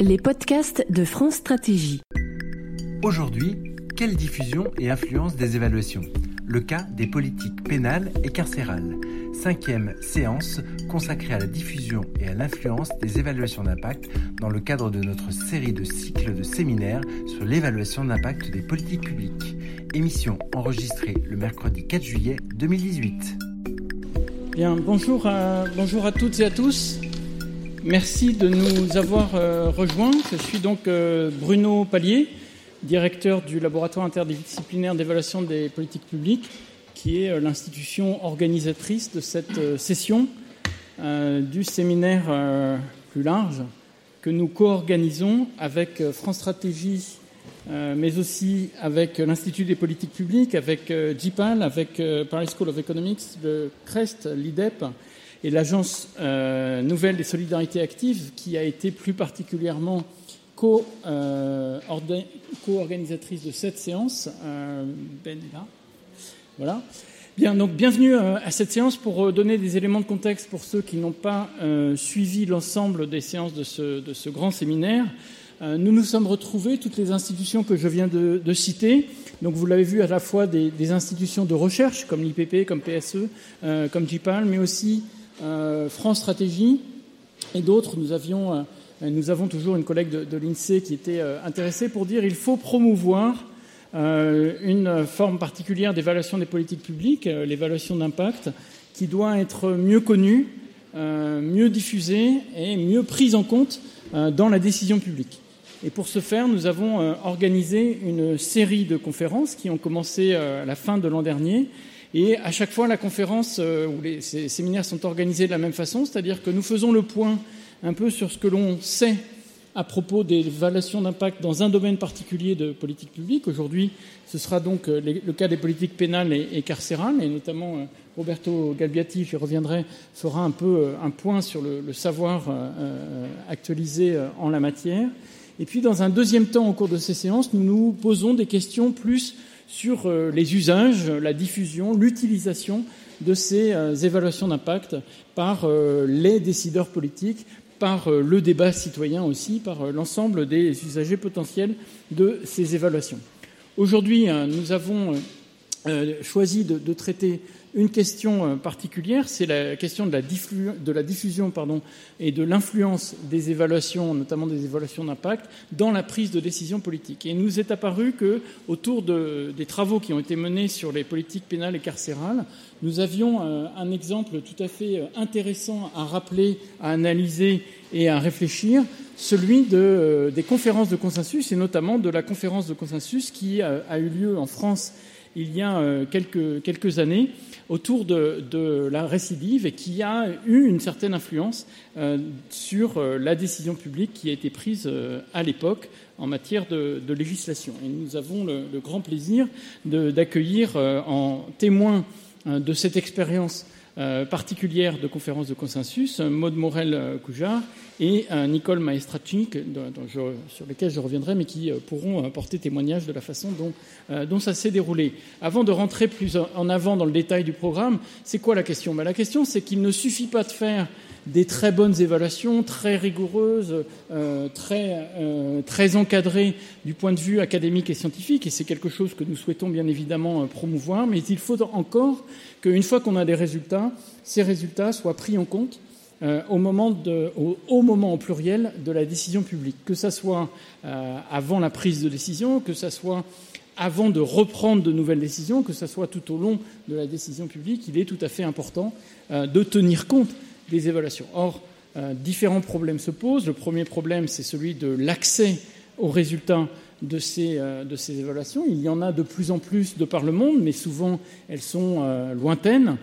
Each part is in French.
Les podcasts de France Stratégie. Aujourd'hui, quelle diffusion et influence des évaluations? Le cas des politiques pénales et carcérales. Cinquième séance consacrée à la diffusion et à l'influence des évaluations d'impact dans le cadre de notre série de cycles de séminaires sur l'évaluation d'impact des politiques publiques. Émission enregistrée le mercredi 4 juillet 2018. Bien, bonjour à, bonjour à toutes et à tous. Merci de nous avoir euh, rejoints. Je suis donc euh, Bruno Pallier, directeur du laboratoire interdisciplinaire d'évaluation des politiques publiques, qui est euh, l'institution organisatrice de cette session du séminaire plus large que nous co-organisons avec France Stratégie, mais aussi avec l'Institut des politiques publiques, avec JPAL, avec Paris School of Economics, le CREST, l'IDEP et l'Agence euh, Nouvelle des Solidarités Actives, qui a été plus particulièrement euh, co-organisatrice de cette séance. Euh, ben là. Voilà. Bien, donc bienvenue à cette séance pour donner des éléments de contexte pour ceux qui n'ont pas suivi l'ensemble des séances de ce, de ce grand séminaire. Nous nous sommes retrouvés, toutes les institutions que je viens de, de citer, donc vous l'avez vu à la fois des, institutions de recherche comme l'IPP, comme PSE, comme JPAL, mais aussi euh, France Stratégie et d'autres. Nous, euh, nous avons toujours une collègue de, l'INSEE qui était euh, intéressée pour dire qu'il faut promouvoir une forme particulière d'évaluation des politiques publiques, l'évaluation d'impact, qui doit être mieux connue, mieux diffusée et mieux prise en compte dans la décision publique. Et pour ce faire, nous avons organisé une série de conférences qui ont commencé à la fin de l'an dernier et à chaque fois, la conférence euh, ou les séminaires sont organisés de la même façon, c'est-à-dire que nous faisons le point un peu sur ce que l'on sait à propos des évaluations d'impact dans un domaine particulier de politique publique. Aujourd'hui, ce sera donc euh, le cas des politiques pénales et carcérales, et notamment euh, Roberto Galbiati, j'y reviendrai, fera un peu un point sur le, savoir actualisé en la matière. Et puis, dans un deuxième temps, au cours de ces séances, nous nous posons des questions plus sur euh, les usages, la diffusion, l'utilisation de ces euh, évaluations d'impact par euh, les décideurs politiques, par le débat citoyen aussi, par l'ensemble des usagers potentiels de ces évaluations. Aujourd'hui, nous avons choisi de, traiter une question euh, particulière, c'est la question de la, diffusion et de l'influence des évaluations, notamment des évaluations d'impact, dans la prise de décision politique. Et il nous est apparu que, autour de, des travaux qui ont été menés sur les politiques pénales et carcérales, nous avions euh, un exemple tout à fait euh, intéressant à rappeler, à analyser et à réfléchir, celui de, des conférences de consensus, et notamment de la conférence de consensus qui a eu lieu en France il y a quelques années autour de, la récidive et qui a eu une certaine influence euh, sur euh, la décision publique qui a été prise euh, à l'époque en matière de, législation. Et nous avons le, le grand plaisir d'accueillir en témoin de cette expérience euh, particulière de conférence de consensus, Maud Morel-Coujard et Nicole Maestracnik, sur lesquels je reviendrai, mais qui euh, pourront apporter témoignage de la façon dont, euh, ça s'est déroulé. Avant de rentrer plus en avant dans le détail du programme, c'est quoi la question? Ben, La question, c'est qu'il ne suffit pas de faire des très bonnes évaluations, très rigoureuses, euh, très, euh, encadrées du point de vue académique et scientifique, et c'est quelque chose que nous souhaitons bien évidemment euh, promouvoir, mais il faut encore qu'une fois qu'on a des résultats, ces résultats soient pris en compte au, moment au, moment au pluriel de la décision publique, que ce soit avant la prise de décision, que ce soit avant de reprendre de nouvelles décisions, que ce soit tout au long de la décision publique, il est tout à fait important de tenir compte des évaluations. Or, euh, différents problèmes se posent. Le premier problème, c'est celui de l'accès aux résultats de ces, euh, de ces, évaluations. Il y en a de plus en plus de par le monde, mais souvent elles sont euh, lointaines.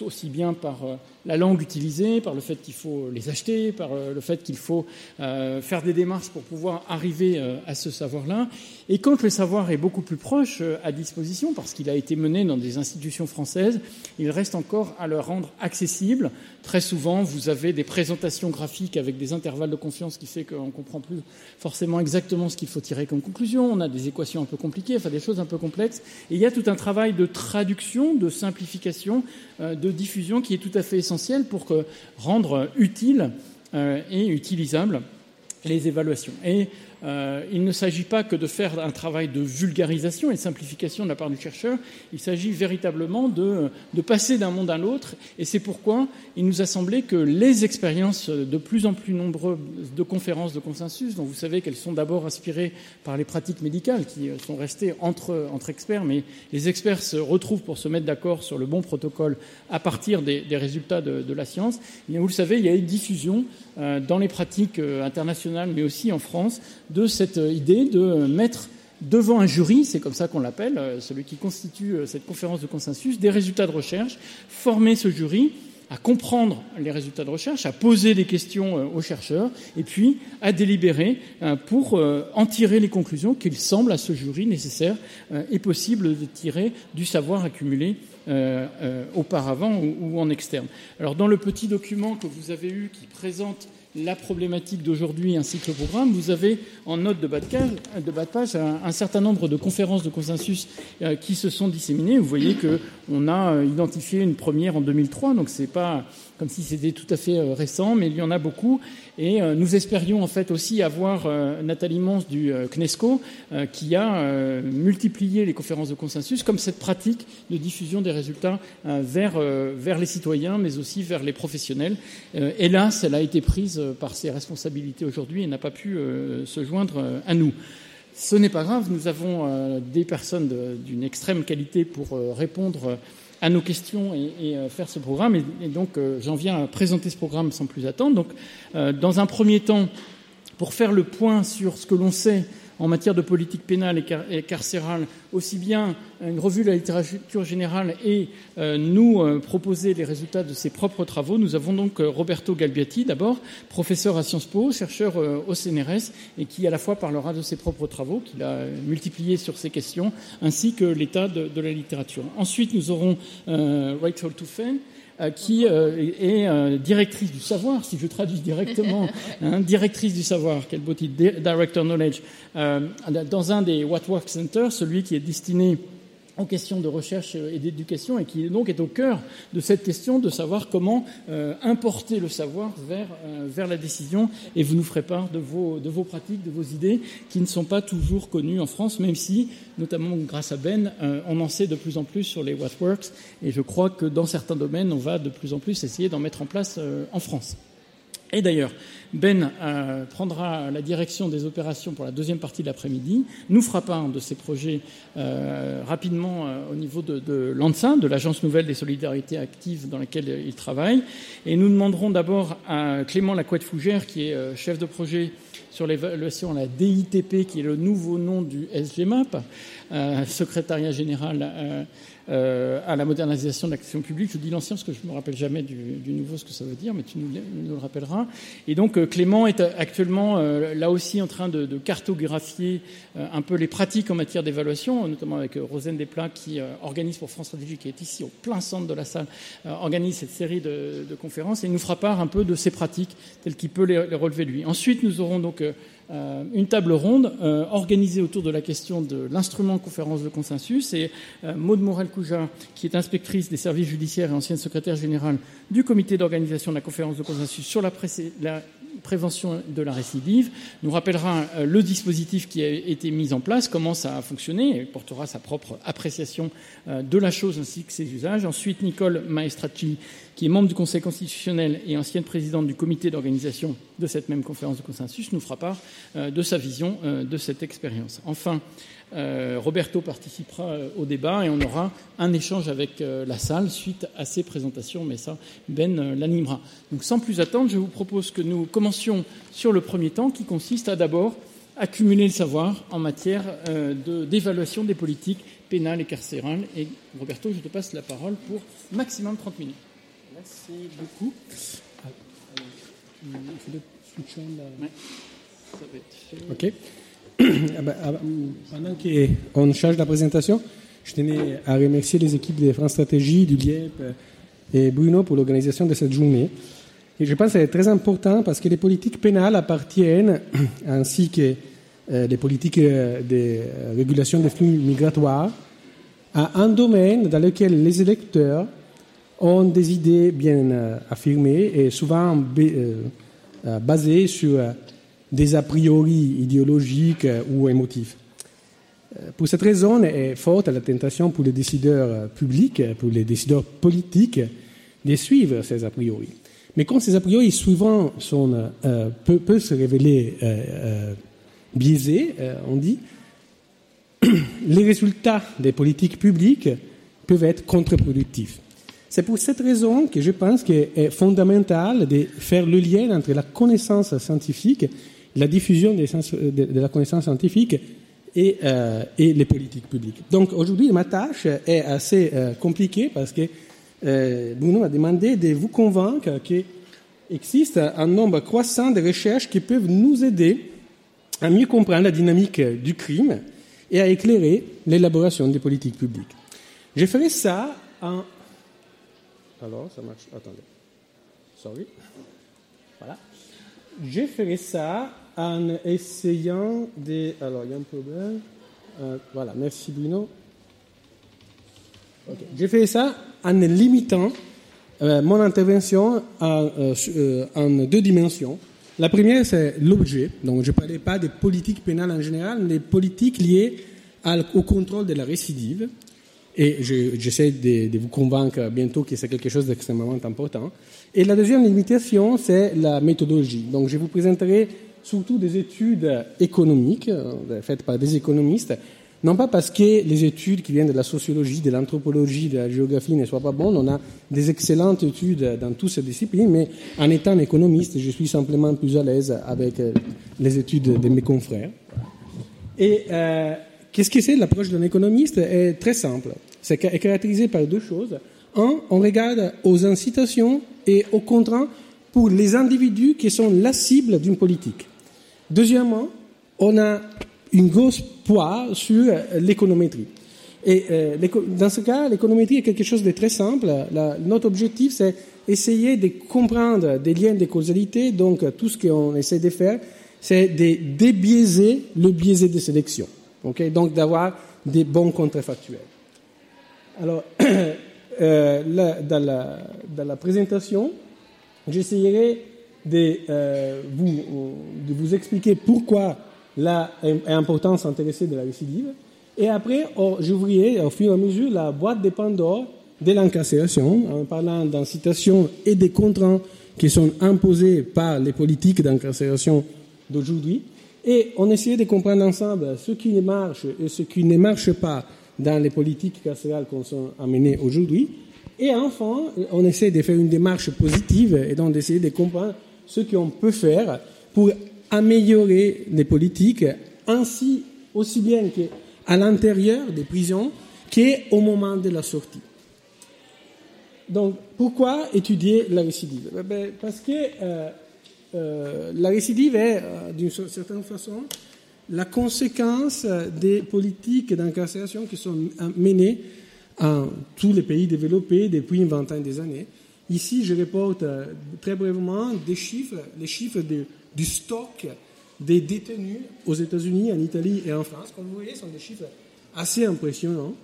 aussi bien par euh, la langue utilisée, par le fait qu'il faut les acheter, par euh, le fait qu'il faut euh, faire des démarches pour pouvoir arriver à ce savoir-là. Et quand le savoir est beaucoup plus proche à disposition, parce qu'il a été mené dans des institutions françaises, il reste encore à le rendre accessible. Très souvent, vous avez des présentations graphiques avec des intervalles de confiance qui fait qu'on ne comprend plus forcément exactement ce qu'il faut tirer comme conclusion. On a des équations un peu compliquées, enfin des choses un peu complexes. Et il y a tout un travail de traduction, de simplification, de diffusion qui est tout à fait essentiel pour rendre utile euh, et utilisable les évaluations. Euh, il ne s'agit pas que de faire un travail de vulgarisation et de simplification de la part du chercheur, il s'agit véritablement de, passer d'un monde à l'autre, et c'est pourquoi il nous a semblé que les expériences de plus en plus nombreuses de conférences de consensus, dont vous savez qu'elles sont d'abord inspirées par les pratiques médicales, qui sont restées entre, experts, mais les experts se retrouvent pour se mettre d'accord sur le bon protocole à partir des, résultats de, la science, vous le savez, il y a une diffusion euh, dans les pratiques euh, internationales, mais aussi en France, de cette idée de mettre devant un jury, c'est comme ça qu'on l'appelle, euh, celui qui constitue euh, cette conférence de consensus, des résultats de recherche, former ce jury à comprendre les résultats de recherche, à poser des questions euh, aux chercheurs, et puis à délibérer pour en tirer les conclusions qu'il semble à ce jury nécessaire et possible de tirer du savoir accumulé auparavant ou en externe. Alors dans le petit document que vous avez eu qui présente la problématique d'aujourd'hui ainsi que le programme, vous avez en note de bas de, page, un, certain nombre de conférences de consensus euh, qui se sont disséminées. Vous voyez qu'on a euh, identifié une première en 2003, donc c'est pas comme si c'était tout à fait euh, récent, mais il y en a beaucoup. Et euh, nous espérions en fait aussi avoir euh, Nathalie Mons du CNESCO qui a multiplié les conférences de consensus comme cette pratique de diffusion des résultats vers, vers les citoyens, mais aussi vers les professionnels. Hélas, elle a été prise par ses responsabilités aujourd'hui et n'a pas pu se joindre à nous. Ce n'est pas grave, nous avons des personnes d'une extrême qualité pour répondre à nos questions et, euh, faire ce programme. Et, donc, euh, j'en viens à présenter ce programme sans plus attendre. Donc, euh, dans un premier temps, pour faire le point sur ce que l'on sait en matière de politique pénale et carcérale, aussi bien une revue de la littérature générale et euh, nous euh, proposer les résultats de ses propres travaux. Nous avons donc euh, Roberto Galbiati, d'abord, professeur à Sciences Po, chercheur au CNRS, et qui à la fois parlera de ses propres travaux, qu'il a multipliés sur ces questions, ainsi que l'état de, la littérature. Ensuite, nous aurons Rachel Tuffen, euh, qui euh, est euh, directrice du savoir, si je traduis directement, hein, directrice du savoir, quel beau titre, Director Knowledge, dans un des What Work Centers, celui qui est destiné en question de recherche et d'éducation et qui donc est au cœur de cette question de savoir comment euh, importer le savoir vers, euh, vers la décision et vous nous ferez part de vos, de vos pratiques, de vos idées qui ne sont pas toujours connues en France, même si, notamment grâce à Ben, euh, on en sait de plus en plus sur les What Works et je crois que dans certains domaines, on va de plus en plus essayer d'en mettre en place en France. Et d'ailleurs, Ben euh, prendra la direction des opérations pour la deuxième partie de l'après-midi, nous fera part de ses projets euh, rapidement euh, au niveau de, de l'ANSA, de l'Agence nouvelle des solidarités actives dans laquelle il travaille. Et nous demanderons d'abord à Clément Lacouette-Fougère, qui est chef de projet sur l'évaluation à la DITP, qui est le nouveau nom du SGMAP, secrétariat général euh, à la modernisation de l'action publique. Je dis l'ancien parce que je ne me rappelle jamais du, du, nouveau ce que ça veut dire, mais tu nous, le rappelleras. Et donc euh, Clément est actuellement euh, là aussi en train de, de cartographier un peu les pratiques en matière d'évaluation, notamment avec Rosane Desplats qui organise pour France Stratégie, qui est ici au plein centre de la salle, organise cette série de, de, conférences et il nous fera part un peu de ces pratiques telles qu'il peut les, les relever lui. Ensuite, nous aurons donc euh, une table ronde euh, organisée autour de la question de l'instrument conférence de consensus. Et euh, Maude Morel-Couja, qui est inspectrice des services judiciaires et ancienne secrétaire générale du comité d'organisation de la conférence de consensus sur la, la prévention de la récidive, nous rappellera euh, le dispositif qui a été mis en place, comment ça a fonctionné, et portera sa propre appréciation euh, de la chose ainsi que ses usages. Ensuite, Nicole Maestracci, qui est membre du Conseil constitutionnel et ancienne présidente du comité d'organisation de cette même conférence de consensus, nous fera part euh, de sa vision de cette expérience. Enfin, Roberto participera euh, au débat et on aura un échange avec euh, la salle suite à ces présentations, mais ça, Ben l'animera. Donc sans plus attendre, je vous propose que nous commencions sur le premier temps qui consiste à d'abord accumuler le savoir en matière d'évaluation des politiques pénale et carcérale. Et Roberto, je te passe la parole pour maximum 30 minutes. Merci beaucoup. Ok. Ah ben, ah ben, pendant qu'on change la présentation, je tenais à remercier les équipes de France Stratégie, du LIEP et Bruno pour l'organisation de cette journée. Et je pense que c'est très important parce que les politiques pénales appartiennent, ainsi que euh, les politiques euh, de régulation des flux migratoires, à un domaine dans lequel les électeurs ont des idées bien euh, affirmées et souvent basées sur des a priori idéologiques ou émotifs. Pour cette raison est forte la tentation pour les décideurs publics, pour les décideurs politiques, de suivre ces a priori. Mais quand ces a priori souvent sont, euh, peuvent, se révéler euh, euh, biaisés, on dit, les résultats des politiques publiques peuvent être contre-productifs. C'est pour cette raison que je pense qu'il est fondamental de faire le lien entre la connaissance scientifique, la diffusion de, la connaissance scientifique et, et, les politiques publiques. Donc aujourd'hui, ma tâche est assez compliquée parce que euh, Bruno m'a demandé de vous convaincre qu'il existe un nombre croissant de recherches qui peuvent nous aider à mieux comprendre la dynamique du crime et à éclairer l'élaboration des politiques publiques. Je ferai ça en... Alors, ça marche. Attendez. Sorry. Voilà. Je ferai ça en essayant de... Alors, il y a un problème. Euh, voilà, merci Bruno. J'ai fait ça en limitant euh, mon intervention euh, euh, en, deux dimensions. La première, c'est l'objet. Donc, je ne parlais pas des politiques pénales en général, mais des politiques liées au contrôle de la récidive. Et j'essaie de, vous convaincre bientôt que c'est quelque chose d'extrêmement important. Et la deuxième limitation, c'est la méthodologie. Donc, je vous présenterai surtout des études économiques faites par des économistes non pas parce que les études qui viennent de la sociologie, de l'anthropologie, de la géographie ne soient pas bonnes, on a des excellentes études dans toutes ces disciplines, mais en étant économiste, je suis simplement plus à l'aise avec euh, les études de mes confrères. Et euh, qu'est-ce que c'est l'approche d'un économiste? Est très simple. C'est caractérisé par deux choses. Un, on regarde aux incitations et aux contraintes pour les individus qui sont la cible d'une politique. Deuxièmement, on a une grosse poids sur euh, l'économétrie. Et euh, dans ce cas, l'économétrie est quelque chose de très simple. notre objectif, c'est essayer de comprendre des liens de causalité. Donc, tout ce qu'on essaie de faire, c'est de débiaiser le biaisé de sélection. Okay donc, d'avoir des bons contrefactuels. Alors, euh, dans, la, dans, la, présentation, j'essayerai de, vous, de vous expliquer pourquoi l'importance intéressée de la récidive. Et après, j'ouvrirai au fur et à mesure la boîte de Pandore de l'incarcération, en parlant d'incitation et des contraintes qui sont imposées par les politiques d'incarcération d'aujourd'hui. Et on essayait de comprendre ensemble ce qui marche et ce qui ne marche pas dans les politiques carcérales qu'on sont amenées aujourd'hui. Et enfin, on essaie de faire une démarche positive et donc d'essayer de comprendre ce qu'on peut faire pour améliorer les politiques, ainsi aussi bien qu'à l'intérieur des prisons qu'au moment de la sortie. Donc, pourquoi étudier la récidive? Eh ben, Parce que euh, euh, la récidive est, euh, d'une certaine façon, la conséquence des politiques d'incarcération qui sont menées en tous les pays développés depuis une vingtaine d'années. Ici, je reporte très brièvement des chiffres, les chiffres du stock des détenus aux États-Unis, en Italie et en France. Comme vous voyez, ce sont des chiffres assez impressionnants.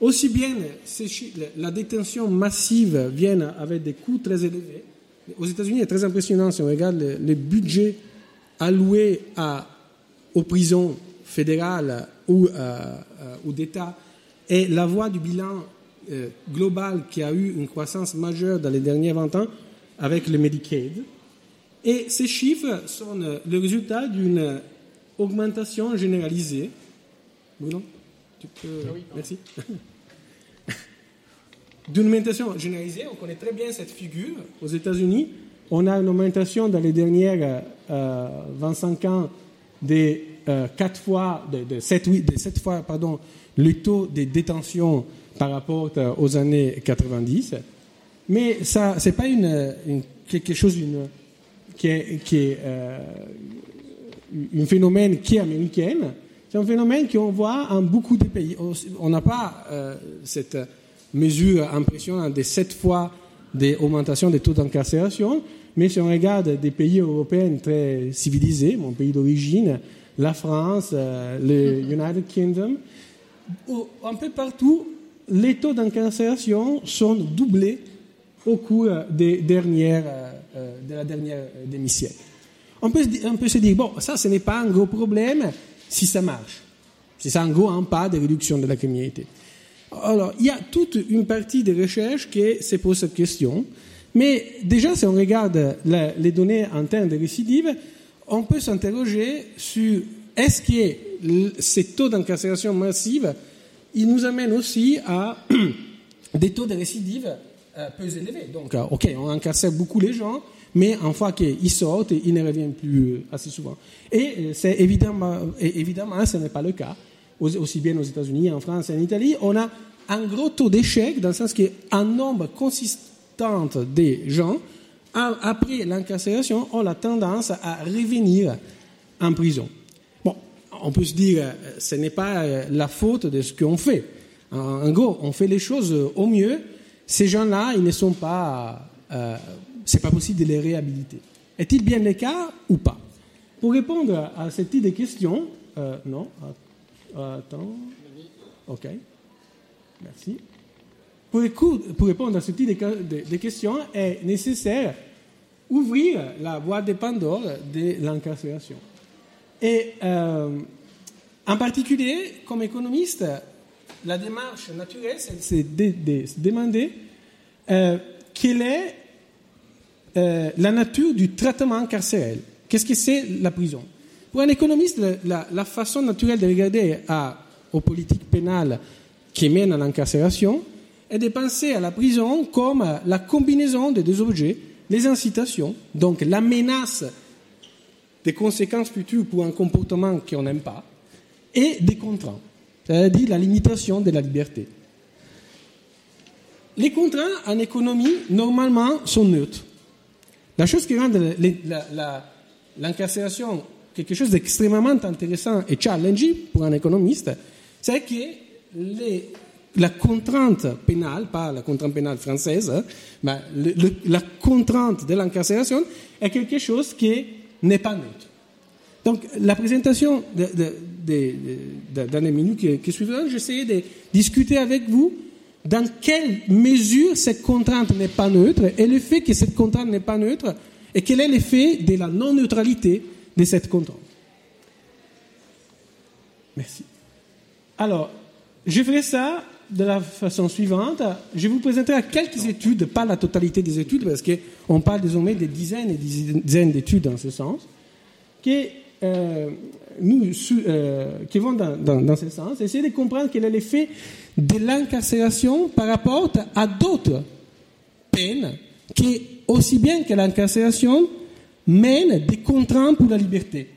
Aussi bien la détention massive vient avec des coûts très élevés. Aux États-Unis, c'est très impressionnant si on regarde le, budget alloué à, aux prisons fédérales ou, euh, euh, ou d'État et la voie du bilan euh, global qui a eu une croissance majeure dans les derniers 20 ans avec le Medicaid. Et ces chiffres sont le résultat d'une augmentation généralisée. Bruno, tu peux... Ah Merci. d'une augmentation généralisée, on connaît très bien cette figure. Aux États-Unis, on a une augmentation dans les dernières 25 euh, ans des quatre fois, de, sept, de sept fois pardon, le taux de détention par rapport aux années 90. Mais ça, c'est pas une, quelque chose une, qui est, qui est un phénomène qui est américain. C'est un phénomène qu'on voit en beaucoup de pays. On n'a pas cette mesure impressionnante de sept fois d'augmentation des taux d'incarcération, mais si on regarde des pays européens très civilisés, mon pays d'origine, la France, euh, le United Kingdom, un peu partout, les taux d'incarcération sont doublés au cours des dernières, euh, de la dernière demi-siècle. On peut, se dire, bon, ça, ce n'est pas un gros problème si ça marche. C'est un gros un pas de réduction de la criminalité. Alors, il y a toute une partie des recherches qui se pose cette question. Mais déjà, si on regarde les données en termes de récidive, on peut s'interroger sur est-ce que ces taux d'incarcération massive, ils nous amènent aussi à des taux de récidive euh, peu élevés. Donc, euh, OK, on incarcère beaucoup les gens, mais en fois qu'ils sortent, ils ne reviennent plus euh, assez souvent. Et c'est évidemment, évidemment, ce n'est pas le cas aussi bien aux États-Unis, en France et en Italie, on a un gros taux d'échec dans le sens qu'un nombre consistant des gens, après l'incarcération, ont la tendance à revenir en prison. On peut se dire, euh, ce n'est pas euh, la faute de ce qu'on fait. En gros, on fait les choses au mieux. Ces gens-là, ils ne sont pas, euh, c'est pas possible de les réhabiliter. Est-il bien le cas ou pas? Pour répondre à cette type de questions, non, Attends. OK. Merci. Pour, répondre à ce type de, questions, est nécessaire ouvrir la voie de Pandore de l'incarcération. Et euh, en particulier, comme économiste, la démarche naturelle, c'est de, se demander euh, quelle est euh, la nature du traitement carcéral. Qu'est-ce que c'est la prison? Pour un économiste, la, façon naturelle de regarder aux politiques pénales qui mènent à l'incarcération est de penser à la prison comme la combinaison des deux objets, les incitations, donc la menace des conséquences futures pour un comportement qu'on n'aime pas, et des contraintes, c'est-à-dire la limitation de la liberté. Les contraintes en économie, normalement, sont neutres. La chose qui rend l'incarcération quelque chose d'extrêmement intéressant et challenging pour un économiste, c'est que la contrainte pénale, pas la contrainte pénale française, hein, la contrainte de l'incarcération est quelque chose qui n'est pas neutre. Donc, la présentation dans les minutes qui, qui suivront, j'essayais de discuter avec vous dans quelle mesure cette contrainte n'est pas neutre et le fait que cette contrainte n'est pas neutre et quel est l'effet de la non-neutralité de cette contrainte. Merci. Alors, je ferai ça de la façon suivante. Je vous présenterai quelques études, pas la totalité des études, parce qu'on parle désormais des dizaines et des dizaines d'études dans ce sens, qui, euh, nous, euh, qui vont dans, dans, ce sens. Essayer de comprendre quel est l'effet de l'incarcération par rapport à d'autres peines qui, aussi bien que l'incarcération, mène des contraintes pour la liberté.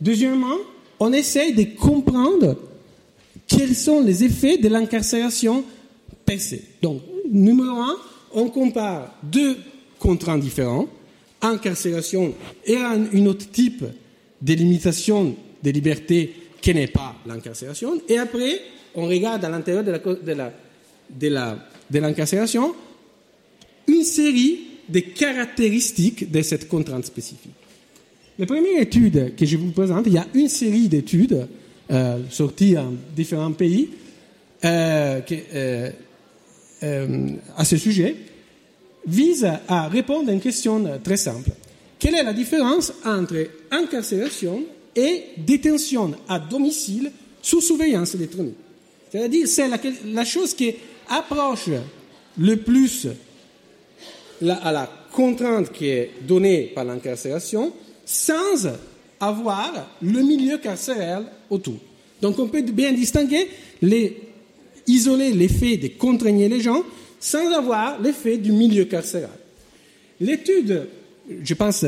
Deuxièmement, on essaye de comprendre quels sont les effets de l'incarcération PC. Donc, numéro un, on compare deux contraintes différents, incarcération et un, autre type de limitation des libertés qui n'est pas l'incarcération. Et après, on regarde à l'intérieur de l'incarcération une série des caractéristiques de cette contrainte spécifique. La première étude que je vous présente, il y a une série d'études euh, sorties en différents pays euh, euh, à ce sujet, vise à répondre à une question très simple. Quelle est la différence entre incarcération et détention à domicile sous surveillance électronique? C'est-à-dire, c'est la, chose qui approche le plus à la contrainte qui est donnée par l'incarcération sans avoir le milieu carcéral autour. Donc on peut bien distinguer, les, isoler l'effet de contraigner les gens sans avoir l'effet du milieu carcéral. L'étude, je pense,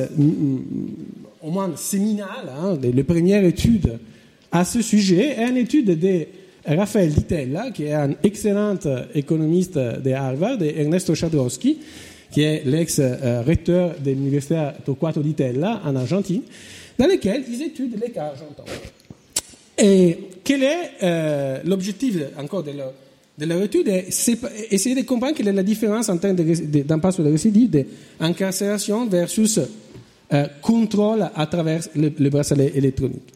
au moins séminale, hein, les, premières études à ce sujet, est une étude de Raphaël Ditella, qui est un excellent économiste de Harvard, et Ernesto Chadrowski, qui est l'ex-recteur de l'université Torquato Ditella en Argentine, dans lequel ils étudient les cas argentins. Et quel est euh, l'objectif encore de leur, de leur étude C'est essayer de comprendre quelle est la différence en termes d'impact sur le récidive d'incarcération versus euh, contrôle à travers le, le, bracelet électronique.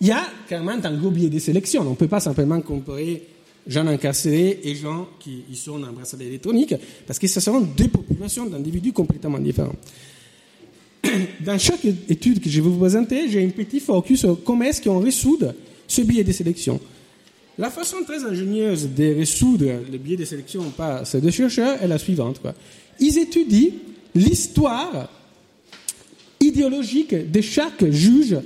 Il y a carrément un gros biais de sélection. On ne peut pas simplement comparer gens incarcérés et gens qui sont en bracelet électronique, parce que ce sont deux populations d'individus complètement différents. Dans chaque étude que je vais vous présenter, j'ai un petit focus sur comment est-ce qu'on résout ce biais de sélection. La façon très ingénieuse de résoudre le biais de sélection par ces deux chercheurs est la suivante. Ils étudient l'histoire idéologique de chaque juge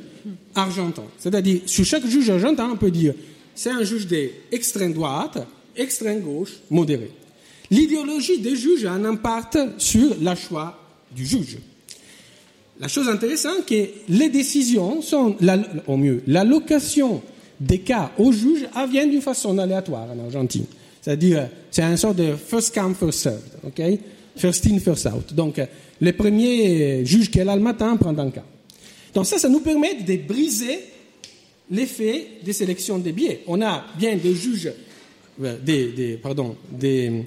argentin. C'est-à-dire, sur chaque juge argentin, on peut dire c'est un juge d'extrême droite, extrême gauche, modéré. L'idéologie des juges a un impact sur le choix du juge. La chose intéressante, c'est que les décisions sont, au mieux, l'allocation des cas au juge vient d'une façon aléatoire en Argentine. C'est-à-dire, c'est un sort de first come, first served, ok? First in, first out. Donc, le premier juge qui est là le matin prend un cas. Donc ça, ça nous permet de briser l'effet des sélections des biais. On a bien des juges, euh, des, pardon, des,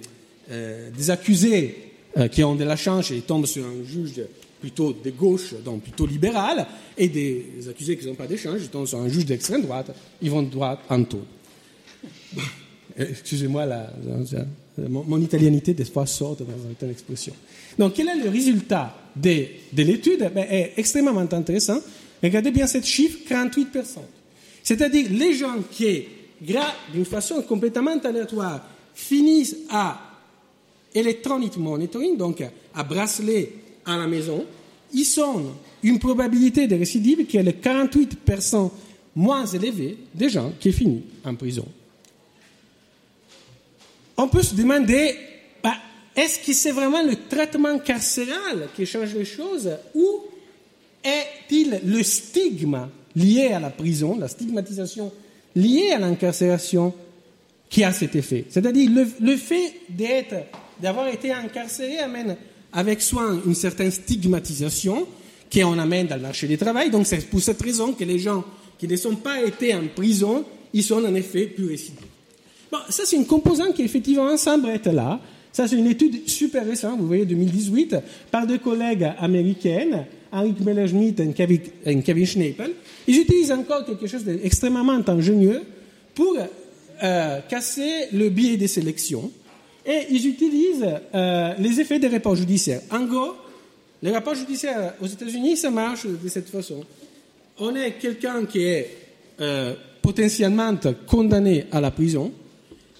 euh, accusés euh, qui ont de la chance et tombent sur un juge plutôt de gauche, donc plutôt libéral, et des accusés qui n'ont pas d'échange, ils un juge d'extrême droite, ils vont droit en taux. Excusez-moi, mon, italianité des fois sort dans une expression. Donc, quel est le résultat de, de l'étude? Ben, est extrêmement intéressant. Regardez bien cette chiffre, 48%. C'est-à-dire les gens qui, d'une façon complètement aléatoire, finissent à electronic monitoring, donc à bracelet à la maison, ils ont une probabilité de récidive qui est de 48% moins élevée des gens qui finissent en prison. On peut se demander, bah, est-ce que c'est vraiment le traitement carcéral qui change les choses ou est-il le stigme lié à la prison, la stigmatisation liée à l'incarcération qui a cet effet? C'est-à-dire le, le fait d'être, d'avoir été incarcéré amène avec soin une certaine stigmatisation qu'on amène dans le marché du travail. Donc c'est pour cette raison que les gens qui ne sont pas été en prison, ils sont en effet plus récidifs. Bon, ça c'est une composante qui effectivement semble être là. Ça c'est une étude super récente, vous voyez, 2018, par deux collègues américaines Henrik Meller-Schmidt et Kevin Schnepel, ils utilisent encore quelque chose d'extrêmement ingénieux pour euh, casser le biais des sélections et ils utilisent euh, les effets des rapports judiciaires. En gros, les rapports judiciaires aux États-Unis, ça marche de cette façon. On est quelqu'un qui est euh, potentiellement condamné à la prison,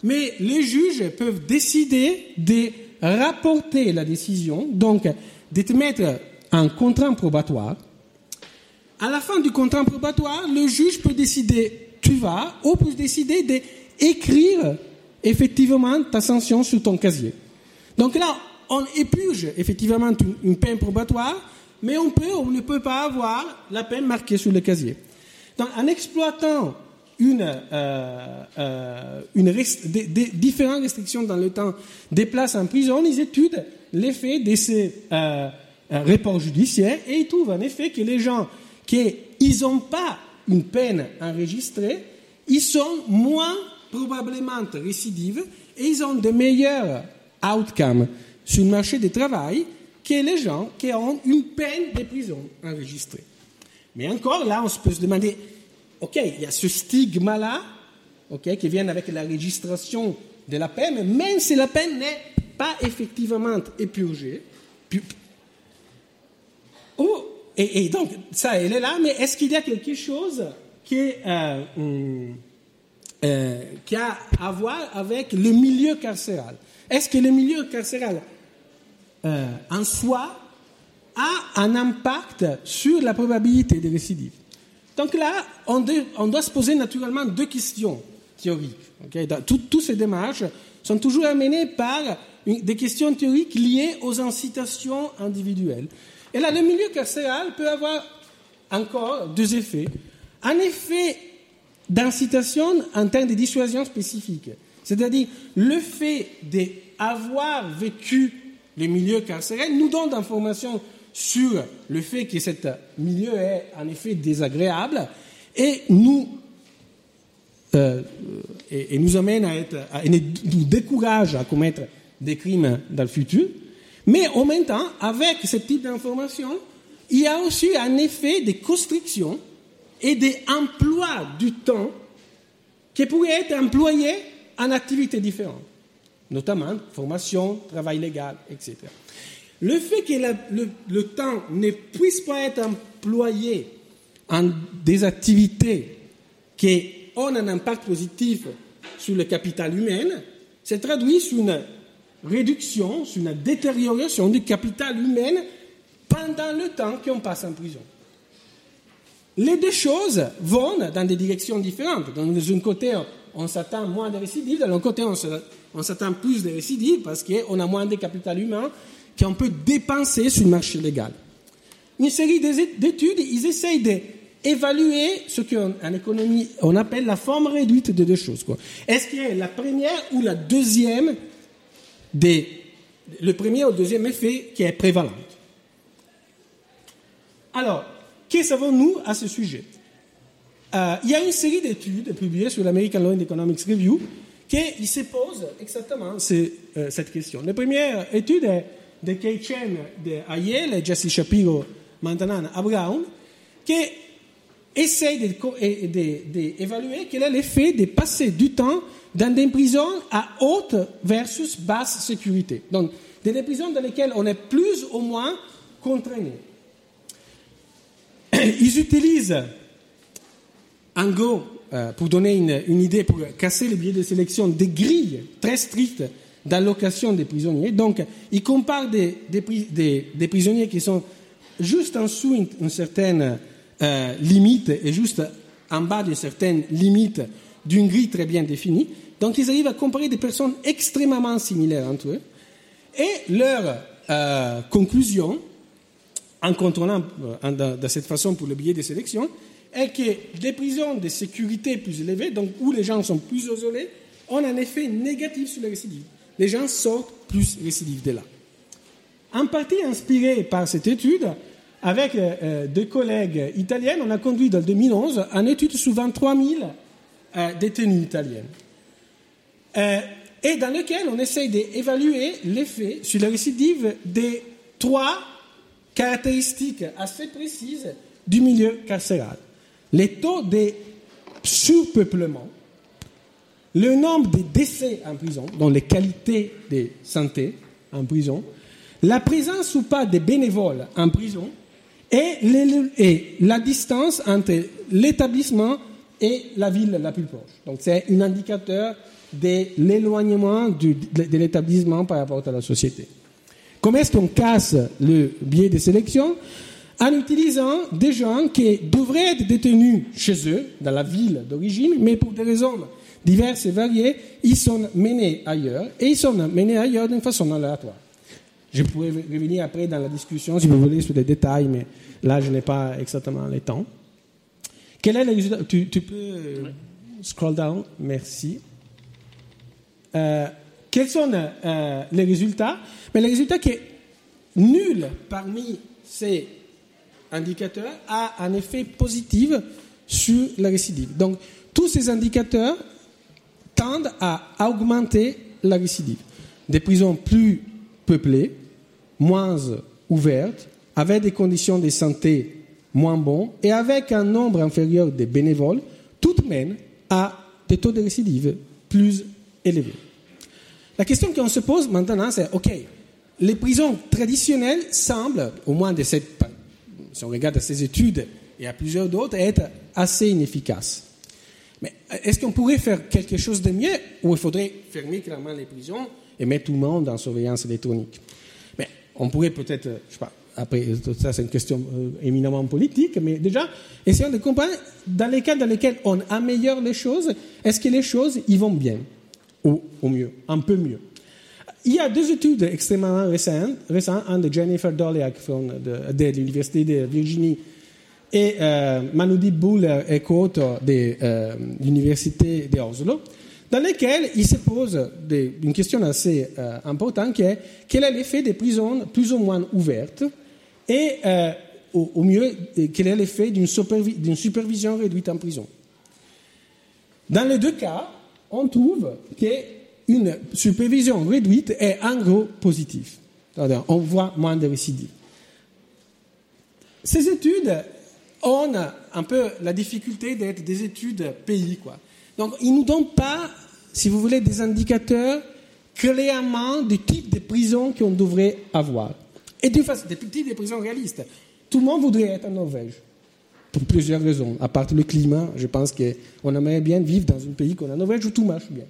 mais les juges peuvent décider de rapporter la décision, donc de te mettre un contrat probatoire. À la fin du contrat probatoire, le juge peut décider tu vas ou peut décider d'écrire effectivement ta sanction sur ton casier. Donc là, on épuge effectivement une, peine probatoire, mais on peut ou ne peut pas avoir la peine marquée sur le casier. En exploitant euh, euh, une différentes restrictions dans le temps des places en prison, ils étudient l'effet de ces euh, un rapport judiciaire et ils trouvent en effet que les gens qui n'ont pas une peine enregistrée, ils sont moins probablement récidives et ils ont de meilleurs outcomes sur le marché du travail que les gens qui ont une peine de prison enregistrée. Mais encore là, on peut se demander, OK, il y a ce stigma-là, OK, qui vient avec la registration de la peine, même si la peine n'est pas effectivement épurgée, Oh, et, donc, ça, elle est là, mais est-ce qu'il y a quelque chose qui, euh, hum, euh, qui a à voir avec le milieu carcéral Est-ce que le milieu carcéral euh, en soi a un impact sur la probabilité de récidive? Donc là, on, on, doit se poser naturellement deux questions théoriques. Toutes ces démarches sont toujours amenées par des questions théoriques liées aux incitations individuelles. Et là, le milieu carcéral peut avoir encore deux effets. Un effet d'incitation en termes de dissuasion spécifique. C'est-à-dire, le fait d'avoir vécu le milieu carcéral nous donne d'informations sur le fait que ce milieu est en effet désagréable et nous, euh, et, nous amène à être, nous décourage à commettre des crimes dans le futur. Mais en même temps, avec ce type d'information, il y a aussi un effet de construction et d'emploi du temps qui pourrait être employé en activités différentes, notamment formation, travail légal, etc. Le fait que le, temps ne puisse pas être employé en des activités qui ont un impact positif sur le capital humain, se traduit sur une réduction, sur une détérioration du capital humain pendant le temps qu'on passe en prison. Les deux choses vont dans des directions différentes. D'un côté, on s'attend moins de récidives, de l'autre côté, on s'attend plus de récidives parce qu'on a moins de capital humain qu'on peut dépenser sur le marché légal. Une série d'études, ils essayent d'évaluer ce qu'en économie, on appelle la forme réduite de deux choses. Est-ce qu'il y a la première ou la deuxième des, le premier ou deuxième effet qui est prévalent? Alors, que savons-nous à ce sujet? Euh, Il y a une série d'études publiées sur l'American Law and Economics Review qui se posent exactement euh, cette question. La première étude est de Kay Chen de Yale et Jesse Shapiro maintenant à Brown, qui essaie d'évaluer quel est l'effet de passer du temps dans des prisons à haute versus basse sécurité. Donc, des prisons dans lesquelles on est plus ou moins contraint. Ils utilisent, en gros, euh, pour donner une, idée, pour casser les biais de sélection, des grilles très strictes d'allocation des prisonniers. Donc, ils comparent des, des, prisonniers qui sont juste en dessous d'une certaine euh, limite et juste en bas d'une certaine limite d'une grille très bien définie. Donc, ils arrivent à comparer des personnes extrêmement similaires entre eux. Et leur euh, conclusion, en contrôlant euh, de, cette façon pour le biais de sélection, est que des prisons de sécurité plus élevées, donc où les gens sont plus isolés, ont un effet négatif sur les récidives. Les gens sortent plus récidives de là. En partie inspiré par cette étude, avec euh, euh, deux collègues italiens, on a conduit dans 2011 une étude sur 23 000 détenus italiens. et dans lequel on essaye d'évaluer l'effet sur les récidives des trois caractéristiques assez précises du milieu carcéral. Les taux de surpeuplement, le nombre de décès en prison, dont les qualités de santé en prison, la présence ou pas des bénévoles en prison et, la distance entre l'établissement et la ville la plus proche. Donc c'est un indicateur de l'éloignement de l'établissement par rapport à la société. Comment est-ce qu'on casse le biais de sélection En utilisant des gens qui devraient être détenus chez eux, dans la ville d'origine, mais pour des raisons diverses et variées, ils sont menés ailleurs, et ils sont menés ailleurs d'une façon aléatoire. Je pourrais revenir après dans la discussion, si vous voulez, sur les détails, mais là, je n'ai pas exactement le temps. Quel est le résultat? Tu, peux euh, scroll down Merci. Euh, quels sont euh, les résultats? Mais le résultat que nul parmi ces indicateurs a un effet positif sur la récidive. Donc, tous ces indicateurs tendent à augmenter la récidive. Des prisons plus peuplées, moins ouvertes, avec des conditions de santé moins bonnes et avec un nombre inférieur de bénévoles, tout mène à des taux de récidive plus élevés. La question qu'on se pose maintenant, c'est OK, les prisons traditionnelles semblent, au moins de cette, si on regarde ces études et à plusieurs d'autres, être assez inefficaces. Mais est-ce qu'on pourrait faire quelque chose de mieux ou il faudrait fermer clairement les prisons et mettre tout le monde en surveillance électronique? Mais on pourrait peut-être, je sais pas, après, ça c'est une question euh, éminemment politique, mais déjà, essayons de comprendre dans les cas dans lesquels on améliore les choses, est-ce que les choses y vont bien? Ou au mieux, un peu mieux. Il y a deux études extrêmement récentes, récentes un de Jennifer Doliak de, l'Université de Virginie et euh, Manoudi Buller est co-auteur de euh, l'Université d'Oslo, dans lesquels il se pose une question assez euh, importante qui est quel est l'effet des prisons plus ou moins ouvertes et euh, au, mieux quel est l'effet d'une supervi supervision réduite en prison? Dans les deux cas, on trouve qu'une supervision réduite est en gros positive. On voit moins de récidives. Ces études ont un peu la difficulté d'être des études pays. Quoi. Donc, ils ne nous donnent pas, si vous voulez, des indicateurs clairement du type de prison qu'on devrait avoir. Et d'une façon, des types de prisons réalistes. Tout le monde voudrait être en Norvège, pour plusieurs raisons. À part le climat, je pense qu'on aimerait bien vivre dans un pays comme la Norvège où tout marche bien.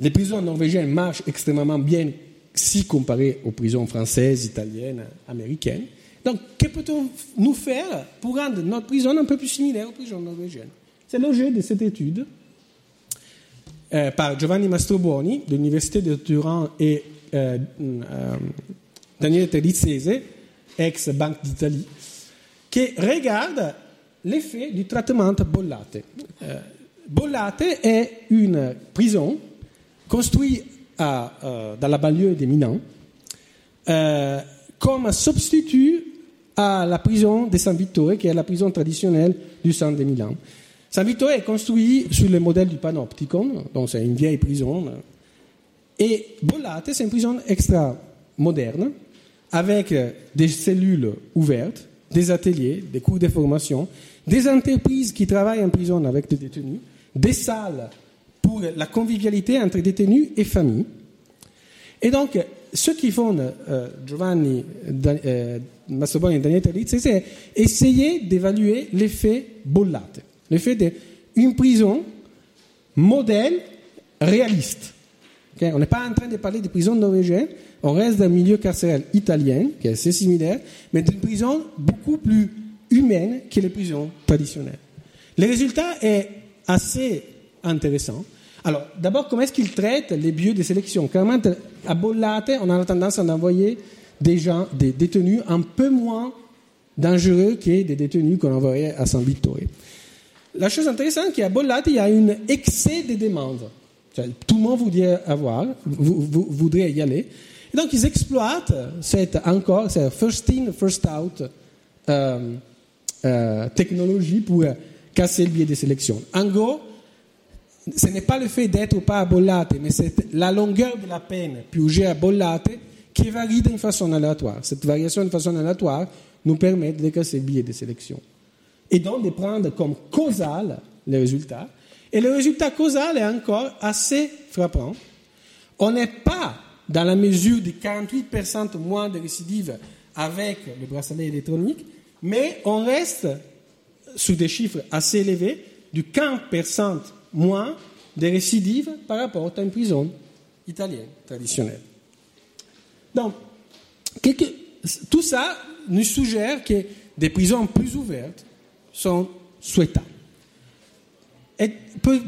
Les prisons norvégiennes marchent extrêmement bien si comparées aux prisons françaises, italiennes, américaines. Donc, que peut-on nous faire pour rendre notre prison un peu plus similaire aux prisons norvégiennes? C'est l'objet de cette étude euh, par Giovanni Mastrobuoni de l'Université de Turin et euh, euh, Daniele ex-Banque d'Italie, qui regarde l'effet du traitement Bollate. Euh, Bollate est une prison construite à, euh, dans la banlieue de Milan euh, comme substitut à la prison de San Vittore, qui est la prison traditionnelle du centre de Milan. San Vittore est construit sur le modèle du Panopticon, donc c'est une vieille prison. Et Bollate, c'est une prison extra moderne, avec des cellules ouvertes, des ateliers, des cours de formation, des entreprises qui travaillent en prison avec des détenus, des salles pour la convivialité entre détenus et familles. Et donc, ce qu'ils font euh, Giovanni euh, Massoboni et Daniel Terlitz, c'est essayer d'évaluer l'effet bollate, l'effet d'une prison modèle réaliste. On n'est pas en train de parler de prison norvégienne, on reste dans un milieu carcéral italien, qui est assez similaire, mais d'une prison beaucoup plus humaine que les prisons traditionnelles. Le résultat est assez intéressant. Alors, d'abord, comment est-ce qu'ils traitent les bieux de sélection? Clairement, à Bollate, on a tendance à envoyer des des détenus un peu moins dangereux que des détenus qu'on envoyait à San Vittore. La chose intéressante, c'est qu'à Bollate, il y a un excès de demandes. Tout le monde voudrait avoir, voudrait y aller. Donc, ils exploitent cette, encore, cette first in, first out euh, euh, technologie pour casser le biais de sélection. En gros, ce n'est pas le fait d'être pas à Bollate, mais c'est la longueur de la peine purgée à Bollate qui varie d'une façon aléatoire. Cette variation de façon aléatoire nous permet de casser le biais de sélection. Et donc de prendre comme causal les résultats. Et le résultat causal est encore assez frappant. On n'est pas dans la mesure de 48% moins de récidives avec le bracelet électronique, mais on reste sous des chiffres assez élevés, du 15% moins de récidives par rapport à une prison italienne traditionnelle. Donc, tout ça nous suggère que des prisons plus ouvertes sont souhaitables.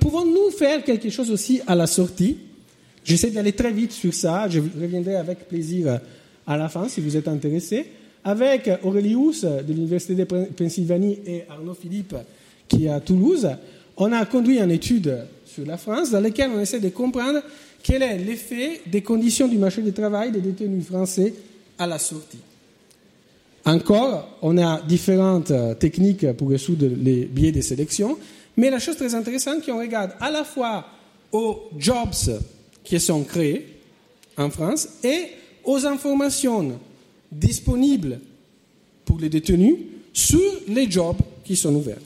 Pouvons-nous faire quelque chose aussi à la sortie J'essaie d'aller très vite sur ça. Je reviendrai avec plaisir à la fin si vous êtes intéressé. Avec Aurelius de l'Université de Pennsylvanie et Arnaud Philippe qui est à Toulouse, on a conduit une étude sur la France dans laquelle on essaie de comprendre quel est l'effet des conditions du marché du travail des détenus français à la sortie. Encore, on a différentes techniques pour résoudre les biais de sélection, mais la chose très intéressante, c'est qu'on regarde à la fois aux jobs qui sont créés en France et aux informations disponibles pour les détenus sur les jobs qui sont ouverts.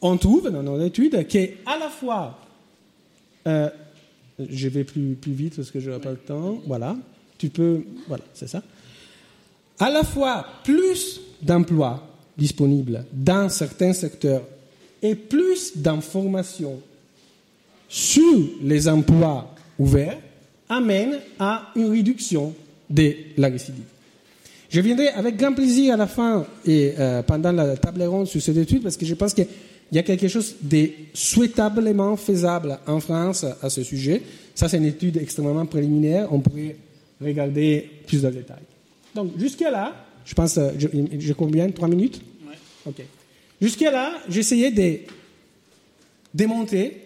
On trouve dans notre étude qu'à la fois, euh, je vais plus, plus vite parce que je n'ai pas le temps, voilà, tu peux, voilà, c'est ça, à la fois plus d'emplois disponibles dans certains secteurs et plus d'informations sur les emplois ouvert amène à une réduction de la récidive. Je viendrai avec grand plaisir à la fin et euh, pendant la table ronde sur cette étude parce que je pense qu'il y a quelque chose de souhaitablement faisable en France à ce sujet. Ça, c'est une étude extrêmement préliminaire. On pourrait regarder plus de détails. Donc, jusqu'à là, je pense, euh, je, je combien Trois minutes? Ok. Jusqu'à là, j'essayais de démonter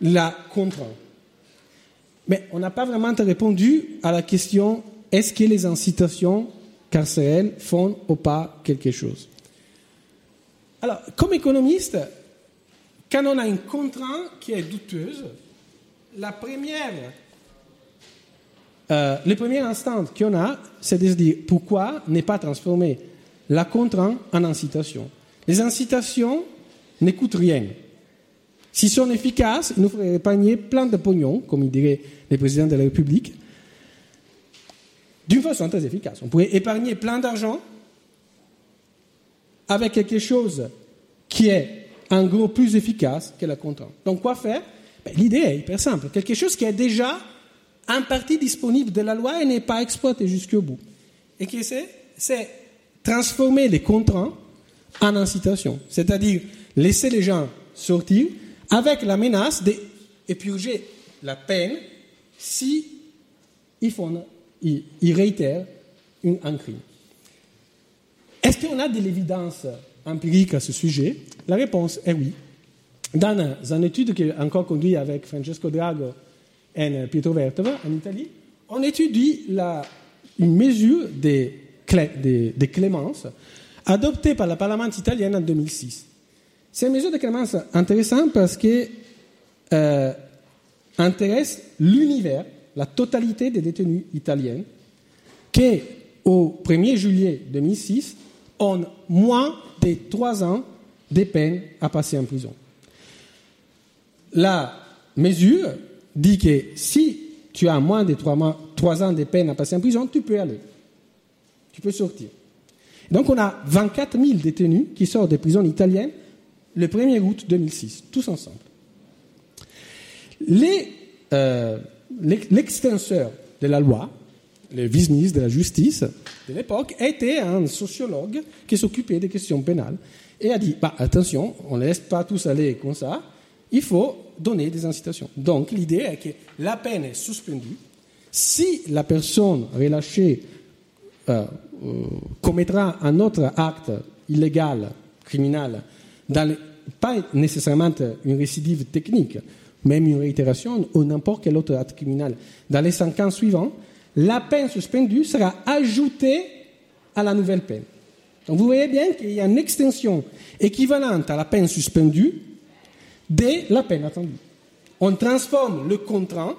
la contrainte. Mais on n'a pas vraiment répondu à la question est-ce que les incitations carcérales font ou pas quelque chose? Alors, comme économiste, quand on a une contrainte qui est douteuse, la première, euh, le premier instant qu'on a, c'est de se dire pourquoi ne pas transformer la contrainte en incitation? Les incitations n'écoutent rien. S'ils sont efficaces, ils nous feraient épargner plein de pognon, comme il dirait le président de la République, d'une façon très efficace. On pourrait épargner plein d'argent avec quelque chose qui est en gros plus efficace que la contrainte. Donc quoi faire? Ben, L'idée est hyper simple. Quelque chose qui est déjà en partie disponible de la loi et n'est pas exploité jusqu'au bout. Et qui c'est? C'est transformer les contraintes en incitation. C'est-à-dire laisser les gens sortir avec la menace d'épurger la peine si ils, réitèrent un crime. Est-ce qu'on a de l'évidence empirique à ce sujet? La réponse est oui. Dans une étude qui est encore conduite avec Francesco Drago et Pietro Vertova en Italie, on étudie une mesure des, des, clémences adoptée par le Parlement italien en 2006. C'est une mesure de clémence intéressante parce qu'elle euh, intéresse l'univers, la totalité des détenus italiens qui, au 1er juillet 2006, ont moins de trois ans de peine à passer en prison. La mesure dit que si tu as moins de trois, ans de peine à passer en prison, tu peux aller. Tu peux sortir. Donc on a 24 000 détenus qui sortent des prisons italiennes le 1er août 2006, tous ensemble. Euh, l'extenseur de la loi, le vice-ministre de la Justice de l'époque, était un sociologue qui s'occupait des questions pénales et a dit bah, attention, on ne laisse pas tous aller comme ça, il faut donner des incitations. Donc l'idée est que la peine est suspendue. Si la personne relâchée euh, euh, commettra un autre acte illégal, criminel, dans pas nécessairement une récidive technique, même une réitération ou n'importe quel autre acte criminel, dans les cinq ans suivants, la peine suspendue sera ajoutée à la nouvelle peine. Donc vous voyez bien qu'il y a une extension équivalente à la peine suspendue dès la peine attendue. On transforme le contrat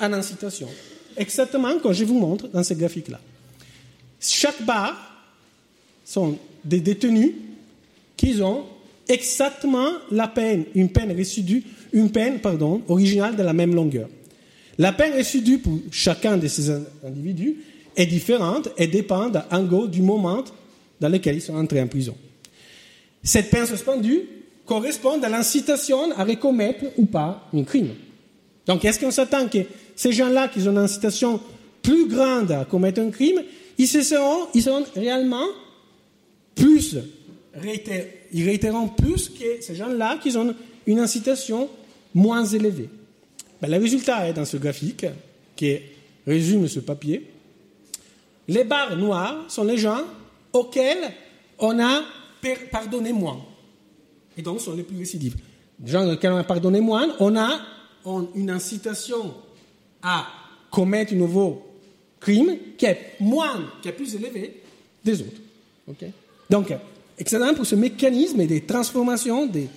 en incitation, exactement comme je vous montre dans ce graphique-là. Chaque barre sont des détenus qui ont exactement la peine, une peine résidue, une peine, pardon, originale de la même longueur. La peine résidue pour chacun de ces individus est différente et dépend en gros du moment dans lequel ils sont entrés en prison. Cette peine suspendue correspond à l'incitation à recommettre ou pas un crime. Donc, est-ce qu'on s'attend que ces gens-là qui ont une incitation plus grande à commettre un crime, ils, seront, ils seront réellement plus, ils réitéreront plus que ces gens-là qui ont une incitation moins élevée. Ben, le résultat est dans ce graphique qui résume ce papier. Les barres noires sont les gens auxquels on a pardonné moins. Et donc sont les plus récidives. Les gens auxquels on a pardonné moins, on a une incitation à commettre un nouveau crime qui est moins, qui est plus élevé des autres. Donc, excellent pour ce mécanisme des transformations des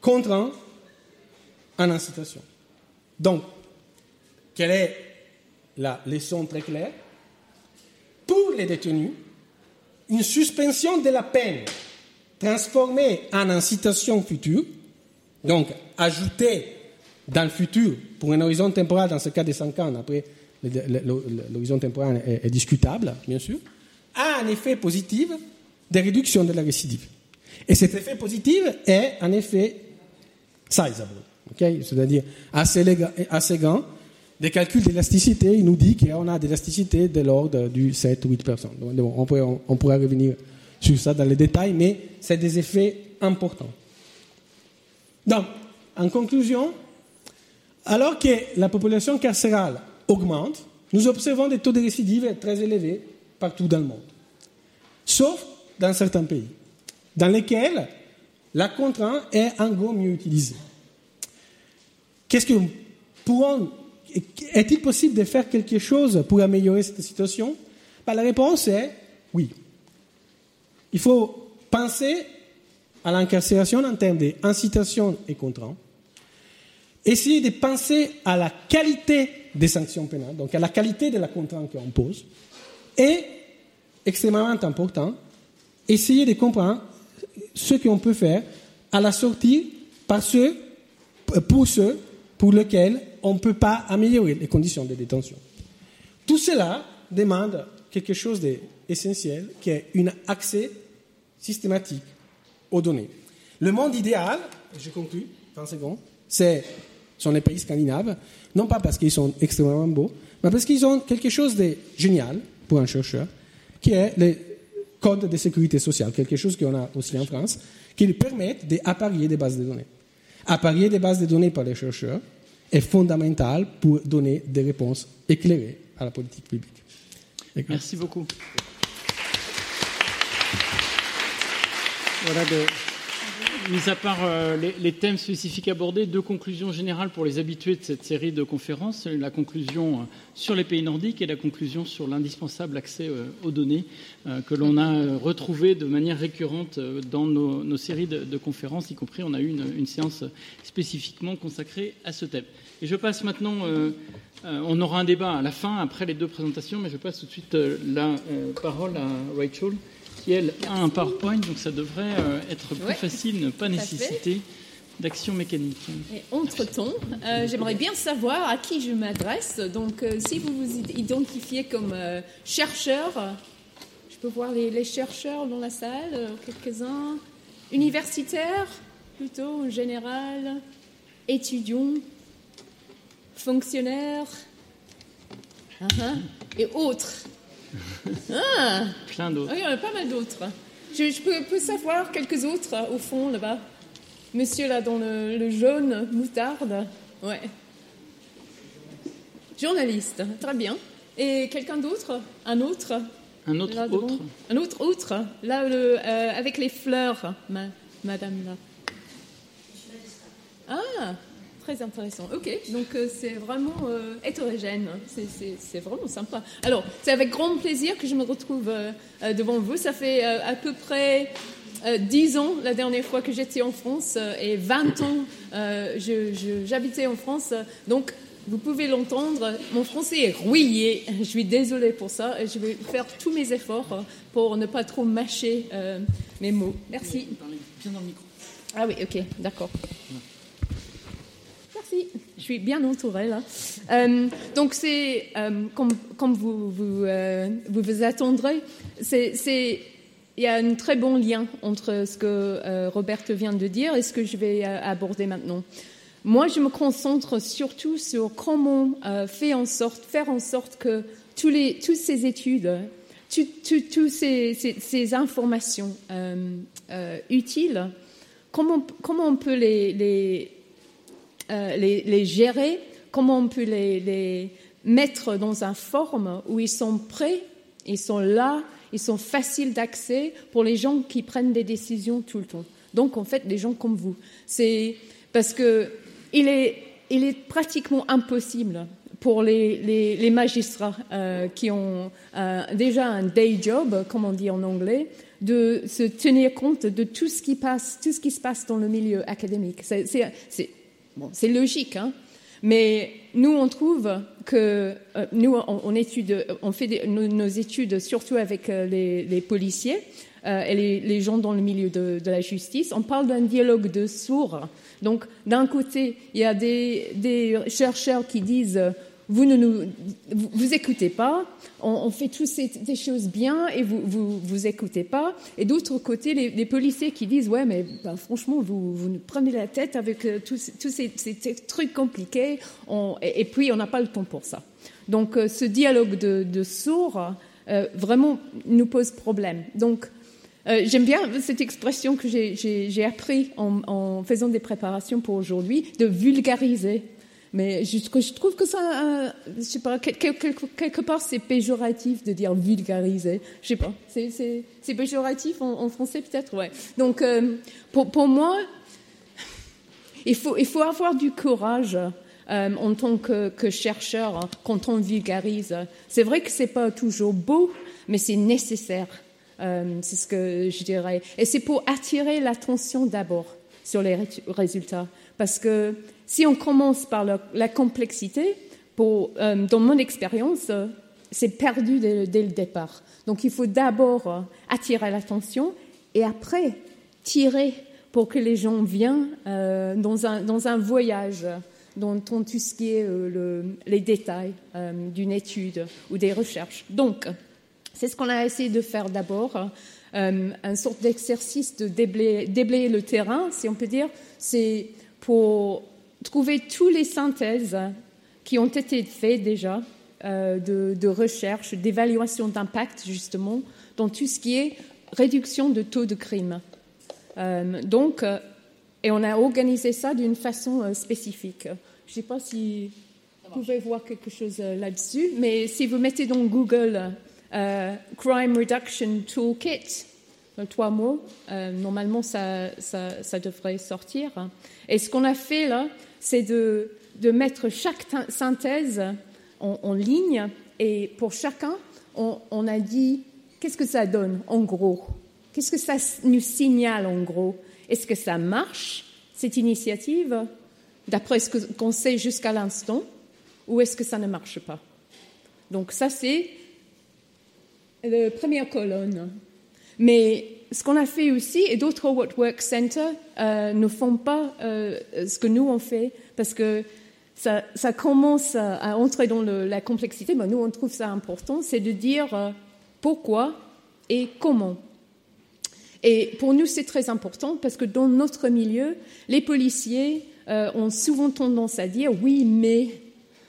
contraintes en incitation. Donc, quelle est la leçon très claire? Pour les détenus, une suspension de la peine transformée en incitation future, donc ajoutée dans le futur pour un horizon temporel, dans ce cas de 5 ans, après l'horizon temporel est, discutable, bien sûr, a un effet positif de réduction de la récidive. Et cet effet positif est un effet sizable, c'est-à-dire assez, assez grand. Des calculs d'élasticité, il nous dit qu'on a de l'élasticité de l'ordre du 7 ou 8%. on, pourrait, on, pourra revenir sur ça dans les détails, mais c'est des effets importants. Donc, en conclusion, alors que la population carcérale augmente, nous observons des taux de récidive très élevés partout dans le monde, sauf dans certains pays. dans lesquels la contrainte est un go mieux utilisée. Qu'est-ce que pourrons est-il possible de faire quelque chose pour améliorer cette situation? Ben, La réponse est oui. Il faut penser à l'incarcération en termes d'incitation et contrainte. Essayer de penser à la qualité des sanctions pénales, donc à la qualité de la contrainte qu'on pose. Et, extrêmement important, essayer de comprendre ce qu'on peut faire à la sortie par ceux, pour ceux pour lesquels on ne peut pas améliorer les conditions de détention. Tout cela demande quelque chose d'essentiel, qui est un accès systématique aux données. Le monde idéal, je conclue, 30 secondes, c'est, sont les pays scandinaves, non pas parce qu'ils sont extrêmement beaux, mais parce qu'ils ont quelque chose de génial pour un chercheur, qui est le code de sécurité sociale, quelque chose qu'on a aussi en France, qui permettent d'apparier des bases de données. Apparier des bases de données par les chercheurs est fondamental pour donner des réponses éclairées à la politique publique. Merci beaucoup. Voilà de, mis à part euh, les, thèmes spécifiques abordés, deux conclusions générales pour les habitués de cette série de conférences. La conclusion euh, sur les pays nordiques et la conclusion sur l'indispensable accès euh, aux données que l'on a retrouvé de manière récurrente dans nos, séries de, conférences, y compris on a eu une, séance spécifiquement consacrée à ce thème. Et je passe maintenant, on aura un débat à la fin, après les deux présentations, mais je passe tout de suite la parole à Rachel qui, elle, a un PowerPoint, donc ça devrait euh, être plus facile, ne pas nécessiter d'action mécanique. Et entre-temps, euh, j'aimerais bien savoir à qui je m'adresse. Donc, euh, si vous vous identifiez comme chercheur, je peux voir les, chercheurs dans la salle, quelques-uns, universitaires plutôt en général, étudiants, fonctionnaires, uh-huh, et autres. Ah Plein d'autres. il y en a pas mal d'autres. Je, peux, savoir quelques autres au fond là-bas. Monsieur là dans le, jaune moutarde. Ouais. Journaliste, très bien. Et quelqu'un d'autre? Un autre? Un autre autre Un autre autre? Là, euh, avec les fleurs, madame là. Ah très intéressant. Ok, donc euh, c'est vraiment euh, hétérogène. C'est vraiment sympa. Alors, c'est avec grand plaisir que je me retrouve euh, devant vous. Ça fait à peu près 10 ans la dernière fois que j'étais en France et 20 ans j'habitais en France. Donc, vous pouvez l'entendre, mon français est rouillé. Je suis désolée pour ça. Je vais faire tous mes efforts pour ne pas trop mâcher mes mots. Merci. Bien dans le micro. Ah oui, ok, d'accord. Je suis bien entourée là. Euh, donc c'est euh, comme, vous vous, euh, vous, attendrez, il y a un très bon lien entre ce que Robert vient de dire et ce que je vais aborder maintenant. Moi, je me concentre surtout sur comment faire en sorte, que toutes ces études, toutes ces, informations utiles, comment, comment on peut les euh, les, gérer, comment on peut les, mettre dans une forme où ils sont prêts, ils sont là, ils sont faciles d'accès pour les gens qui prennent des décisions tout le temps. Donc en fait, des gens comme vous. C'est parce que il est pratiquement impossible pour les, magistrats euh, qui ont euh, déjà un day job, comme on dit en anglais, de se tenir compte de tout ce qui passe, tout ce qui se passe dans le milieu académique. C'est c'est logique, hein mais nous, on trouve que euh, nous, on, on fait nos, études surtout avec euh, les, policiers euh, et les, gens dans le milieu de, la justice. On parle d'un dialogue de sourds. Donc, d'un côté, il y a des chercheurs qui disent vous ne nous vous, écoutez pas, on, fait toutes ces choses bien et vous vous, vous écoutez pas. Et d'autre côté, les, policiers qui disent ouais mais ben, franchement vous vous nous prenez la tête avec euh, tous, tous ces, trucs compliqués et, puis on n'a pas le temps pour ça. Donc euh, ce dialogue de, de sourds euh, vraiment nous pose problème. Donc J'aime bien cette expression que j'ai appris en, en, faisant des préparations pour aujourd'hui, de vulgariser Mais je, trouve que ça, euh, je sais pas, quelque, part c'est péjoratif de dire vulgariser. Je sais pas, c'est péjoratif en, français peut-être, ouais. Donc euh, pour, moi, il faut, avoir du courage euh, en tant que, chercheur quand on vulgarise. C'est vrai que c'est pas toujours beau, mais c'est nécessaire. C'est ce que je dirais. Et c'est pour attirer l'attention d'abord sur les résultats. Parce que si on commence par la, complexité, euh, dans mon expérience, c'est perdu dès, le départ. Donc il faut d'abord attirer l'attention et après tirer pour que les gens viennent euh, dans, un, dans, un, voyage dans tout ce qui est le, les détails d'une étude ou des recherches. Donc, c'est ce qu'on a essayé de faire d'abord, euh, une sorte d'exercice de déblayer, le terrain, si on peut dire. C'est pour trouver toutes les synthèses qui ont été faites déjà euh, de, recherche, d'évaluation d'impact, justement, dans tout ce qui est réduction de taux de crime. Euh, donc, et on a organisé ça d'une façon spécifique. Je ne sais pas si vous pouvez voir quelque chose là-dessus, mais si vous mettez dans Google euh, Crime Reduction Toolkit, trois mots. Euh, normalement, ça, ça, devrait sortir. Et ce qu'on a fait là, c'est de, de, mettre chaque synthèse en, ligne. Et pour chacun, on, on a dit qu'est-ce que ça donne en gros? Qu'est-ce que ça nous signale en gros? Est-ce que ça marche, cette initiative, d'après ce qu'on sait jusqu'à l'instant, ou est-ce que ça ne marche pas? Donc ça, c'est la première colonne. Mais ce qu'on a fait aussi, et d'autres Work Center euh, ne font pas euh, ce que nous on fait, parce que ça, commence à, entrer dans la complexité, mais nous on trouve ça important, c'est de dire euh, pourquoi et comment. Et pour nous c'est très important parce que dans notre milieu, les policiers ont souvent tendance à dire oui mais,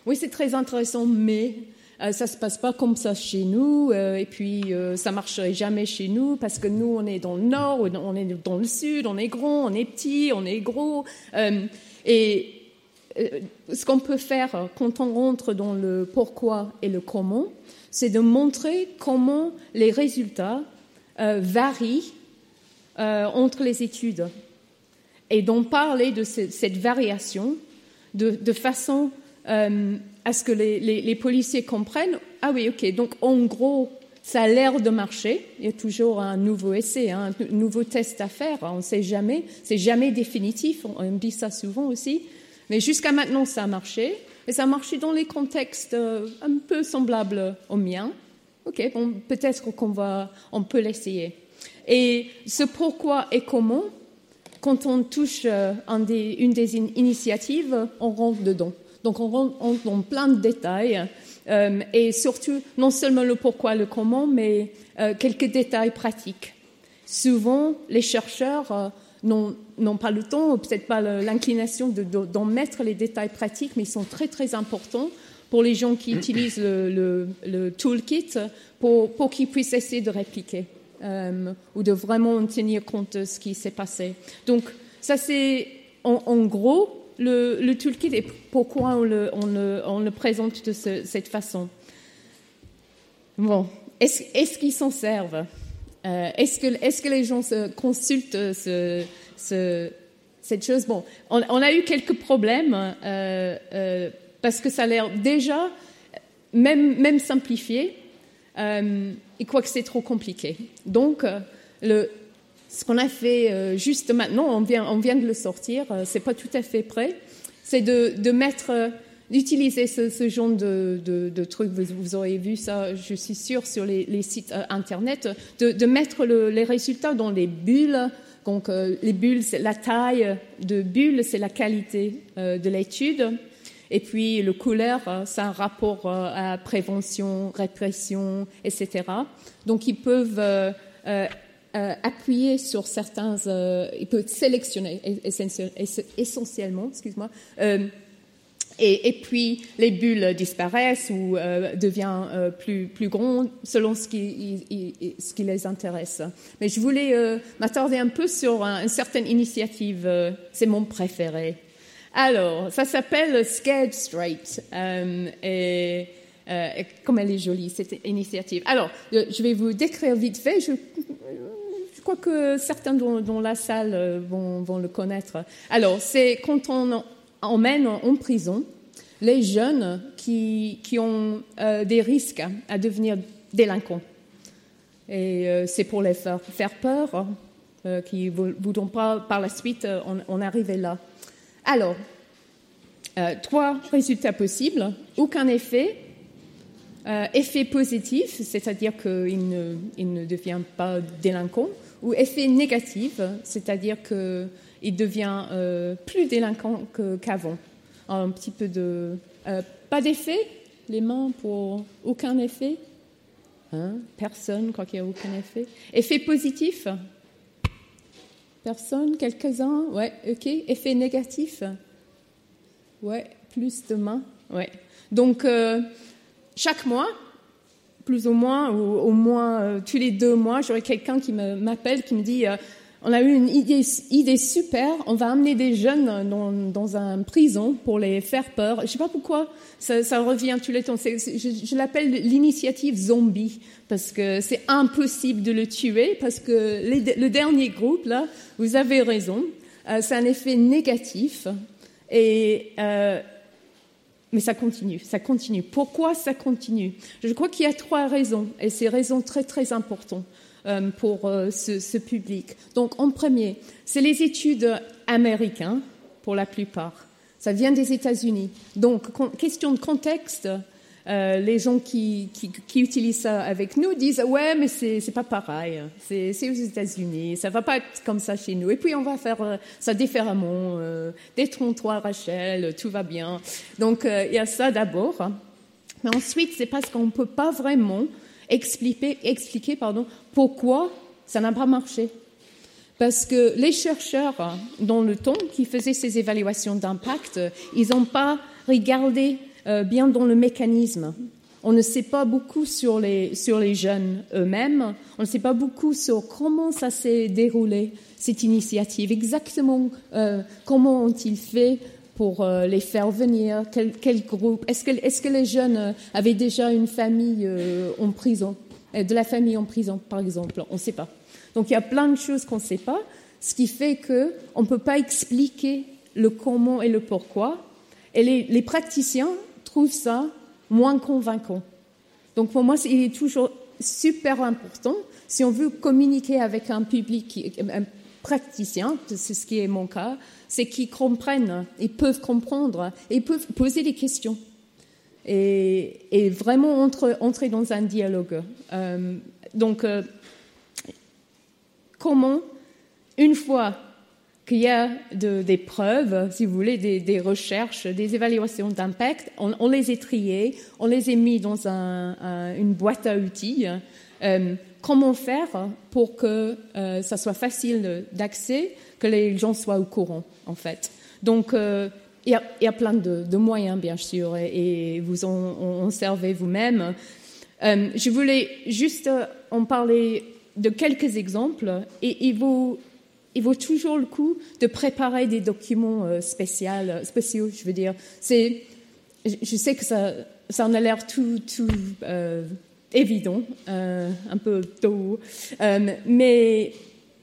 oui c'est très intéressant mais, euh, ça se passe pas comme ça chez nous, euh, et puis euh, ça marcherait jamais chez nous parce que nous on est dans le nord, on est dans le sud, on est grand, on est petit, on est gros, et ce qu'on peut faire quand on rentre dans le pourquoi et le comment, c'est de montrer comment les résultats varient entre les études et d'en parler de cette variation de façon à ce que les, policiers comprennent, ah oui, ok, donc en gros, ça a l'air de marcher. Il y a toujours un nouveau essai, hein, un nouveau test à faire. On ne sait jamais. C'est jamais définitif. On, me dit ça souvent aussi. Mais jusqu'à maintenant, ça a marché. Et ça a marché dans les contextes euh, un peu semblables au mien. Ok, peut-être qu'on va, on peut l'essayer. Et ce pourquoi et comment, quand on touche euh, une des initiatives, on rentre dedans. Donc on rentre dans plein de détails euh, et surtout non seulement le pourquoi, le comment, mais euh, quelques détails pratiques. Souvent, les chercheurs euh, n'ont pas le temps, peut-être pas l'inclination d'en mettre les détails pratiques, mais ils sont très très importants pour les gens qui utilisent le, toolkit pour qu'ils puissent essayer de répliquer ou de vraiment tenir compte de ce qui s'est passé. Donc ça c'est en gros le, toolkit et pourquoi on le, présente de cette façon. Bon, est-ce qu'ils s'en servent? Euh, Est-ce que, les gens se consultent ce, cette chose? Bon, on, a eu quelques problèmes euh, euh, parce que ça a l'air déjà, même, même simplifié, et quoi que c'est trop compliqué. Donc, le, ce qu'on a fait euh, juste maintenant, on vient, de le sortir, euh, c'est pas tout à fait prêt, c'est de, mettre, euh, d'utiliser ce, genre de, de, trucs. Vous, aurez vu ça, je suis sûre, sur les, sites internet, de, mettre le, les résultats dans les bulles. Donc, les bulles, la taille de bulles, c'est la qualité de l'étude. Et puis, le couleur, c'est un rapport à prévention, répression, etc. Donc, ils peuvent appuyer sur certains, euh, il peut sélectionner essentiellement, excuse-moi, euh, et, puis les bulles disparaissent ou euh, deviennent plus, plus grandes selon ce qui, ce qui les intéresse. Mais je voulais m'attarder un peu sur une certaine initiative, c'est mon préféré. Alors, ça s'appelle Scared Straight. Euh, et, euh, comme elle est jolie, cette initiative. Alors, euh, je vais vous décrire vite fait. Crois que certains dans, la salle euh, vont, le connaître. Alors, c'est quand on emmène en prison les jeunes qui, ont euh, des risques à devenir délinquants. Et euh, c'est pour les faire, faire peur, qui ne voudront pas par la suite en, arriver là. Alors, trois résultats possibles. Aucun effet. Effet positif, c'est-à-dire qu'il ne, ne devient pas délinquant. Ou effet négatif, c'est-à-dire qu'il devient euh, plus délinquant qu'avant. Un petit peu de... Euh, pas d'effet Les mains pour aucun effet hein Personne croit qu'il n'y a aucun effet. Effet positif Personne Quelques-uns Ouais, ok. Effet négatif Ouais, plus de mains Ouais. Donc, euh, chaque mois, plus ou moins, ou au moins euh, tous les deux mois, j'aurai quelqu'un qui m'appelle, qui me dit euh, On a eu une idée, super, on va amener des jeunes dans, un prison pour les faire peur. Je ne sais pas pourquoi ça, revient tous les temps. Je, l'appelle l'initiative zombie, parce que c'est impossible de le tuer, parce que le dernier groupe, là, vous avez raison, euh, c'est un effet négatif. Et. Mais ça continue, ça continue. Pourquoi ça continue? Je crois qu'il y a trois raisons, et ces raisons très très importantes euh, pour euh, ce, ce, public. Donc, en premier, c'est les études américaines, pour la plupart. Ça vient des États-Unis. Donc, question de contexte, euh, les gens qui, utilisent ça avec nous disent ouais mais c'est pas pareil. C'est aux États-Unis. Ça va pas être comme ça chez nous. Et puis on va faire euh, ça différemment. Euh, détrompe-toi Rachel tout va bien. Donc euh, il y a ça d'abord. Mais ensuite c'est parce qu'on peut pas vraiment expliquer expliquer pardon pourquoi ça n'a pas marché. Parce que les chercheurs dans le temps qui faisaient ces évaluations d'impact ils n'ont pas regardé euh, bien dans le mécanisme. On ne sait pas beaucoup sur les, sur les jeunes eux-mêmes, on ne sait pas beaucoup sur comment ça s'est déroulé, cette initiative, exactement euh, comment ont-ils fait pour euh, les faire venir, quel, quel groupe, est-ce que, est que les jeunes avaient déjà une famille en prison, de la famille en prison par exemple, on ne sait pas. Donc il y a plein de choses qu'on ne sait pas, ce qui fait qu'on ne peut pas expliquer le comment et le pourquoi. Et les, les praticiens trouve ça moins convaincant. Donc pour moi, il est toujours super important, si on veut communiquer avec un public, un praticien, c'est ce qui est mon cas, c'est qu'ils comprennent, ils peuvent comprendre, ils peuvent poser des questions. Et, vraiment entre, entrer dans un dialogue. Euh, donc, euh, comment, une fois qu'il y a de, des preuves, si vous voulez, des, recherches, des évaluations d'impact. On, les a triées, on les a mis dans un, un, une boîte à outils. Euh, comment faire pour que euh, ça soit facile d'accès, que les gens soient au courant, en fait? Donc, euh, il, y a, plein de, moyens, bien sûr, et, vous en, servez vous-même. Je voulais juste en parler de quelques exemples, et vous il vaut toujours le coup de préparer des documents euh, spéciaux, spéciaux, je veux dire. C'est, je sais que ça, ça en a l'air tout, tout euh, évident, euh, un peu tôt, euh, mais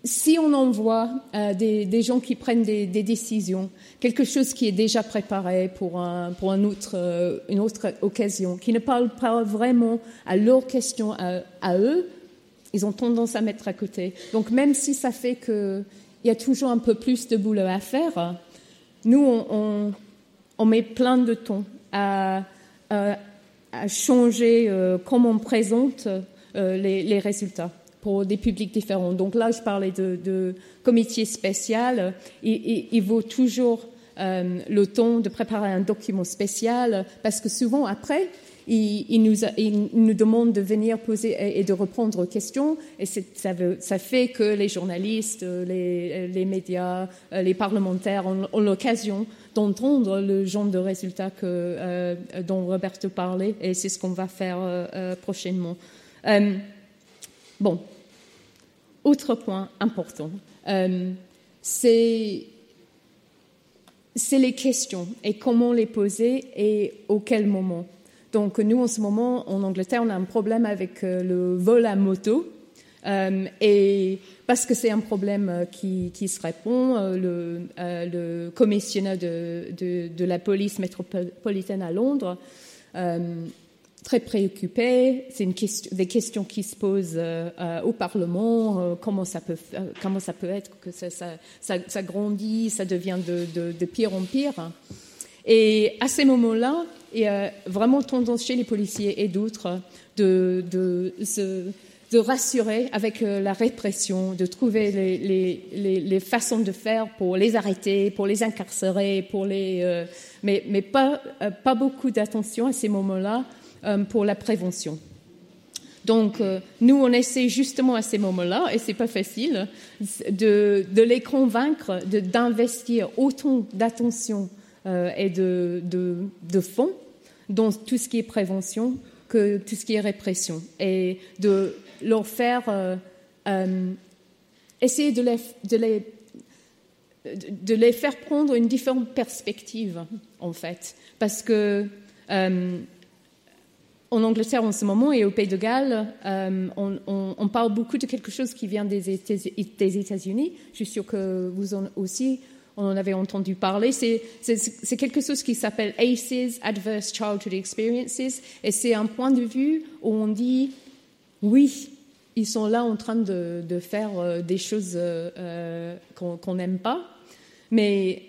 si on envoie euh, des, des, gens qui prennent des, décisions, quelque chose qui est déjà préparé pour, un, pour un autre, euh, une autre occasion, qui ne parle pas vraiment à leurs questions à, eux, ils ont tendance à mettre à côté. Donc même si ça fait qu'il y a toujours un peu plus de boulot à faire, nous, on, met plein de temps à, changer euh, comment on présente euh, les, résultats pour des publics différents. Donc là, je parlais de, de comité spécial. Il, il, il vaut toujours euh, le temps de préparer un document spécial parce que souvent après, il, nous, a, il nous demande de venir poser et, de reprendre aux questions. Et ça, fait que les journalistes, les, les médias, les parlementaires ont, l'occasion d'entendre le genre de résultats euh, dont Roberto parlait. Et c'est ce qu'on va faire euh, prochainement. Euh, bon, autre point important, euh, c'est c'est les questions et comment les poser et au quel moment. Donc nous, en ce moment, en Angleterre, on a un problème avec euh, le vol à moto. Euh, et parce que c'est un problème euh, qui, se répond, le, commissionnaire de, la police métropolitaine à Londres, très préoccupé, c'est question, des questions qui se posent au Parlement, comment, ça peut, comment ça peut être que ça, ça, grandit, ça devient de, de, pire en pire. Et à ces moments-là, y a vraiment tendance chez les policiers et d'autres de, de, de, rassurer avec euh, la répression, de trouver les, les, les, façons de faire pour les arrêter, pour les incarcérer, pour les, euh, mais, mais pas, euh, pas beaucoup d'attention à ces moments-là pour la prévention. Donc, nous, on essaie justement à ces moments-là, et c'est pas facile, de, de les convaincre d'investir autant d'attention euh, et de, de, fond dans tout ce qui est prévention que tout ce qui est répression et de leur faire euh, euh, essayer de les, de les, faire prendre une différente perspective en fait parce que en Angleterre en ce moment et au Pays de Galles, on, on, parle beaucoup de quelque chose qui vient des États-Unis. Je suis sûre que vous en aussi on en avait entendu parler. C'est quelque chose qui s'appelle ACEs, Adverse Childhood Experiences, et c'est un point de vue où on dit oui, ils sont là en train de, faire euh, des choses euh, euh, qu'on n'aime pas, mais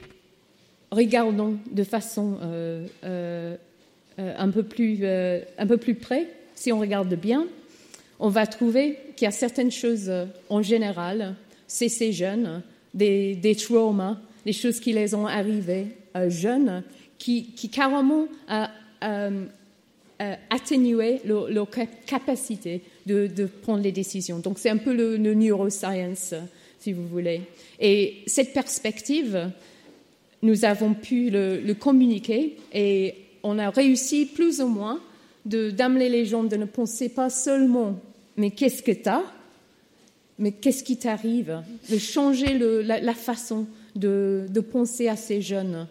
regardons de façon un, peu plus, un peu plus près, si on regarde bien, on va trouver qu'il y a certaines choses en général, c'est ces jeunes, des, des traumas, les choses qui les ont arrivées jeunes, qui, carrément atténué leur, capacité de, prendre les décisions. Donc c'est un peu le, neuroscience, si vous voulez. Et cette perspective, nous avons pu le, communiquer et on a réussi plus ou moins d'amener les gens de ne penser pas seulement mais qu'est-ce que tu as, mais qu'est-ce qui t'arrive, de changer la, façon de, penser à ces jeunes.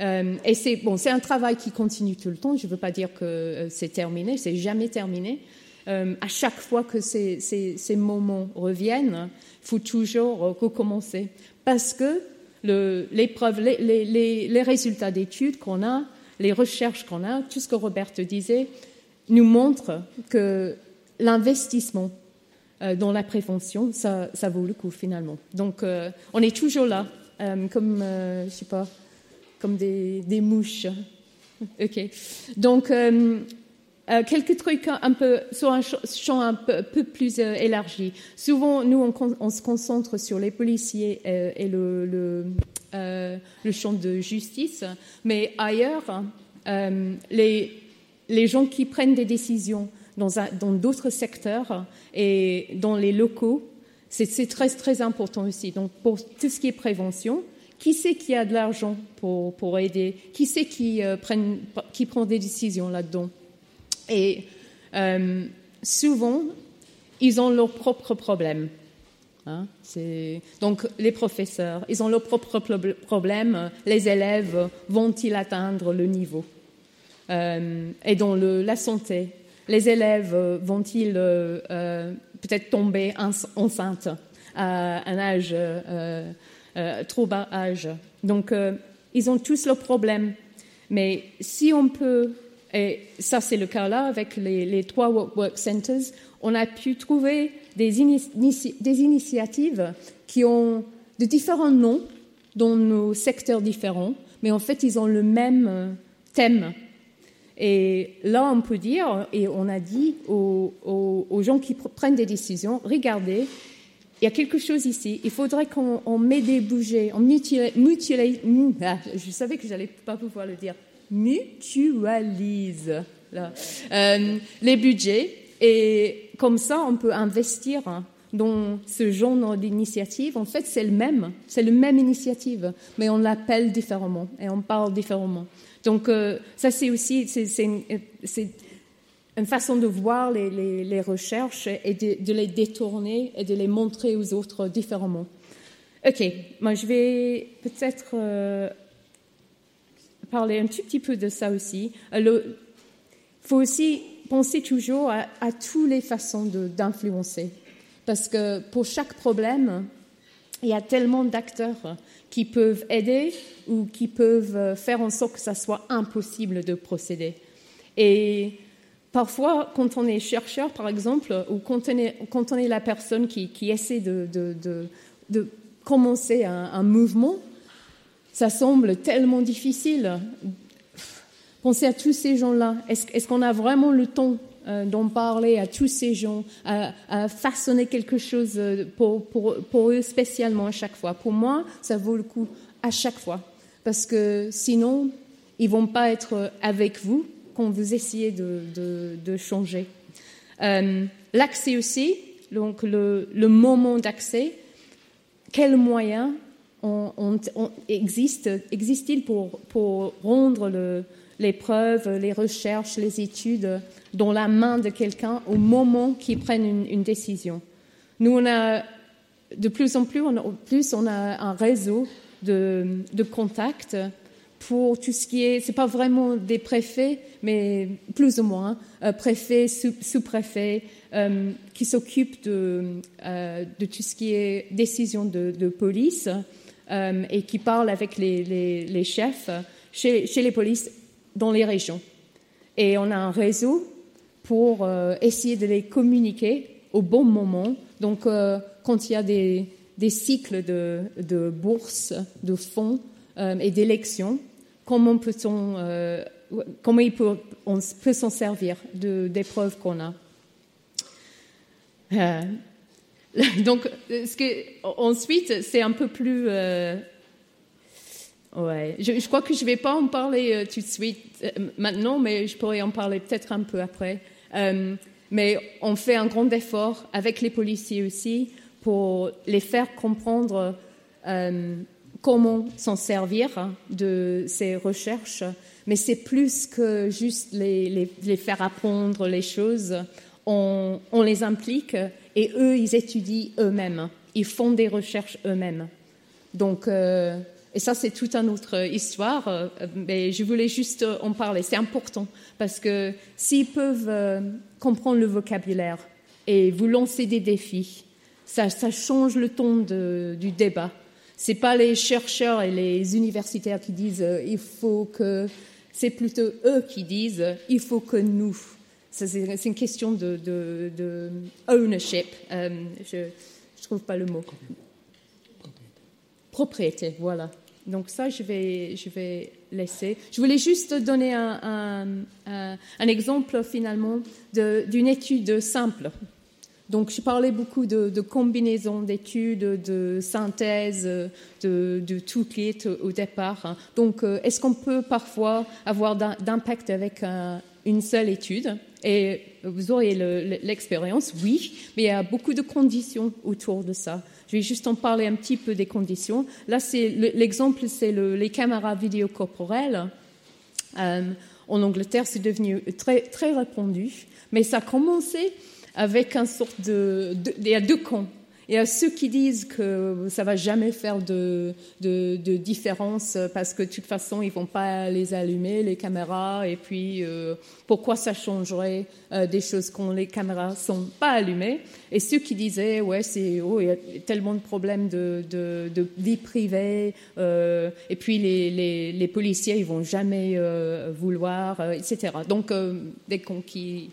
Euh, et c'est bon, c'est un travail qui continue tout le temps. Je ne veux pas dire que euh, c'est terminé, c'est jamais terminé. Euh, à chaque fois que ces, ces, moments reviennent, il faut toujours recommencer parce que l'épreuve, les, les, les, résultats d'études qu'on a, les recherches qu'on a, tout ce que Robert disait, nous montrent que l'investissement dans la prévention, ça, ça, vaut le coup finalement. Donc, on est toujours là euh, comme, euh, je sais pas, comme des, des mouches. ok. Donc, euh, quelques trucs un peu sur un champ un peu, peu plus élargi. Souvent, nous, on, on, se concentre sur les policiers et, le, le, le, champ de justice, mais ailleurs, les, les gens qui prennent des décisions dans d'autres secteurs et dans les locaux c'est très, important aussi. Donc, pour tout ce qui est prévention, qui c'est qui a de l'argent pour, aider? Qui c'est qui, euh, prend des décisions là-dedans? Et euh, souvent, ils ont leurs propres problèmes. Hein? Donc, les professeurs, ils ont leurs propres problèmes. Les élèves vont-ils atteindre le niveau? Euh, Et dans la santé, les élèves vont-ils peut-être tomber enceinte à un âge euh, euh, trop bas âge. Donc, euh, ils ont tous leurs problèmes. Mais si on peut, et ça c'est le cas là avec les, trois work, centers, on a pu trouver des, initiatives qui ont de différents noms dans nos secteurs différents, mais en fait ils ont le même thème et là, on peut dire, et on a dit aux, gens qui prennent des décisions, regardez, il y a quelque chose ici. Il faudrait qu'on mette des bougies, on mutualise, les budgets et comme ça, on peut investir dans ce genre d'initiative. En fait, c'est le même, c'est la même initiative, mais on l'appelle différemment et on parle différemment. Donc euh, ça, c'est aussi c'est une, façon de voir les, recherches et de, les détourner et de les montrer aux autres différemment. Ok, moi je vais peut-être euh, parler un tout petit peu de ça aussi. Il faut aussi penser toujours à toutes les façons d'influencer. Parce que pour chaque problème, il y a tellement d'acteurs qui peuvent aider ou qui peuvent faire en sorte que ça soit impossible de procéder. Et parfois, quand on est chercheur, par exemple, ou quand on est, la personne qui, essaie de, commencer un, mouvement, ça semble tellement difficile. Pensez à tous ces gens-là. Est-ce est qu'on a vraiment le temps euh, d'en parler à tous ces gens, à, façonner quelque chose pour, pour, eux spécialement à chaque fois. Pour moi, ça vaut le coup à chaque fois. Parce que sinon, ils vont pas être avec vous quand vous essayez de, changer. Euh, l'accès aussi, donc le, moment d'accès, quels moyens on existe, existe-t-il pour, rendre le, les preuves, les recherches, les études dans la main de quelqu'un au moment qu'il prenne une, décision. Nous, on a de plus en plus, on a, plus on a un réseau de, contacts pour tout ce qui est, c'est pas vraiment des préfets, mais plus ou moins, euh, préfets, sous-préfets, euh, qui s'occupent de, euh, de tout ce qui est décision de, police et qui parlent avec les, chefs chez, les polices dans les régions. Et on a un réseau pour euh, essayer de les communiquer au bon moment. Donc, euh, quand il y a des, cycles de, bourses, de fonds et d'élections, comment peut-on, euh, comment il peut, on peut s'en servir de, des preuves qu'on a. Euh, donc, ensuite, c'est un peu plus. Euh, ouais, je, crois que je ne vais pas en parler euh, tout de suite maintenant, mais je pourrais en parler peut-être un peu après. Mais on fait un grand effort avec les policiers aussi pour les faire comprendre comment s'en servir de ces recherches, mais c'est plus que juste les, faire apprendre les choses. On, on, les implique et eux, ils étudient eux-mêmes. Ils font des recherches eux-mêmes. Donc, euh, et ça, c'est toute une autre histoire, euh, mais je voulais juste en parler. C'est important parce que s'ils peuvent euh, comprendre le vocabulaire et vous lancer des défis, ça, change le ton de, du débat c'est pas les chercheurs et les universitaires qui disent euh, il faut que c'est plutôt eux qui disent euh, il faut que nous. C'est une question de, ownership. Euh, je ne trouve pas le mot. Propriété, voilà. Donc ça, je vais, je vais laisser. Je voulais juste donner un, un exemple finalement d'une étude simple donc, je parlais beaucoup de, de combinaisons d'études, de synthèse, de, de toolkit au départ. Donc, euh, est-ce qu'on peut parfois avoir d'impact avec un, une seule étude Et vous auriez l'expérience, oui, mais il y a beaucoup de conditions autour de ça. Je vais juste en parler un petit peu des conditions. Là, l'exemple, c'est le, les caméras vidéocorporelles. Euh, en Angleterre, c'est devenu très, très répandu, mais ça a commencé avec un sorte de, il y a deux camps. Y a ceux qui disent que ça va jamais faire de, de, de, différence parce que de toute façon ils vont pas les allumer les caméras et puis euh, pourquoi ça changerait euh, des choses quand les caméras sont pas allumées? Et ceux qui disaient ouais c'est oh il y a tellement de problèmes de, de, de vie privée euh, et puis les, les, les, policiers ils vont jamais euh, vouloir euh, etc donc euh, des cons qui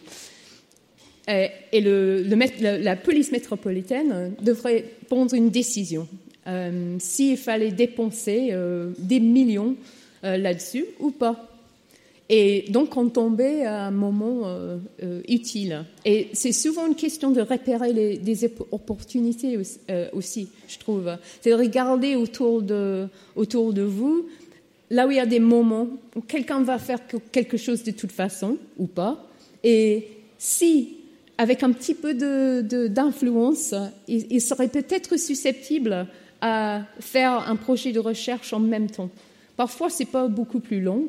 et le, le, la police métropolitaine devrait prendre une décision euh, s'il fallait dépenser euh, des millions euh, là-dessus ou pas. Et donc on tombait à un moment euh, euh, utile. Et c'est souvent une question de repérer les, des opportunités aussi, aussi je trouve. C'est de regarder autour de, autour de vous, là où il y a des moments où quelqu'un va faire quelque chose de toute façon ou pas. Et si avec un petit peu d'influence, il, il serait peut-être susceptible à faire un projet de recherche en même temps. Parfois, c'est pas beaucoup plus long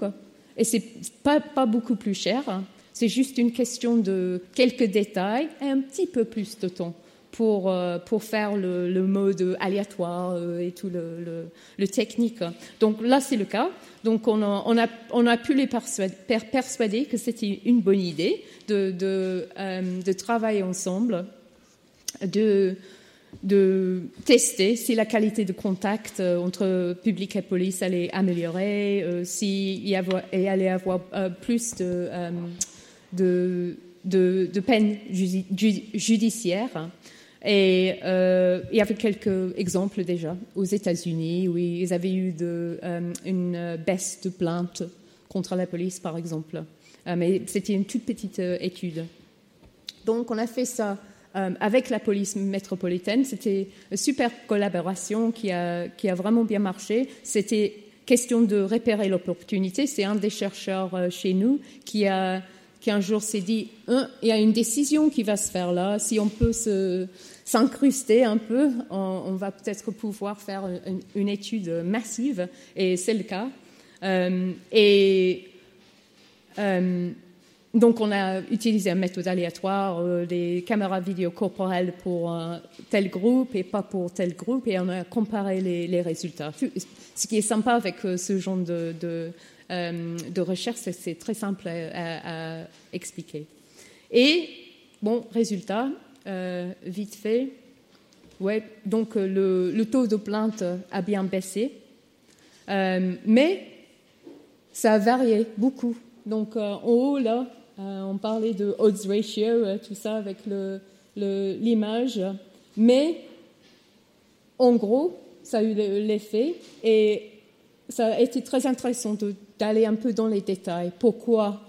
et c'est pas beaucoup plus cher. C'est juste une question de quelques détails et un petit peu plus de temps pour, pour faire le, mode aléatoire et tout le, le, technique. Donc là, c'est le cas. Donc on a, on a, on a pu les persuader, que c'était une bonne idée de, de, de travailler ensemble, de, de tester si la qualité de contact euh, entre public et police allait améliorer, euh, s'il y, allait avoir euh, plus de, de, de, peines judiciaires. Et il y avait quelques exemples déjà aux États-Unis où ils avaient eu de, une baisse de plaintes contre la police, par exemple. mais c'était une toute petite étude. Donc on a fait ça euh, avec la police métropolitaine. C'était une super collaboration qui a, qui a vraiment bien marché. C'était question de repérer l'opportunité. C'est un des chercheurs euh, chez nous qui a qui un jour s'est dit il y a une décision qui va se faire là. Si on peut s'incruster un peu, on, va peut-être pouvoir faire une, étude massive. Et c'est le cas. Euh, et donc, on a utilisé une méthode aléatoire, euh, des caméras vidéo corporelles pour tel groupe et pas pour tel groupe, et on a comparé les, résultats. Ce qui est sympa avec euh, ce genre de, de, euh, recherche, c'est très simple à, expliquer. Et, bon, résultat, vite fait, ouais, donc le, le, taux de plainte a bien baissé, mais ça a varié beaucoup. Donc, en haut, là, euh, on parlait de odds ratio, euh, tout ça avec l'image. Mais en gros, ça a eu l'effet et ça a été très intéressant d'aller un peu dans les détails. Pourquoi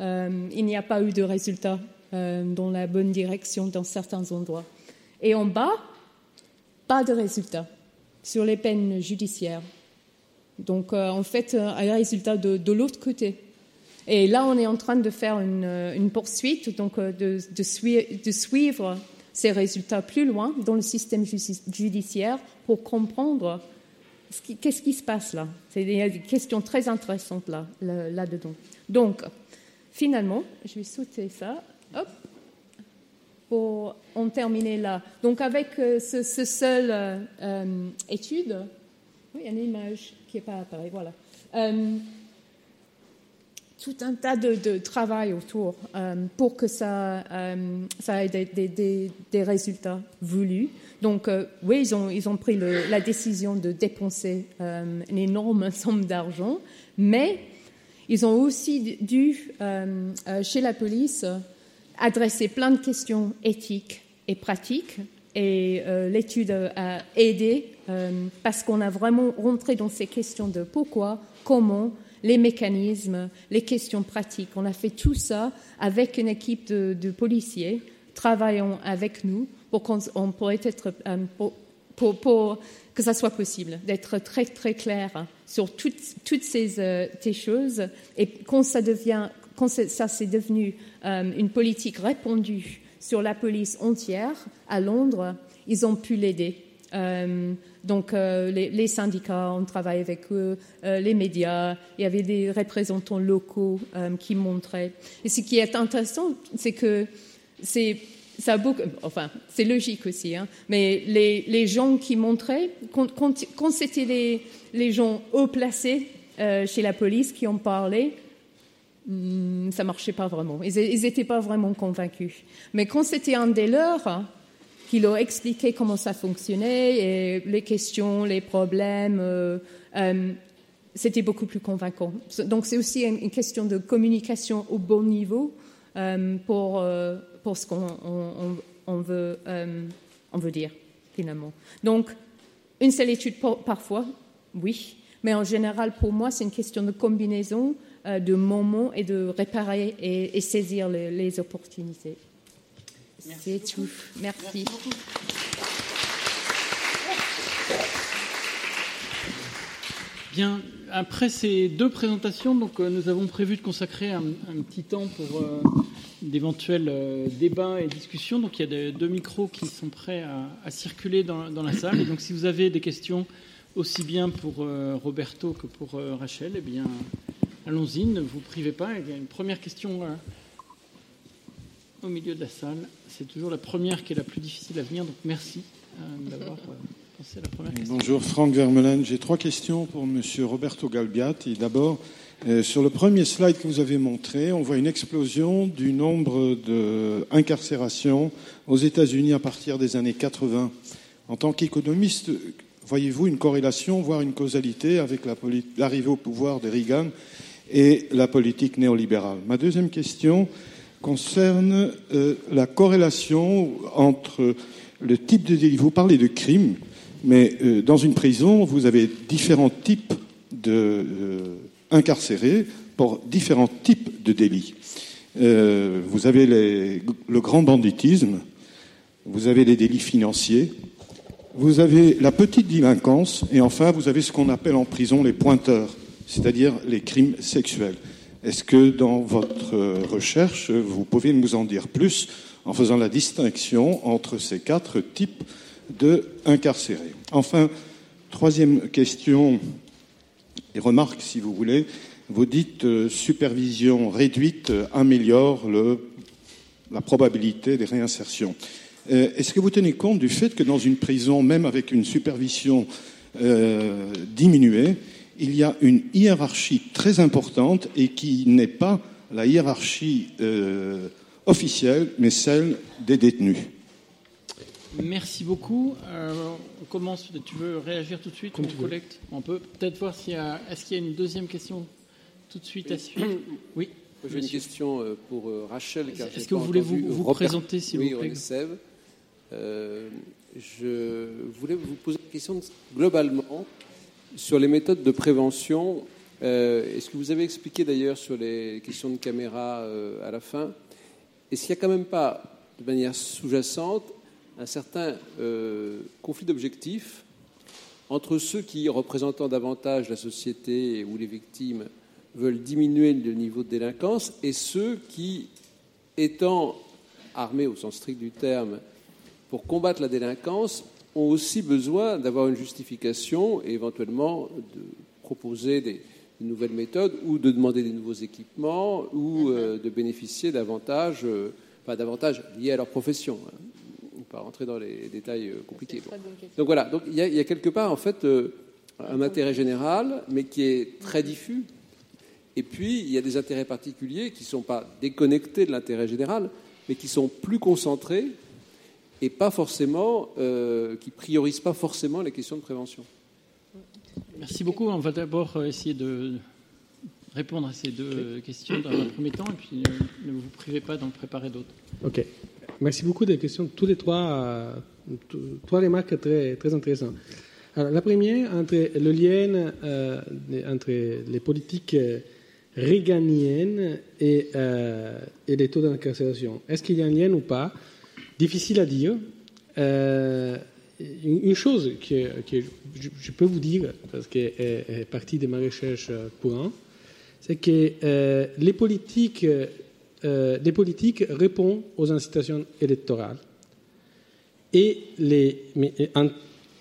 euh, il n'y a pas eu de résultat? Dans la bonne direction dans certains endroits. Et en bas, pas de résultat sur les peines judiciaires. Donc, en fait, un résultat de l'autre côté. Et là, on est en train de faire une, euh, poursuite, donc euh, de, de, suivre ces résultats plus loin dans le système judiciaire pour comprendre qu'est-ce qui se passe là. A des questions très intéressantes là, là-dedans. donc, finalement, je vais sauter ça. Hop pour en terminer là. Donc avec euh, ce, ce seul étude, oui, il y a une image qui n'est pas apparue, voilà tout un tas de, travail autour euh, pour que ça, euh, ça ait des, résultats voulus. Donc, euh, oui, ils ont, ils ont pris la décision de dépenser une énorme somme d'argent, mais ils ont aussi dû, chez la police, adresser plein de questions éthiques et pratiques. Et l'étude a aidé parce qu'on a vraiment rentré dans ces questions de pourquoi, comment, les mécanismes, les questions pratiques. On a fait tout ça avec une équipe de, policiers travaillant avec nous pour qu'on pourrait être euh, pour, que ça soit possible, d'être très très clair sur toutes, toutes ces, euh, choses et quand ça devient quand ça s'est devenu euh, une politique répandue sur la police entière à Londres, ils ont pu l'aider. Donc euh, les, syndicats, on travaille avec eux, euh, les médias, il y avait des représentants locaux euh, qui montraient. Et ce qui est intéressant, c'est que c'est ça enfin, c'est logique aussi, hein, mais les, gens qui montraient, quand, c'était les, les, gens haut placés chez la police qui ont parlé, ça marchait pas vraiment. Ils n'étaient pas vraiment convaincus. Mais quand c'était un des leurs, qui leur expliquait comment ça fonctionnait et les questions, les problèmes. Euh, euh, c'était beaucoup plus convaincant. Donc c'est aussi une, question de communication au bon niveau euh, pour, pour ce qu'on on, veut, on veut dire finalement. Donc une seule étude parfois, oui, mais en général pour moi c'est une question de combinaison de moments et de réparer et, saisir les opportunités. C'est tout. Merci. Bien, après ces deux présentations, donc, euh, nous avons prévu de consacrer un, petit temps pour euh, d'éventuels euh, débats et discussions. Donc il y a deux micros qui sont prêts à, circuler dans, la salle. Et donc si vous avez des questions aussi bien pour Roberto que pour Rachel, eh bien allons-y, ne vous privez pas. Il y a une première question au milieu de la salle. C'est toujours la première qui est la plus difficile à venir, donc merci euh, d'avoir euh, pensé à la première question. Bonjour, Franck Vermeulen. J'ai trois questions pour M. Roberto Galbiati. D'abord, euh, sur le premier slide que vous avez montré, on voit une explosion du nombre d'incarcérations aux États-Unis à partir des années 80. En tant qu'économiste, voyez-vous une corrélation, voire une causalité avec l'arrivée au pouvoir de Reagan et la politique néolibérale Ma deuxième question concerne euh, la corrélation entre le type de délit. Vous parlez de crime, mais euh, dans une prison, vous avez différents types d'incarcérés euh, pour différents types de délits. vous avez le grand banditisme, vous avez les délits financiers, vous avez la petite délinquance, et enfin, vous avez ce qu'on appelle en prison les pointeurs, c'est-à-dire les crimes sexuels. Est-ce que dans votre recherche, vous pouvez nous en dire plus en faisant la distinction entre ces quatre types de incarcérés? Enfin, troisième question et remarque, si vous voulez. Vous dites euh, supervision réduite améliore la probabilité des réinsertions. Euh, est-ce que vous tenez compte du fait que dans une prison, même avec une supervision euh, diminuée, il y a une hiérarchie très importante et qui n'est pas la hiérarchie euh, officielle, mais celle des détenus. Merci beaucoup. Euh, on commence. Tu veux réagir tout de suite Comme on collecte? On peut peut-être voir s'il y a. Est-ce qu'il y a une deuxième question tout de suite à suivre? Oui. J'ai une question euh, pour Rachel. Est-ce que vous voulez vous, vous présenter, s'il oui, vous plaît? Je voulais vous poser une question globalement sur les méthodes de prévention, euh, est-ce que vous avez expliqué d'ailleurs sur les questions de caméra euh, à la fin Est-ce qu'il n'y a quand même pas, de manière sous-jacente, un certain euh, conflit d'objectifs entre ceux qui, représentant davantage la société ou les victimes, veulent diminuer le niveau de délinquance et ceux qui, étant armés au sens strict du terme pour combattre la délinquance, ont aussi besoin d'avoir une justification et éventuellement de proposer des, nouvelles méthodes ou de demander des nouveaux équipements ou euh, de bénéficier davantage, euh, pas davantage liés à leur profession. Hein. On ne pas rentrer dans les détails euh, compliqués. Donc voilà, donc il y, a, quelque part en fait un intérêt général, mais qui est très diffus. Et puis il y a des intérêts particuliers qui ne sont pas déconnectés de l'intérêt général, mais qui sont plus concentrés et pas forcément, euh, qui priorisent pas forcément les questions de prévention. Merci beaucoup. On va d'abord euh, essayer de répondre à ces deux questions dans un premier temps, et puis euh, ne vous privez pas d'en préparer d'autres. Ok. Merci beaucoup des questions. Tous les trois, trois remarques très, très intéressantes. Alors, la première, entre le lien entre les politiques réganiennes et, et les taux d'incarcération. Est-ce qu'il y a un lien ou pas? Difficile à dire. Euh, une chose que, je, peux vous dire, parce qu'elle est partie de ma recherche pour un, c'est que euh, les politiques, euh, répondent aux incitations électorales et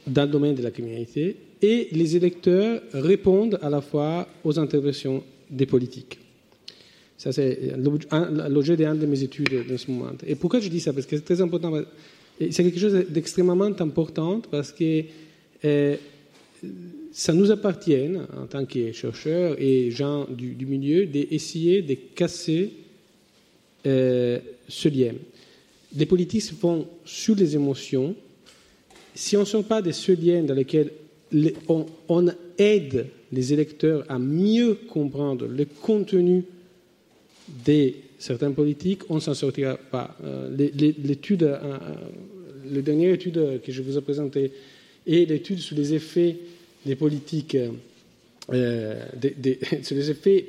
dans le domaine de la criminalité, et les électeurs répondent à la fois aux interventions des politiques. Ça, c'est l'objet d'un de mes études dans ce moment. Et pourquoi je dis ça? Parce que c'est très important. C'est quelque chose d'extrêmement important parce que euh, ça nous appartient, en tant que chercheurs et gens du, milieu, d'essayer de casser euh, ce lien. Les politiques se font sur les émotions. Si on ne sort pas de ce lien dans lequel on aide les électeurs à mieux comprendre le contenu de certains politiques, on ne s'en sortira pas. Euh, l'étude, euh, euh, la dernière étude que je vous ai présentée et l'étude sur les effets des politiques, sur les effets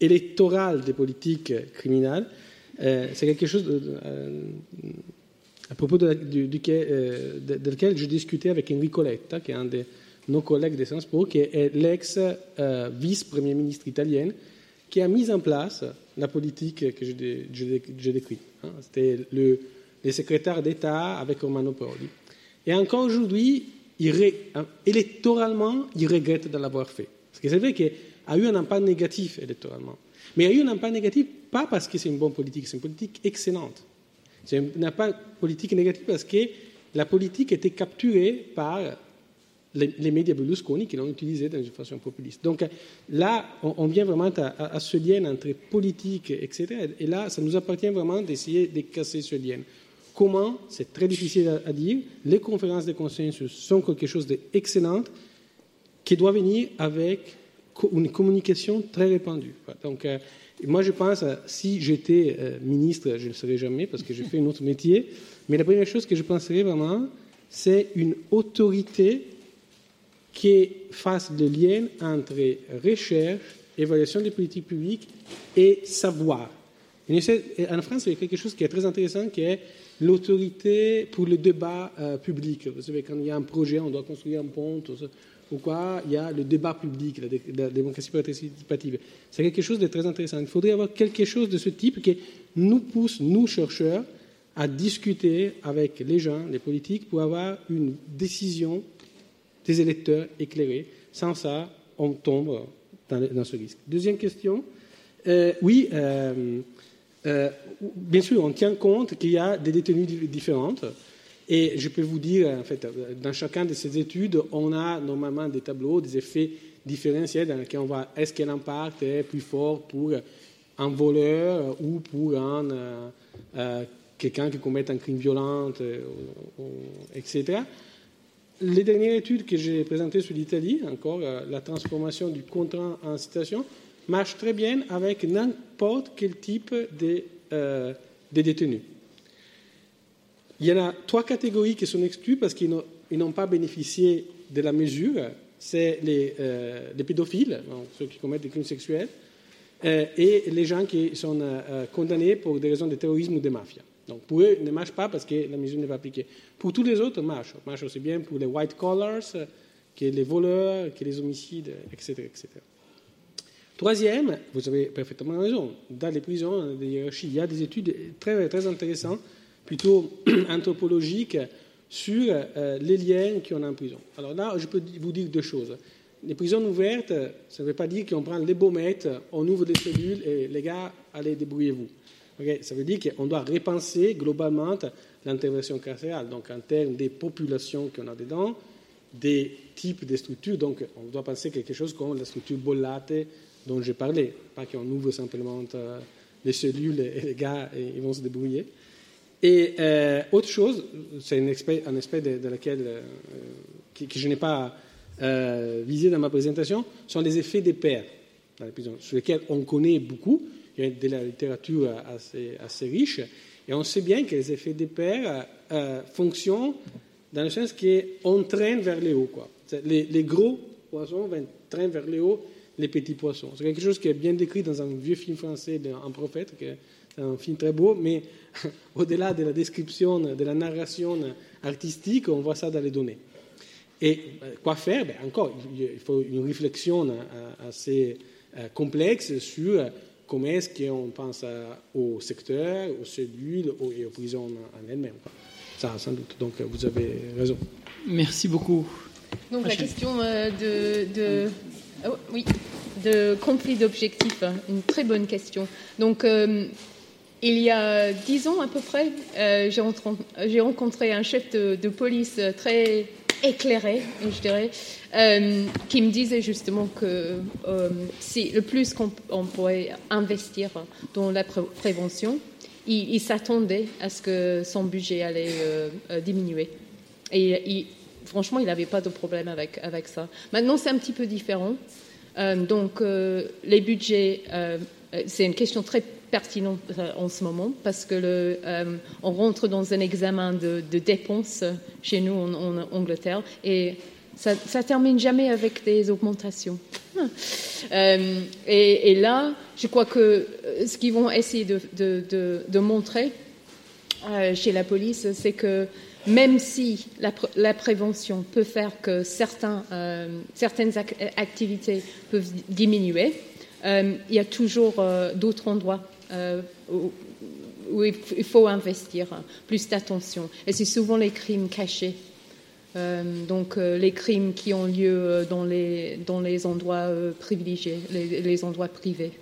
électoraux des politiques criminelles, c'est quelque chose à propos de, duquel, de, je discutais avec Enrico Coletta, qui est un de nos collègues de Sciences Po, qui est l'ex-vice-premier ministre italien, qui a mis en place la politique que je, décris. Hein. C'était le, secrétaire d'État avec Romano Prodi. Et encore aujourd'hui, hein, électoralement, il regrette de l'avoir fait. Parce que c'est vrai qu'il a eu un impact négatif électoralement. Mais il a eu un impact négatif pas parce que c'est une bonne politique, c'est une politique excellente. Ce n'est pas politique négative parce que la politique était capturée par les, médias Berlusconi qui l'ont utilisée dans une façon populiste. Donc là, on, vient vraiment à, ce lien entre politique, etc. Et là, ça nous appartient vraiment d'essayer de casser ce lien. Comment C'est très difficile à, dire. Les conférences de consensus sont quelque chose d'excellent qui doit venir avec une communication très répandue. Donc, euh, moi, je pense, si j'étais euh, ministre, je ne le serais jamais parce que je fais un autre métier, mais la première chose que je penserais vraiment, c'est une autorité qui fasse le lien entre recherche, évaluation des politiques publiques et savoir. En France, il y a quelque chose qui est très intéressant, qui est l'autorité pour le débat euh, public. Vous savez, quand il y a un projet, on doit construire un pont, ou quoi, il y a le débat public, la, démocratie participative. C'est quelque chose de très intéressant. Il faudrait avoir quelque chose de ce type qui nous pousse, nous chercheurs, à discuter avec les gens, les politiques, pour avoir une décision des électeurs éclairés. Sans ça, on tombe dans, ce risque. Deuxième question. Euh, oui, euh, euh, bien sûr, on tient compte qu'il y a des détenues différentes. Et je peux vous dire, en fait, dans chacun de ces études, on a normalement des tableaux, des effets différentiels dans lesquels on voit est-ce que l'impact est plus fort pour un voleur ou pour un, quelqu'un qui commet un crime violent, etc. Les dernières études que j'ai présentées sur l'Italie, encore euh, la transformation du contrat en citation, marche très bien avec n'importe quel type de, euh, détenus. Il y en a trois catégories qui sont exclues parce qu'ils n'ont pas bénéficié de la mesure. C'est les, euh, pédophiles, ceux qui commettent des crimes sexuels, et les gens qui sont condamnés pour des raisons de terrorisme ou de mafia. Donc pour eux, ne marche pas parce que la mesure n'est pas appliquée. Pour tous les autres, marche. Marche aussi bien pour les white collars que les voleurs, que les homicides, etc. etc. Troisième, vous avez parfaitement raison, dans les prisons, il y a des études très, très intéressantes, plutôt anthropologiques, sur euh, les liens qu'on a en prison. Alors là, je peux vous dire deux choses. Les prisons ouvertes, ça ne veut pas dire qu'on prend les baumettes, on ouvre des cellules et les gars, allez, débrouillez-vous ça veut dire qu'on doit repenser globalement l'intervention carcérale, donc en termes des populations qu'on a dedans, des types de structures. Donc, on doit penser quelque chose comme la structure bollate dont j'ai parlé, pas qu'on ouvre simplement euh, les cellules et les gars ils vont se débrouiller. Et euh, autre chose, c'est un aspect, un aspect de, laquelle, euh, que, je n'ai pas visé dans ma présentation, sont les effets des pairs dans les sur lesquels on connaît beaucoup, de la littérature assez, riche, et on sait bien que les effets des pairs euh, fonctionnent dans le sens qu'on traîne vers le haut. Quoi. Les, gros poissons traînent vers le haut les petits poissons. C'est quelque chose qui est bien décrit dans un vieux film français Un prophète, qui est un film très beau, mais au-delà de la description, de la narration artistique, on voit ça dans les données. Et euh, quoi faire? Ben, Encore, il faut une réflexion euh, assez complexe sur comment est-ce qu'on pense au secteur, aux cellules et aux prisons en elles-mêmes. Ça, sans doute. Donc, vous avez raison. Merci beaucoup. Donc, la question euh, de, oh, oui, de conflit d'objectifs, hein, une très bonne question. Donc, euh, il y a dix ans à peu près, euh, j'ai rencontré un chef de police très éclairé, je dirais, euh, qui me disait justement que euh, si le plus qu'on pourrait investir dans la prévention, il, s'attendait à ce que son budget allait euh, diminuer. Et franchement, il n'avait pas de problème avec, avec ça. Maintenant, c'est un petit peu différent. donc, les budgets, c'est une question très pertinent euh, en ce moment parce que le, euh, on rentre dans un examen de, dépenses chez nous en, Angleterre et ça, ça termine jamais avec des augmentations. Euh, et, là, je crois que ce qu'ils vont essayer de, montrer chez la police, c'est que même si la, la, prévention peut faire que certains, certaines activités peuvent diminuer, il y a toujours d'autres endroits euh, où, il faut investir plus d'attention. Et c'est souvent les crimes cachés. Euh, donc euh, les crimes qui ont lieu dans les, dans les endroits privilégiés, les, endroits privés.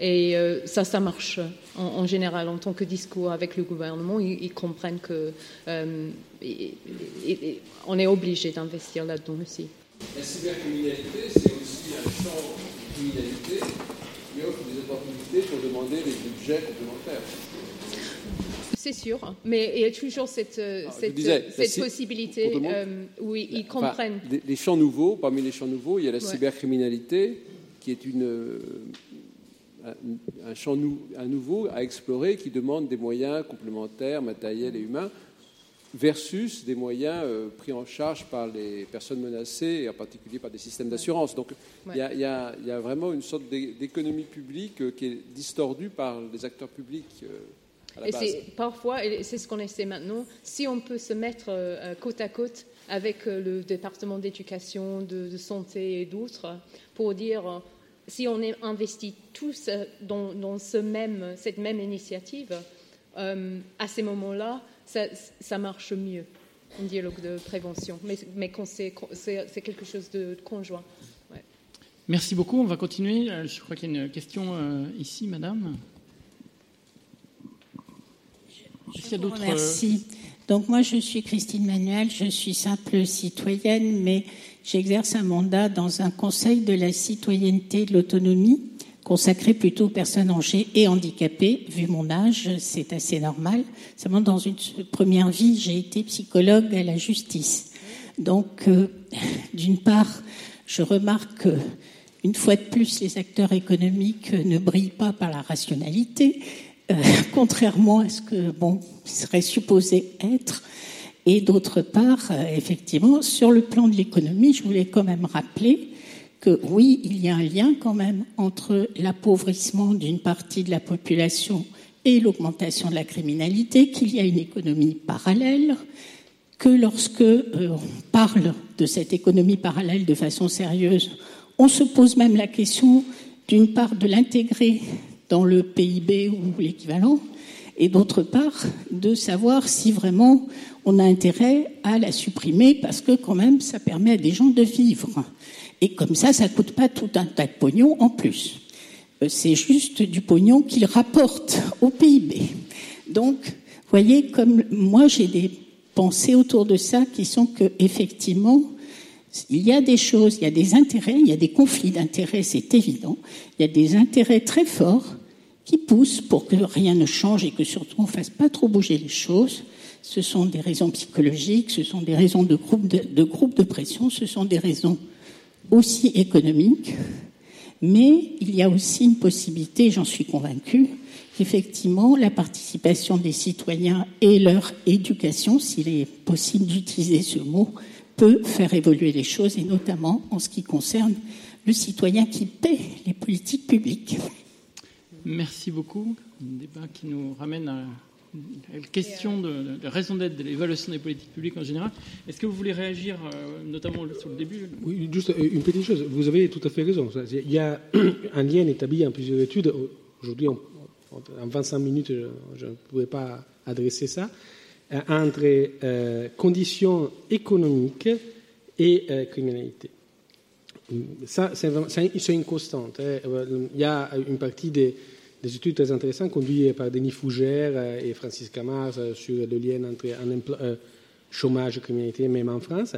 Et ça, ça marche en, général en tant que discours avec le gouvernement. Ils, comprennent que euh, on est obligé d'investir là-dedans aussi. La cybercriminalité, c'est aussi un champ de criminalité qui offre des opportunités pour demander des budgets complémentaires. C'est sûr, mais il y a toujours cette, euh, ah, cette, possibilité où ils, comprennent. les champs nouveaux, parmi les champs nouveaux, il y a la cybercriminalité qui est une, un champ nouveau à explorer qui demande des moyens complémentaires, matériels et humains, versus des moyens euh, pris en charge par les personnes menacées, et en particulier par des systèmes d'assurance. Donc il y, a vraiment une sorte d'économie publique euh, qui est distordue par les acteurs publics. Euh, à la et c'est parfois, et c'est ce qu'on essaie maintenant, si on peut se mettre côte à côte avec le département d'éducation, de, santé et d'autres, pour dire si on investit tous euh, dans, ce même, cette même initiative, à ces moments-là, ça, marche mieux, un dialogue de prévention. Mais, mais c'est, quelque chose de conjoint. Merci beaucoup. On va continuer. Euh, je crois qu'il y a une question ici, madame. Merci. Donc moi, je suis Christine Manuel, je suis simple citoyenne, mais J'exerce un mandat dans un conseil de la citoyenneté et de l'autonomie, consacré plutôt aux personnes âgées et handicapées. Vu mon âge, c'est assez normal. Seulement, dans une première vie, j'ai été psychologue à la justice. Donc, euh, d'une part, je remarque que, une fois de plus, les acteurs économiques ne brillent pas par la rationalité, euh, contrairement à ce que, bon, serait supposé être. Et d'autre part, euh, effectivement, sur le plan de l'économie, je voulais quand même rappeler que oui, il y a un lien quand même entre l'appauvrissement d'une partie de la population et l'augmentation de la criminalité, qu'il y a une économie parallèle, que lorsque euh, on parle de cette économie parallèle de façon sérieuse, on se pose même la question d'une part de l'intégrer dans le PIB ou l'équivalent, et d'autre part de savoir si vraiment on a intérêt à la supprimer parce que quand même ça permet à des gens de vivre. Et comme ça, ça coûte pas tout un tas de pognon en plus. Euh, c'est juste du pognon qu'ils rapportent au PIB. Donc, voyez, comme moi j'ai des pensées autour de ça qui sont que effectivement, il y a des choses, il y a des intérêts, il y a des conflits d'intérêts, c'est évident. Il y a des intérêts très forts qui poussent pour que rien ne change et que surtout on fasse pas trop bouger les choses. Ce sont des raisons psychologiques, ce sont des raisons de groupe de, de, groupe de pression, ce sont des raisons aussi économiques. Mais il y a aussi une possibilité, j'en suis convaincue, qu'effectivement la participation des citoyens et leur éducation, s'il est possible d'utiliser ce mot, peut faire évoluer les choses, et notamment en ce qui concerne le citoyen qui paie les politiques publiques. Merci beaucoup. Un débat qui nous ramène à question de, la raison d'être de l'évaluation des politiques publiques en général. Est-ce que vous voulez réagir, euh, notamment sur le début? Oui, juste une petite chose. Vous avez tout à fait raison. Il y a un lien établi en plusieurs études. Aujourd'hui, en 25 minutes, je ne pouvais pas adresser ça euh, entre euh, conditions économiques et criminalité. Ça, c'est une constante. Hein. Il y a une partie des des études très intéressantes conduites par Denis Fougère euh, et Francis Camars euh, sur le lien entre euh, chômage et criminalité, même en France.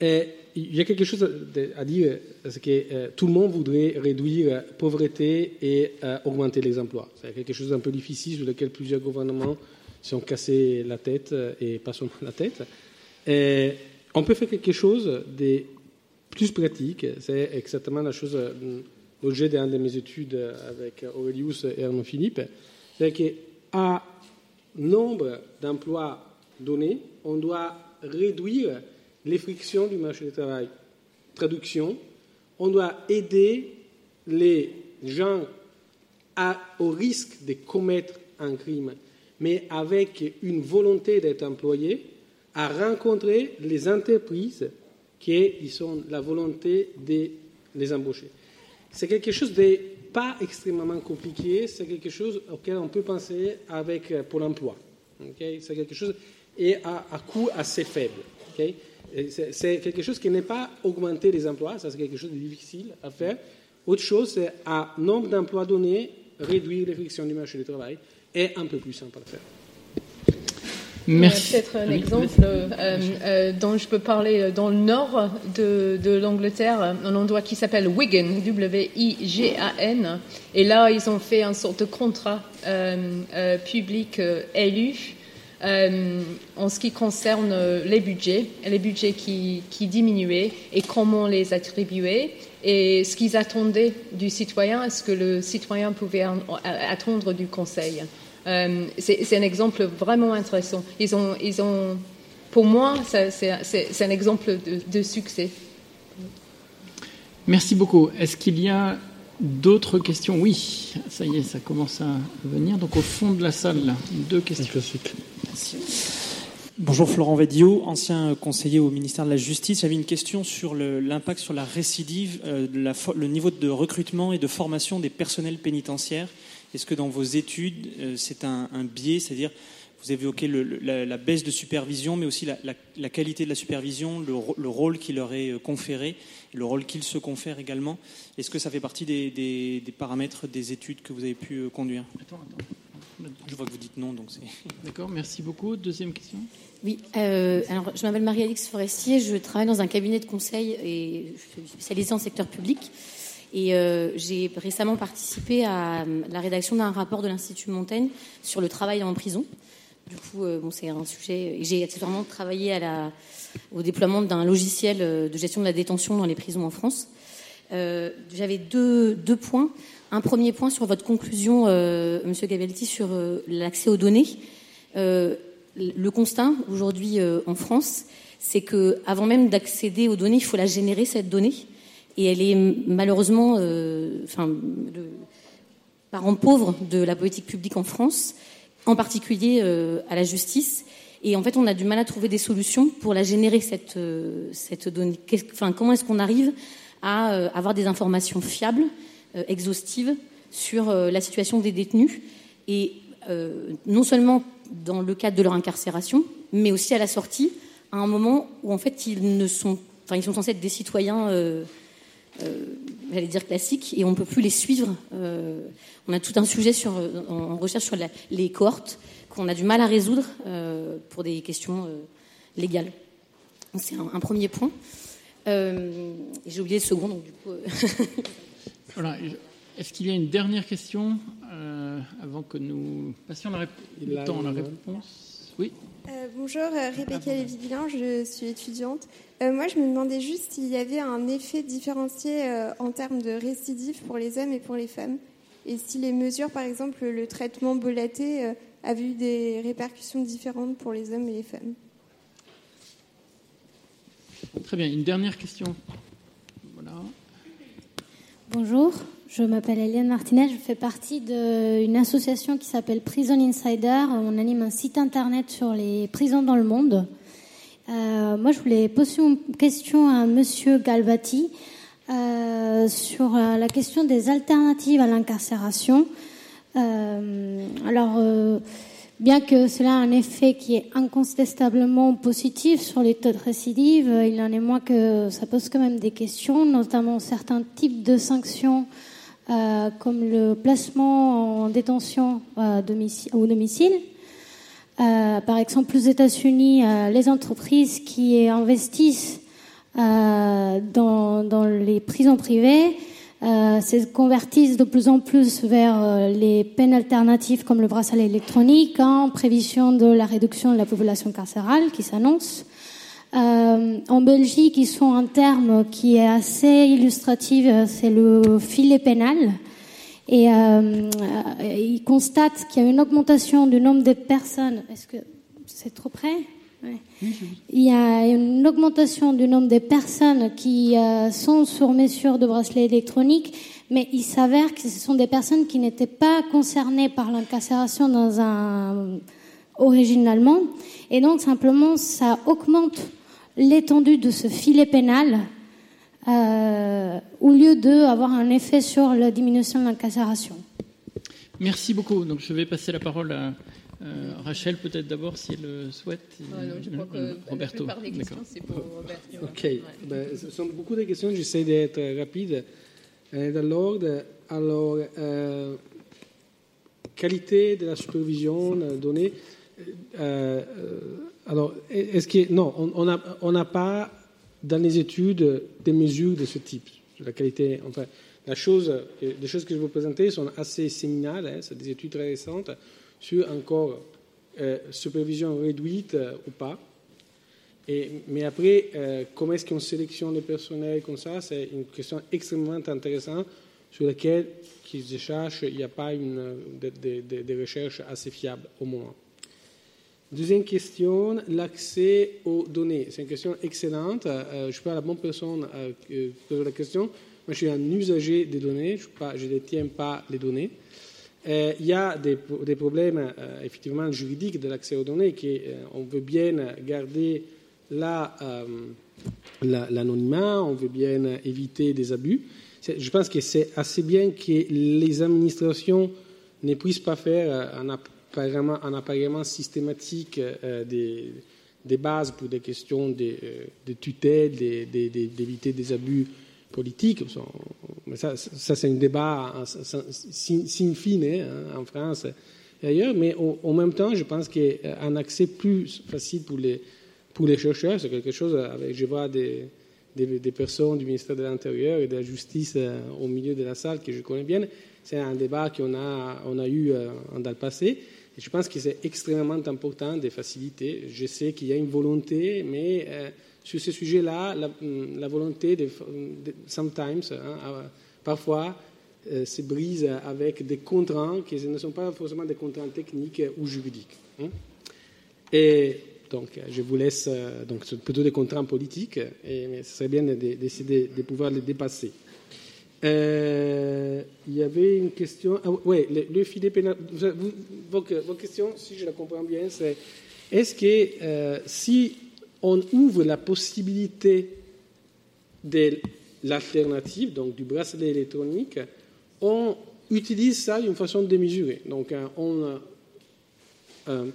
Il y a quelque chose à dire, c'est que tout le monde voudrait réduire la pauvreté et augmenter les emplois. C'est quelque chose d'un peu difficile sur lequel plusieurs gouvernements se sont cassés la tête et pas seulement la tête. On peut faire quelque chose de plus pratique, c'est exactement la chose l'objet d'une de mes études avec Aurelius et Arnaud Philippe, c'est qu'à nombre d'emplois donnés, on doit réduire les frictions du marché du travail. Traduction, on doit aider les gens au risque de commettre un crime, mais avec une volonté d'être employé, à rencontrer les entreprises qui sont la volonté de les embaucher. C'est quelque chose de pas extrêmement compliqué, c'est quelque chose auquel on peut penser avec euh, Pôle emploi. C'est quelque chose et à, à coût assez faible. C'est quelque chose qui n'est pas augmenter les emplois, ça c'est quelque chose de difficile à faire. Autre chose, c'est à nombre d'emplois donnés, réduire les frictions du marché du travail est un peu plus simple à faire. Merci. Peut-être un Oui, exemple euh, euh, dont je peux parler dans le nord de, de l'Angleterre, un endroit qui s'appelle Wigan, W-I-G-A-N. Et là, ils ont fait une sorte de contrat euh, euh, public euh, élu euh, en ce qui concerne euh, les budgets, les budgets qui, qui diminuaient et comment les attribuer et ce qu'ils attendaient du citoyen, ce que le citoyen pouvait attendre du conseil. Euh, c'est un exemple vraiment intéressant. Ils ont, ils ont, pour moi, c'est un exemple de, de succès. Merci beaucoup. Est-ce qu'il y a d'autres questions? Oui, ça y est, ça commence à venir. Donc au fond de la salle, là, deux questions. Merci. Bonjour Florent Vedio, ancien conseiller au ministère de la Justice. J'avais une question sur l'impact sur la récidive, euh, la le niveau de recrutement et de formation des personnels pénitentiaires. Est-ce que dans vos études, euh, c'est un, un biais, c'est-à-dire vous avez évoqué le- le- la, la baisse de supervision, mais aussi la, la- la qualité de la supervision, le, rôle qui leur est euh, conféré, le rôle qu'ils se confèrent également. Est-ce que ça fait partie des, des- des paramètres des études que vous avez pu euh, conduire? Attends, attends. Je vois que vous dites non, donc c'est. D'accord, merci beaucoup. Deuxième question. Oui, euh, alors je m'appelle Marie-Alix Forestier, je travaille dans un cabinet de conseil et je suis spécialisée en secteur public. Et euh, j'ai récemment participé à euh, la rédaction d'un rapport de l'Institut Montaigne sur le travail en prison. Du coup, euh, c'est un sujet. et J'ai accessoirement travaillé au déploiement d'un logiciel de gestion de la détention dans les prisons en France. J'avais deux, points. Un premier point sur votre conclusion, Monsieur Gabelti, sur l'accès aux données. Le constat aujourd'hui en France, c'est que avant même d'accéder aux données, il faut la générer cette donnée, et elle est malheureusement, euh, enfin, le parent pauvre de la politique publique en France, en particulier euh, à la justice. Et en fait, on a du mal à trouver des solutions pour la générer cette euh, cette donnée. Enfin, comment est-ce qu'on arrive à avoir des informations fiables, exhaustives sur la situation des détenus et non seulement dans le cadre de leur incarcération, mais aussi à la sortie, à un moment où en fait ils ne sont, enfin ils sont censés être des citoyens, j'allais dire classiques, et on ne peut plus les suivre. Euh, on a tout un sujet sur, en en recherche sur la- les cohortes qu'on a du mal à résoudre euh, pour des questions euh, légales. C'est un, un premier point. Euh, J'ai oublié le second, donc du coup. euh, Voilà. Est-ce qu'il y a une dernière question euh, avant que nous passions la rép- Il le temps à la réponse? Oui. Euh, bonjour, euh, Rebecca Lévy-Villain, je suis étudiante. Euh, moi, je me demandais juste s'il y avait un effet différencié euh, en termes de récidive pour les hommes et pour les femmes. Et si les mesures, par exemple, le traitement bolaté, euh, avaient eu des répercussions différentes pour les hommes et les femmes. Très bien. Une dernière question. Voilà. Bonjour, je m'appelle Eliane Martinez, je fais partie d'une association qui s'appelle Prison Insider. On anime un site internet sur les prisons dans le monde. Euh, moi, je voulais poser une question à Monsieur Galvati euh, sur euh, la question des alternatives à l'incarcération. Alors, bien que cela a un effet qui est incontestablement positif sur les taux de récidive, il en est moins que ça pose quand même des questions, notamment certains types de sanctions euh, comme le placement en détention euh, au domicile. Euh, par exemple, aux États-Unis, euh, les entreprises qui investissent euh, dans, dans les prisons privées se convertissent de plus en plus vers les peines alternatives comme le bracelet électronique en prévision de la réduction de la population carcérale qui s'annonce. Euh, en Belgique, ils sont un terme qui est assez illustratif, euh, c'est le filet pénal. Et euh, ils constatent qu'il y a une augmentation du nombre de personnes. Est-ce que c'est trop près? Ouais. Il y a une augmentation du nombre de personnes qui euh, sont sur mesure de bracelet électronique, mais il s'avère que ce sont des personnes qui n'étaient pas concernées par l'incarcération dans un originalement, et donc simplement ça augmente l'étendue de ce filet pénal euh, au lieu d'avoir un effet sur la diminution de l'incarcération. Merci beaucoup. Donc je vais passer la parole à euh, Rachel, peut-être d'abord, si elle le souhaite. Ah non, je crois que Euh, la Roberto. plupart des questions, c'est pour Roberto. Ok, ben, ce sont beaucoup de questions, j'essaie d'être rapide et de l'ordre. Alors, euh, qualité de la supervision donnée. Alors, est-ce que non, on n'a pas dans les études des mesures de ce type, de la qualité. Enfin, la chose, les choses que je vous présenter sont assez séminales, hein, c'est des études très récentes sur encore euh, supervision réduite euh, ou pas. Et, mais après, euh, comment est-ce qu'on sélectionne les personnels comme ça C'est une question extrêmement intéressante sur laquelle, qui se cherche, il n'y a pas une, des recherches assez fiables au moment. Deuxième question, l'accès aux données. C'est une question excellente. je suis pas la bonne personne à poser la question. Moi, je suis un usager des données, je ne détiens pas les données. Euh, il y a des, problèmes euh, effectivement juridiques de l'accès aux données, qu'on euh, veut bien garder l'anonymat, on veut bien éviter des abus. Je pense que c'est assez bien que les administrations ne puissent pas faire un appareillement, systématique des, bases pour des questions de, tutelle, d'éviter des abus politique. Mais ça, c'est un débat sin fine hein, en France et ailleurs. Mais en même temps, je pense qu'un accès plus facile pour les, chercheurs, c'est quelque chose avec, je vois des, personnes du ministère de l'Intérieur et de la Justice euh, au milieu de la salle que je connais bien. C'est un débat qu'on a, eu euh, dans le passé. Je pense que c'est extrêmement important de faciliter. Je sais qu'il y a une volonté, mais euh, sur ce sujet-là, la, mm, volonté sometimes, hein, parfois, euh, se brise avec des contraintes qui ne sont pas forcément des contraintes techniques ou juridiques. Hein. Et donc, je vous laisse, euh, donc, plutôt des contraintes politiques, et, mais ce serait bien d'essayer de, pouvoir les dépasser. Euh, il y avait une question. Ah, oui, le, filet pénal. vos, questions, si je la comprends bien, c'est est-ce que si on ouvre la possibilité de l'alternative, donc du bracelet électronique, on utilise ça d'une façon démesurée. Donc, euh, on, euh,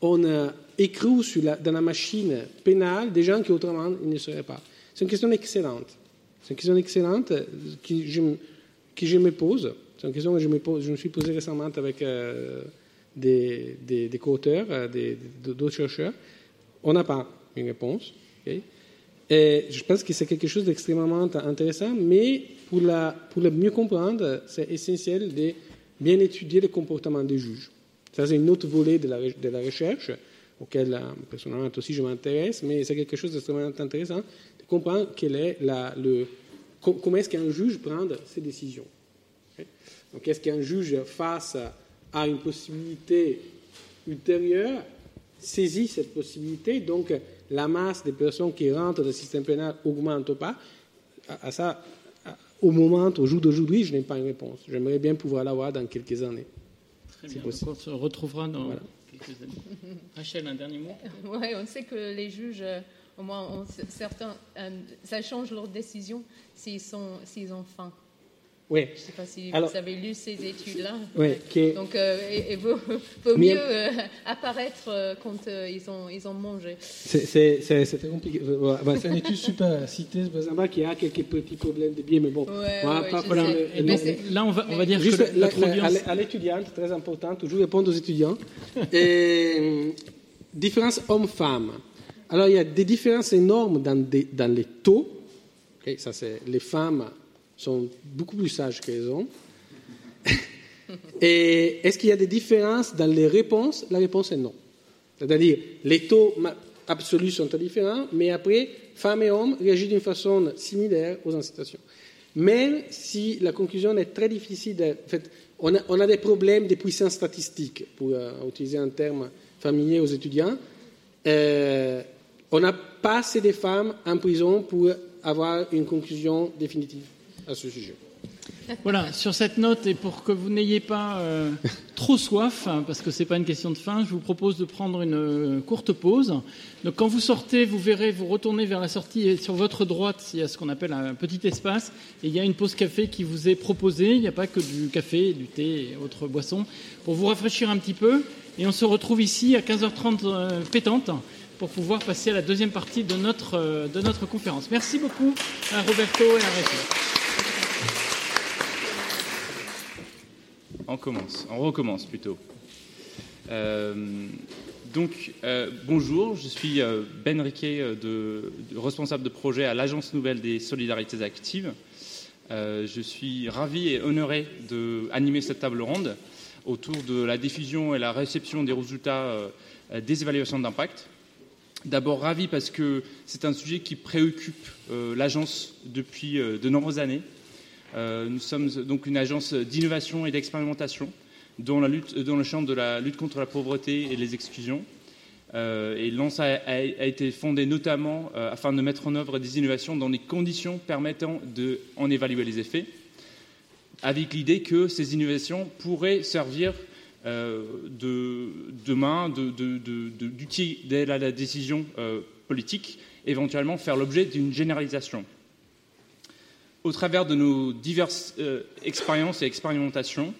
on sur dans la machine pénale des gens qui autrement ne seraient pas. C'est une question excellente. C'est une question excellente que je, que je me pose. C'est une question que je me, pose, je me suis posée récemment avec euh, des, des, des co-auteurs, d'autres chercheurs. On n'a pas une réponse. Et je pense que c'est quelque chose d'extrêmement intéressant, mais pour, la, pour le mieux comprendre, c'est essentiel de bien étudier le comportement des juges. Ça, c'est une autre volet de la, de la recherche, auquel euh, personnellement aussi je m'intéresse, mais c'est quelque chose d'extrêmement intéressant de comprendre quel est la, le, comment est-ce qu'un juge prend ses décisions. Donc, est-ce qu'un juge, face à une possibilité ultérieure, saisit cette possibilité, donc la masse des personnes qui rentrent dans le système pénal augmente ou pas, à, ça, au moment, au jour d'aujourd'hui, je n'ai pas une réponse. J'aimerais bien pouvoir l'avoir dans quelques années. Très bien. on se retrouvera dans Rachel, un dernier mot Oui, on sait que les juges, euh, au moins certains, euh, ça change leur décision s'ils ont faim. Oui. Je ne sais pas si vous avez lu ces études-là. Oui. Donc, euh, il vaut, mieux euh, apparaître euh, quand ils, ont, ils ont mangé. C'est compliqué. c'est une étude super citée, qui a quelques petits problèmes de biais, mais bon. là, on va, on va dire Juste que à l'étudiante, très important, toujours répondre aux étudiants. Et, différence homme-femme. Alors, il y a des différences énormes dans, dans les taux. ça, c'est les femmes sont beaucoup plus sages que les hommes. Et est-ce qu'il y a des différences dans les réponses? La réponse est non. C'est-à-dire, les taux absolus sont différents, mais après, femmes et hommes réagissent d'une façon similaire aux incitations. Même si la conclusion est très difficile, en fait, on, a, des problèmes de puissance statistique, pour euh, utiliser un terme familier aux étudiants. Euh, on n'a pas assez de femmes en prison pour avoir une conclusion définitive à ce sujet. Voilà, sur cette note, et pour que vous n'ayez pas euh, trop soif, hein, parce que ce n'est pas une question de faim, je vous propose de prendre une euh, courte pause. Donc, quand vous sortez, vous verrez, vous retournez vers la sortie, et sur votre droite, il y a ce qu'on appelle un petit espace, et il y a une pause café qui vous est proposée. Il n'y a pas que du café, du thé et autres boissons, pour vous rafraîchir un petit peu. Et on se retrouve ici à 15h30 euh, pétante pour pouvoir passer à la deuxième partie de notre, de notre conférence. Merci beaucoup à Roberto et à Rachel. On commence, on recommence plutôt. Euh, donc, euh, bonjour, je suis euh, Ben Riquet, de, responsable de projet à l'Agence Nouvelle des Solidarités Actives. je suis ravi et honoré d'animer cette table ronde autour de la diffusion et la réception des résultats des évaluations d'impact. D'abord ravi parce que c'est un sujet qui préoccupe l'agence depuis de nombreuses années. Nous sommes donc une agence d'innovation et d'expérimentation lutte, dans le champ de la lutte contre la pauvreté et les exclusions. Euh, et l'ANSA a, été fondée notamment euh, afin de mettre en œuvre des innovations dans des conditions permettant d'en évaluer les effets, avec l'idée que ces innovations pourraient servir euh, de, demain d'outils d'aide à la décision politique, éventuellement faire l'objet d'une généralisation. Au travers de nos diverses expériences et expérimentations,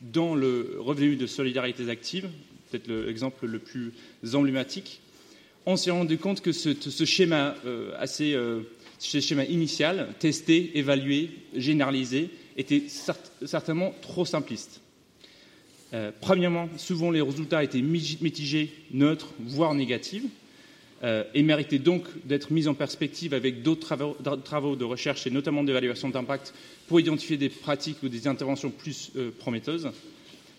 dans le revenu de solidarité active, peut-être l'exemple le plus emblématique, on s'est rendu compte que ce, schéma euh, assez, euh, schéma initial, testé, évalué, généralisé, était certainement trop simpliste. Euh, premièrement, souvent les résultats étaient mitigés, neutres, voire négatifs, et méritaient donc d'être mis en perspective avec d'autres travaux, de recherche et notamment d'évaluation d'impact pour identifier des pratiques ou des interventions plus euh, prometteuses.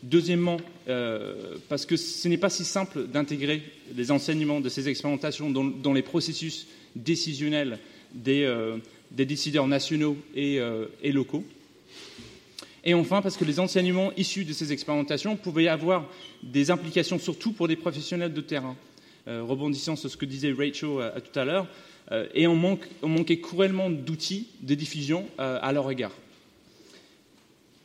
Deuxièmement, euh, parce que ce n'est pas si simple d'intégrer les enseignements de ces expérimentations dans, les processus décisionnels des, euh, décideurs nationaux et, locaux. Et enfin, parce que les enseignements issus de ces expérimentations pouvaient avoir des implications surtout pour des professionnels de terrain. Rebondissant sur ce que disait Rachel à tout à l'heure, euh, et on, manquait cruellement d'outils de diffusion euh, à leur égard.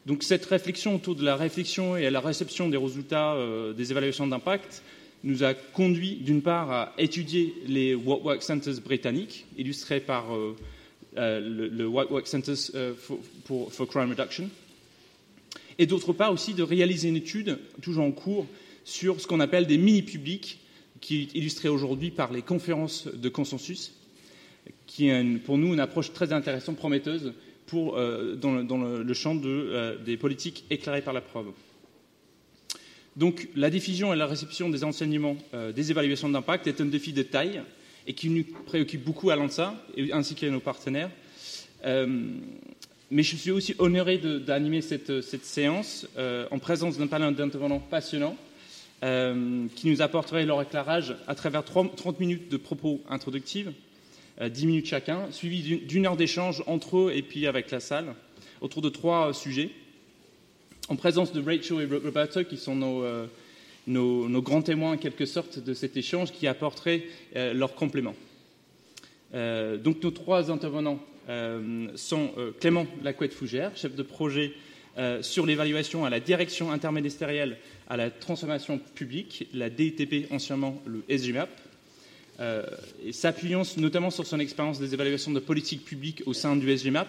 Donc cette réflexion autour de la réflexion et à la réception des résultats euh, des évaluations d'impact nous a conduit d'une part à étudier les Work Centers britanniques, illustrés par le, Work Centers for, for, Crime Reduction, et d'autre part aussi de réaliser une étude, toujours en cours, sur ce qu'on appelle des mini-publics, qui est illustré aujourd'hui par les conférences de consensus, qui est pour nous une approche très intéressante, prometteuse euh, dans, le, champ euh, des politiques éclairées par la preuve. Donc la diffusion et la réception des enseignements euh, des évaluations d'impact est un défi de taille et qui nous préoccupe beaucoup à l'ANSA ainsi qu'à nos partenaires. mais je suis aussi honoré d'animer cette, cette, séance en présence d'un panel d'intervenants passionnants qui nous apporterait leur éclairage à travers 30 minutes de propos introductifs 10 minutes chacun, suivi d'une heure d'échange entre eux et puis avec la salle, autour de trois sujets, en présence de Rachel et Roberto, qui sont euh, nos, grands témoins en quelque sorte de cet échange, qui apporteraient euh, leur complément. Euh, donc nos trois intervenants sont Clément Lacouette-Fougère, chef de projet sur l'évaluation à la direction interministérielle à la transformation publique, la DITP, anciennement le SGMAP, euh, s'appuyant notamment sur son expérience des évaluations de politique publique au sein du SGMAP,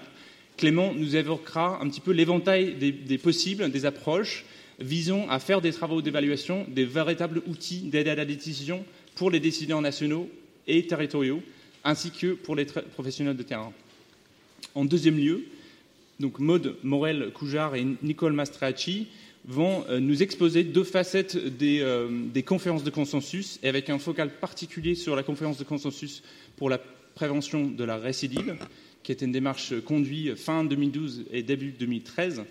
Clément nous évoquera un petit peu l'éventail des, possibles, des approches visant à faire des travaux d'évaluation des véritables outils d'aide à la décision pour les décideurs nationaux et territoriaux, ainsi que pour les professionnels de terrain. En deuxième lieu, donc Maude Morel-Coujard et Nicole Mastracci vont euh, nous exposer deux facettes euh, des, conférences de consensus, et avec un focal particulier sur la conférence de consensus pour la prévention de la récidive, qui est une démarche conduite fin 2012 et début 2013.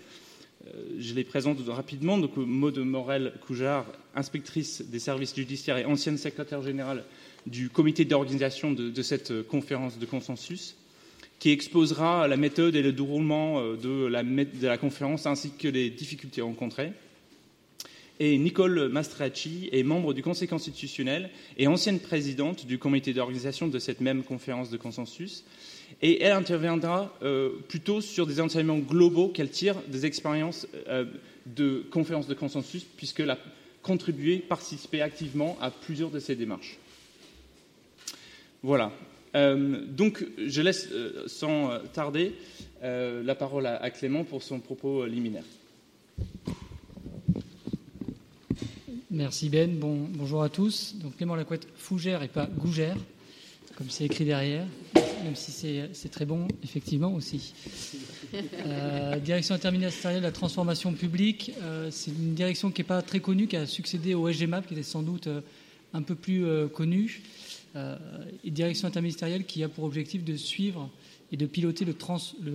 Euh, je les présente rapidement. Donc, Maude Morel-Coujard, inspectrice des services judiciaires et ancienne secrétaire générale du comité d'organisation de, cette conférence de consensus qui exposera la méthode et le déroulement euh, de la, conférence ainsi que les difficultés rencontrées. Et Nicole Mastracci est membre du Conseil constitutionnel et ancienne présidente du comité d'organisation de cette même conférence de consensus. Et elle interviendra euh, plutôt sur des enseignements globaux qu'elle tire des expériences euh, de conférences de consensus, puisqu'elle a contribué, participé activement à plusieurs de ces démarches. Voilà. Euh, donc, je laisse euh, sans tarder euh, la parole à, Clément pour son propos liminaire. Merci Ben. bonjour à tous. Donc Clément Lacouette Fougère et pas Gougère, comme c'est écrit derrière. même si c'est très bon, effectivement aussi. Direction interministérielle de la transformation publique, c'est une direction qui n'est pas très connue, qui a succédé au SGMAP, qui était sans doute un peu plus connue. Et direction interministérielle qui a pour objectif de suivre et de piloter le,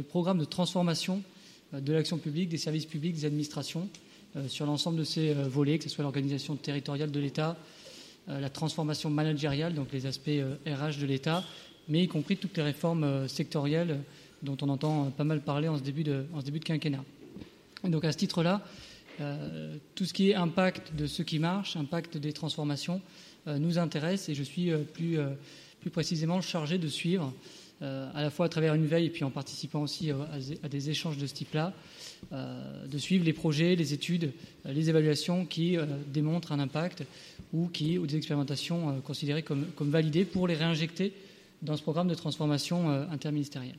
programme de transformation de l'action publique, des services publics, des administrations, sur l'ensemble de ces volets, que ce soit l'organisation territoriale de l'État, euh, la transformation managériale, donc les aspects RH euh, de l'État, mais y compris toutes les réformes euh, sectorielles dont on entend pas mal parler en ce début de, quinquennat. Donc à ce titre-là, tout ce qui est impact de ce qui marche, impact des transformations, nous intéresse et je suis plus, plus précisément chargé de suivre, à la fois à travers une veille et puis en participant aussi à des échanges de ce type-là, de suivre les projets, les études, les évaluations qui démontrent un impact ou, qui, ou des expérimentations euh, considérées comme, comme, validées pour les réinjecter dans ce programme de transformation euh, interministérielle.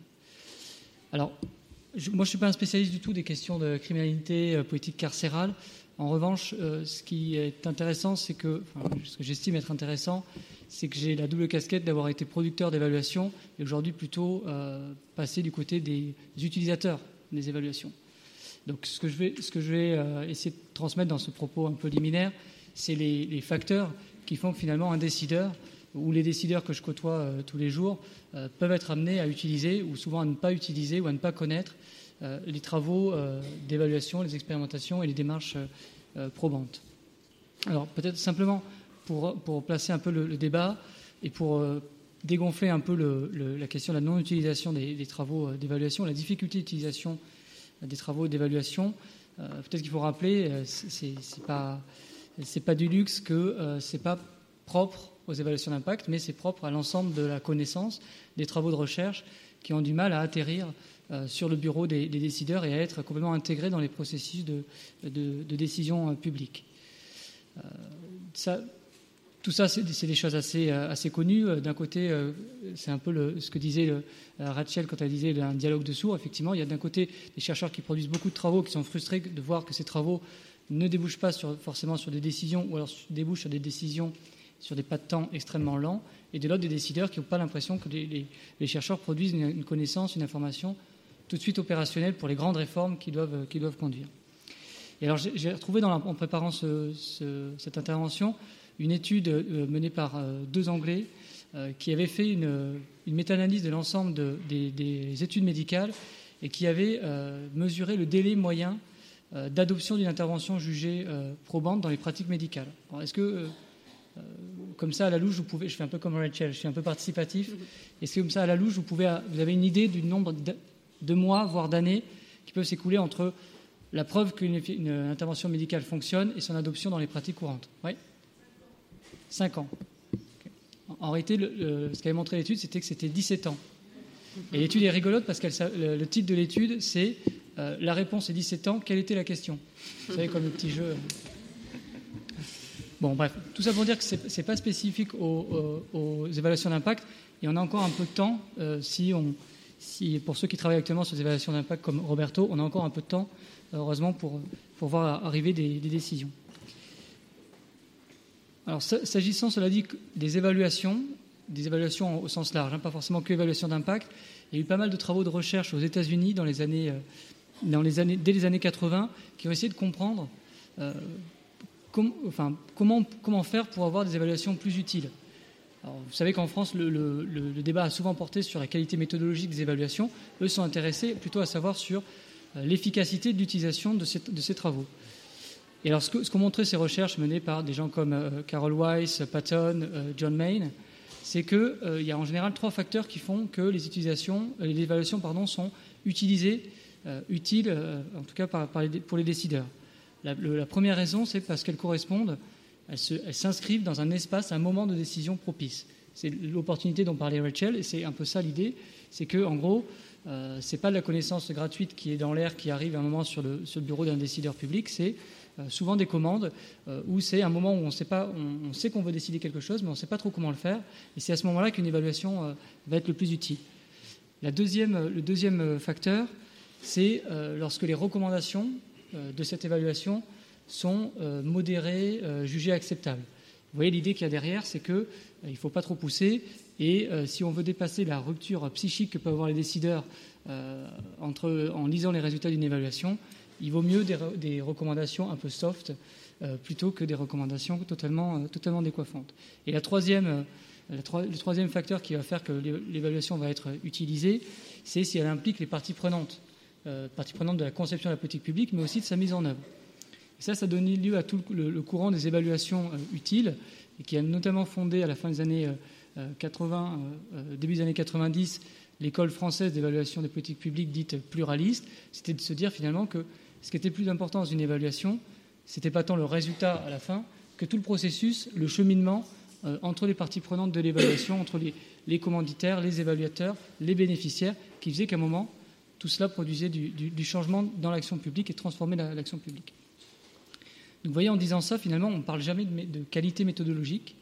Alors, moi, je ne suis pas un spécialiste du tout des questions de criminalité euh, politique carcérale. En revanche, ce qui est intéressant, c'est que, ce que j'estime être intéressant, c'est que j'ai la double casquette d'avoir été producteur d'évaluation et aujourd'hui plutôt passé du côté des utilisateurs des évaluations. Donc, ce que je vais, vais essayer de transmettre dans ce propos un peu liminaire, c'est les, facteurs qui font que finalement un décideur ou les décideurs que je côtoie euh, tous les jours euh, peuvent être amenés à utiliser ou souvent à ne pas utiliser ou à ne pas connaître euh, les travaux d'évaluation, les expérimentations et les démarches probantes. Alors peut-être simplement pour, pour, placer un peu le, débat et pour dégonfler un peu la question de la non-utilisation des, travaux d'évaluation, la difficulté d'utilisation des travaux d'évaluation, peut-être qu'il faut rappeler, c'est pas pas du luxe que euh, c'est pas propre aux évaluations d'impact, mais c'est propre à l'ensemble de la connaissance des travaux de recherche qui ont du mal à atterrir euh, sur le bureau des, décideurs et à être complètement intégrés dans les processus de, décision euh, publique. tout ça, c'est des choses assez connues. D'un côté, c'est un peu ce que disait Rachel quand elle disait un dialogue de sourds. Effectivement, il y a d'un côté des chercheurs qui produisent beaucoup de travaux, qui sont frustrés de voir que ces travaux ne débouchent pas forcément sur des décisions, ou alors débouchent sur des décisions sur des pas de temps extrêmement lents, et de l'autre des décideurs qui n'ont pas l'impression que les, chercheurs produisent une, connaissance, une information tout de suite opérationnelle pour les grandes réformes qu'ils doivent, doivent conduire. Et alors j'ai retrouvé dans en préparant cette intervention une étude euh, menée par euh, deux Anglais euh, qui avaient fait une, méta-analyse de l'ensemble des, des, études médicales et qui avaient mesuré le délai moyen euh, d'adoption d'une intervention jugée euh, probante dans les pratiques médicales. Est-ce que, euh, comme ça, à la louche, vous pouvez, je fais un peu comme Rachel, je suis un peu participatif, est-ce que, comme ça, à la louche, vous, pouvez, vous avez une idée du nombre de mois, voire d'années, qui peuvent s'écouler entre la preuve qu'une intervention médicale fonctionne et son adoption dans les pratiques courantes Oui Cinq ans. En réalité, ce qu'avait montré l'étude, c'était que c'était 17 ans. Et l'étude est rigolote parce que le, titre de l'étude, c'est euh, la réponse est 17 ans. Quelle était la question? Vous savez, comme le petit jeu. Bon, bref, tout ça pour dire que ce n'est pas spécifique aux, évaluations d'impact. Et on a encore un peu de temps, euh, si, on, si pour ceux qui travaillent actuellement sur les évaluations d'impact comme Roberto, on a encore un peu de temps, heureusement, pour, voir arriver des, décisions. Alors, s'agissant, cela dit, des évaluations, des évaluations au sens large, hein, pas forcément que évaluation d'impact, il y a eu pas mal de travaux de recherche aux États-Unis dans les années euh, les années, dès les années 80 qui ont essayé de comprendre euh, comment faire pour avoir des évaluations plus utiles. Vous savez qu'en France, le, débat a souvent porté sur la qualité méthodologique des évaluations. Eux sont intéressés plutôt à savoir sur euh, l'efficacité de l'utilisation de ces, travaux. Et alors, ce qu'ont montré ces recherches menées par des gens comme euh, Carol Weiss, Patton, John Main, c'est qu'il y a en général trois facteurs qui font que les utilisations, les évaluations pardon, sont utilisées euh, utile, euh, en tout cas pour les décideurs. La, première raison, c'est parce qu'elles correspondent, elles s'inscrivent dans un espace, un moment de décision propice. C'est l'opportunité dont parlait Rachel, et c'est un peu ça l'idée, c'est que en gros, euh, c'est pas de la connaissance gratuite qui est dans l'air, qui arrive à un moment sur le, bureau d'un décideur public, c'est souvent des commandes où c'est un moment où on sait pas, on, sait qu'on veut décider quelque chose, mais on ne sait pas trop comment le faire, et c'est à ce moment-là qu'une évaluation va être le plus utile. La deuxième, le deuxième facteur, c'est euh, lorsque les recommandations euh, de cette évaluation sont euh, modérées, jugées acceptables. Vous voyez, l'idée qu'il y a derrière, c'est qu'il ne faut pas trop pousser, et si on veut dépasser la rupture psychique que peuvent avoir les décideurs entre, en lisant les résultats d'une évaluation, il vaut mieux des, recommandations un peu soft plutôt que des recommandations totalement, totalement décoiffantes. Et la troisième le troisième facteur qui va faire que l'évaluation va être utilisée, c'est si elle implique les parties prenantes, euh, parties prenantes de la conception de la politique publique, mais aussi de sa mise en œuvre. Et ça, ça donne lieu à tout le, courant des évaluations euh, utiles, et qui a notamment fondé à la fin des années 80, euh, début des années 90, l'école française d'évaluation des politiques publiques dite pluraliste. C'était de se dire finalement que ce qui était plus important dans une évaluation, c'était pas tant le résultat à la fin que tout le processus, le cheminement euh, entre les parties prenantes de l'évaluation, entre les, commanditaires, les évaluateurs, les bénéficiaires, qui faisait qu'à un moment, tout cela produisait du, changement dans l'action publique et transformait l'action publique. Donc vous voyez, en disant ça, finalement, on ne parle jamais de, qualité méthodologique.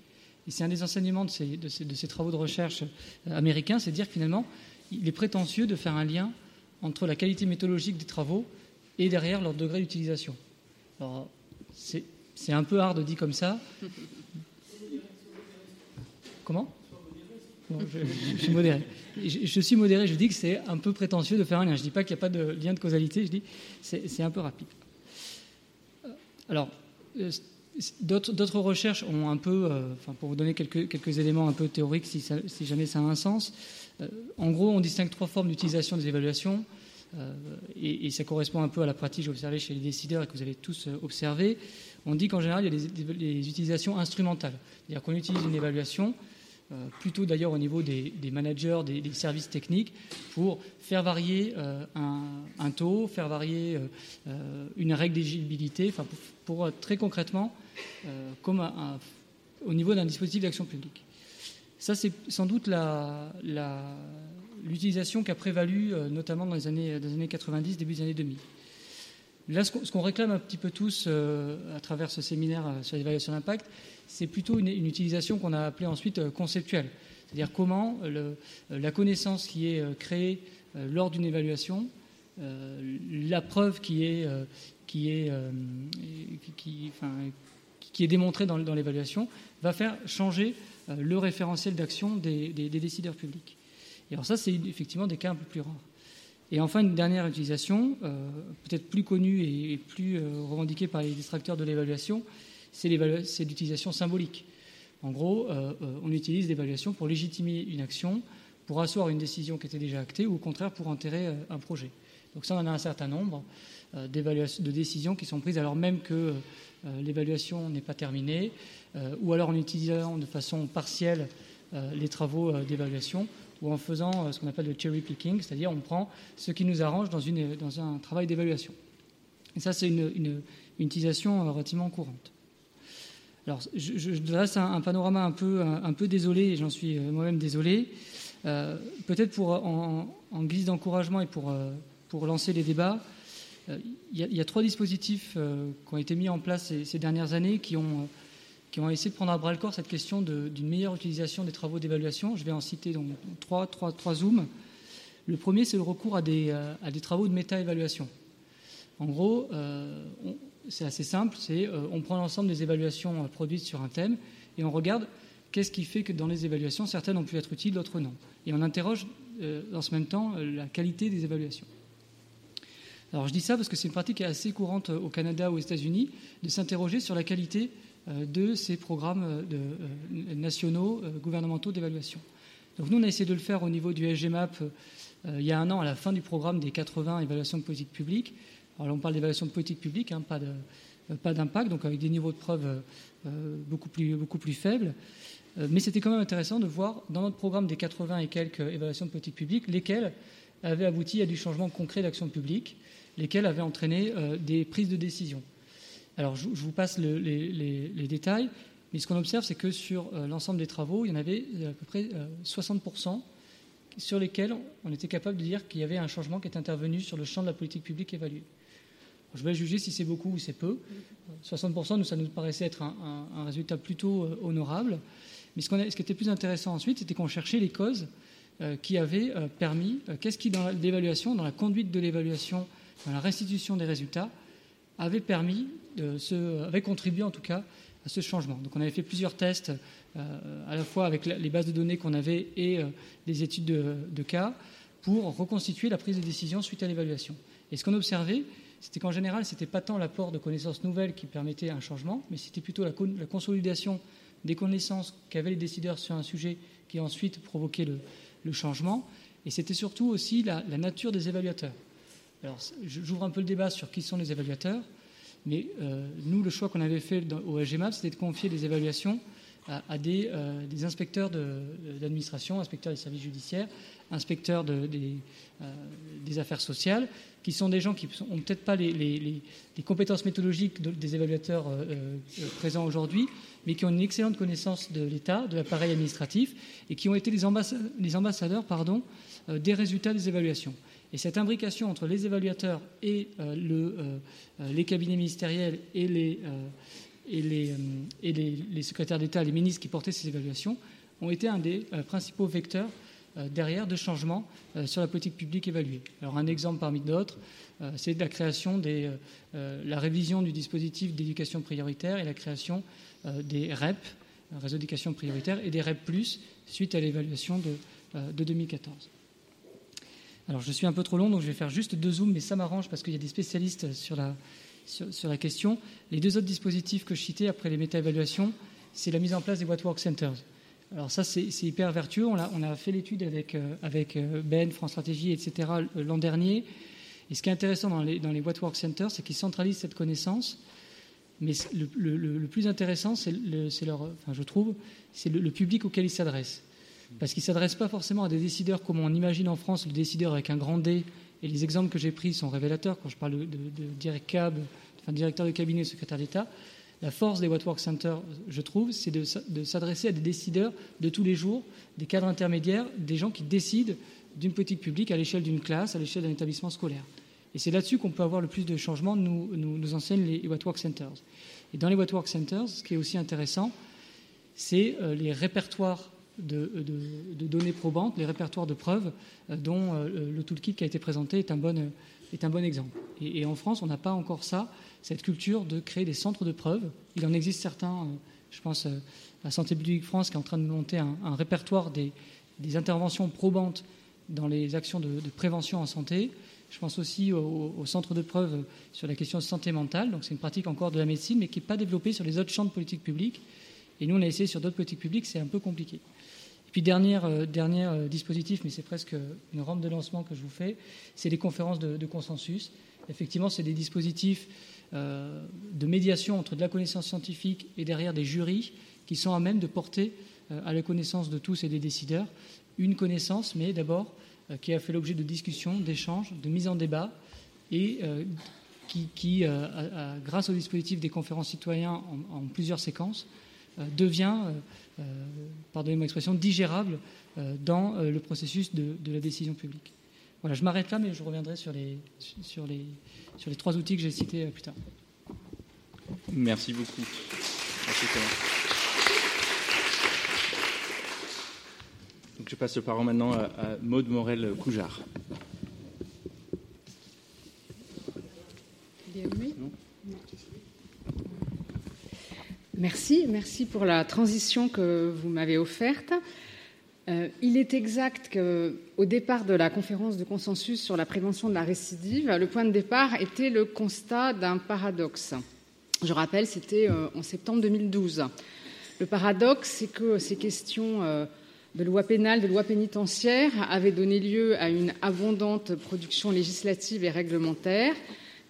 Et c'est un des enseignements de ces, travaux de recherche euh, américains, c'est de dire que finalement, il est prétentieux de faire un lien entre la qualité méthodologique des travaux et derrière leur degré d'utilisation. Alors, c'est un peu hard dit comme ça, Comment? Je, suis modéré. Je, suis modéré, je dis que c'est un peu prétentieux de faire un lien. Je ne dis pas qu'il n'y a pas de lien de causalité, je dis que c'est un peu rapide. Euh, alors, euh, d'autres recherches ont un peu, euh, enfin, pour vous donner quelques, éléments un peu théoriques, si, jamais ça a un sens, en gros, on distingue trois formes d'utilisation des évaluations. et, ça correspond un peu à la pratique observée chez les décideurs et que vous avez tous observé. On dit qu'en général, il y a des utilisations instrumentales. C'est-à-dire qu'on utilise une évaluation euh, plutôt d'ailleurs au niveau des, managers, des, services techniques, pour faire varier euh, un, taux, faire varier euh, une règle d'éligibilité, enfin pour, très concrètement, comme au niveau d'un dispositif d'action publique. Ça, c'est sans doute l'utilisation qui a prévalu, notamment dans les années, dans les années 90, début des années 2000. Là, ce qu'on réclame un petit peu tous à travers ce séminaire sur l'évaluation d'impact, c'est plutôt une, utilisation qu'on a appelée ensuite euh, conceptuelle. C'est-à-dire comment euh, la connaissance qui est euh, créée lors d'une évaluation, la preuve qui est, qui est, qui est démontrée dans, l'évaluation, va faire changer le référentiel d'action des, décideurs publics. Et alors ça, c'est effectivement des cas un peu plus rares. Et enfin, une dernière utilisation, peut-être plus connue et plus revendiquée par les distracteurs de l'évaluation, c'est l'utilisation symbolique. En gros, euh, euh, on utilise l'évaluation pour légitimer une action, pour asseoir une décision qui était déjà actée, ou au contraire pour enterrer euh, un projet. Donc ça, on en a un certain nombre de décisions qui sont prises alors même que l'évaluation n'est pas terminée, ou alors en utilisant de façon partielle les travaux d'évaluation, ou en faisant ce qu'on appelle le cherry picking, c'est-à-dire on prend ce qui nous arrange dans, un travail d'évaluation. Et ça, c'est une, utilisation relativement courante. Alors, je, je dresse un, panorama un peu, un, peu désolé, j'en suis euh, moi-même désolé. Euh, peut-être pour, en, guise d'encouragement et pour, euh, pour lancer les débats, il y, a trois dispositifs qui ont été mis en place ces, dernières années qui ont, qui ont essayé de prendre à bras le corps cette question d'une meilleure utilisation des travaux d'évaluation. Je vais en citer donc trois, trois, trois zooms. Le premier, c'est le recours à des, à des travaux de méta-évaluation. En gros, on, c'est assez simple, c'est euh, on prend l'ensemble des évaluations euh, produites sur un thème et on regarde qu'est-ce qui fait que dans les évaluations, certaines ont pu être utiles, d'autres non. Et on interroge euh, dans ce même temps la qualité des évaluations. Alors je dis ça parce que c'est une pratique assez courante au Canada ou aux États-Unis de s'interroger sur la qualité de ces programmes nationaux, gouvernementaux d'évaluation. Donc nous, on a essayé de le faire au niveau du SGMAP il y a un an, à la fin du programme des 80 évaluations de politique publique. Alors on parle d'évaluation de politique publique, hein, euh, pas d'impact, donc avec des niveaux de preuve euh, euh, beaucoup, plus, faibles. mais c'était quand même intéressant de voir dans notre programme des 80 et quelques évaluations de politique publique, lesquelles avaient abouti à du changement concret d'action publique, lesquelles avaient entraîné des prises de décision. Alors je, vous passe les, détails, mais ce qu'on observe, c'est que sur l'ensemble des travaux, il y en avait à peu près 60% sur lesquels on était capable de dire qu'il y avait un changement qui est intervenu sur le champ de la politique publique évaluée. Je vais juger si c'est beaucoup ou c'est peu. 60%, nous, ça nous paraissait être un, résultat plutôt euh, honorable. Mais ce, ce, qui était plus intéressant ensuite, c'était qu'on cherchait les causes euh, qui avaient euh, permis, qu'est-ce qui, dans l'évaluation, dans la conduite de l'évaluation, dans la restitution des résultats, avait permis, de avait contribué en tout cas à ce changement. Donc on avait fait plusieurs tests, à la fois avec les bases de données qu'on avait et des études de, cas, pour reconstituer la prise de décision suite à l'évaluation. Et ce qu'on observait, c'était qu'en général, ce n'était pas tant l'apport de connaissances nouvelles qui permettait un changement, mais c'était plutôt la, consolidation des connaissances qu'avaient les décideurs sur un sujet qui ensuite provoquait le, changement. Et c'était surtout aussi la, nature des évaluateurs. Alors, j'ouvre un peu le débat sur qui sont les évaluateurs, mais euh, nous, le choix qu'on avait fait au SGMAP, c'était de confier des évaluations à, euh, des, inspecteurs d'administration, inspecteurs des services judiciaires, inspecteurs des, euh, des, affaires sociales, qui sont des gens qui n'ont peut-être pas les, compétences méthodologiques des évaluateurs euh, présents aujourd'hui, mais qui ont une excellente connaissance de l'État, de l'appareil administratif, et qui ont été les, ambassadeurs pardon, des résultats des évaluations. Et cette imbrication entre les évaluateurs et le, les cabinets ministériels et les euh, secrétaires d'État, les ministres qui portaient ces évaluations ont été un des euh, principaux vecteurs euh, derrière de changements sur la politique publique évaluée. Alors un exemple parmi d'autres, c'est la création la révision du dispositif d'éducation prioritaire et la création des REP, réseau d'éducation prioritaire, et des REP+, suite à l'évaluation de, de 2014. Alors je suis un peu trop long, donc je vais faire juste deux zooms, mais ça m'arrange parce qu'il y a des spécialistes sur la, sur, la question. Les deux autres dispositifs que je citais après les méta-évaluations, c'est la mise en place des What Work Centers. Alors ça, c'est hyper vertueux. On a, fait l'étude avec, euh, euh, Ben, France Stratégie, etc. l'an dernier. Et ce qui est intéressant dans les, dans What Work Centers, c'est qu'ils centralisent cette connaissance. Mais le, plus intéressant, c'est leur, enfin, je trouve, c'est le, public auquel ils s'adressent. Parce qu'ils ne s'adressent pas forcément à des décideurs comme on imagine en France, le décideur avec un grand D et les exemples que j'ai pris sont révélateurs. Quand je parle de, directeur de cabinet, secrétaire d'État, la force des What Work Centers, je trouve, c'est de, s'adresser à des décideurs de tous les jours, des cadres intermédiaires, des gens qui décident d'une politique publique à l'échelle d'une classe, à l'échelle d'un établissement scolaire. Et c'est là-dessus qu'on peut avoir le plus de changements, nous, nous, enseignent les What Work Centers. Et dans les What Work Centers, ce qui est aussi intéressant, c'est euh, les répertoires de, données probantes, les répertoires de preuves, euh, dont euh, le toolkit qui a été présenté est un bon exemple. Et, en France, on n'a pas encore ça, cette culture de créer des centres de preuves. Il en existe certains, euh, je pense à Santé publique France qui est en train de monter un, répertoire des, interventions probantes dans les actions de, prévention en santé. Je pense aussi au, au, centre de preuves sur la question de santé mentale. Donc c'est une pratique encore de la médecine, mais qui n'est pas développée sur les autres champs de politique publique. Et nous, on a essayé sur d'autres politiques publiques, c'est un peu compliqué. Puis dernier, euh, euh, dispositif, mais c'est presque une rampe de lancement que je vous fais, c'est les conférences de, consensus. Effectivement, c'est des dispositifs euh, de médiation entre de la connaissance scientifique et derrière des jurys qui sont à même de porter à la connaissance de tous et des décideurs une connaissance, mais d'abord qui a fait l'objet de discussions, d'échanges, de mise en débat et qui, grâce au dispositif des conférences citoyens en plusieurs séquences, devient euh, pardonnez-moi l'expression, digérable euh, dans euh, le processus de, la décision publique. Voilà, je m'arrête là, mais je reviendrai sur les, sur les, sur les trois outils que j'ai cités plus tard. Merci beaucoup. Donc je passe le parole maintenant à, à Maude Morel-Coujard. Merci, merci pour la transition que vous m'avez offerte. Euh, il est exact qu'au départ de la conférence de consensus sur la prévention de la récidive, le point de départ était le constat d'un paradoxe. Je rappelle, c'était euh, en septembre 2012. Le paradoxe, c'est que ces questions euh, de loi pénale, de loi pénitentiaire avaient donné lieu à une abondante production législative et réglementaire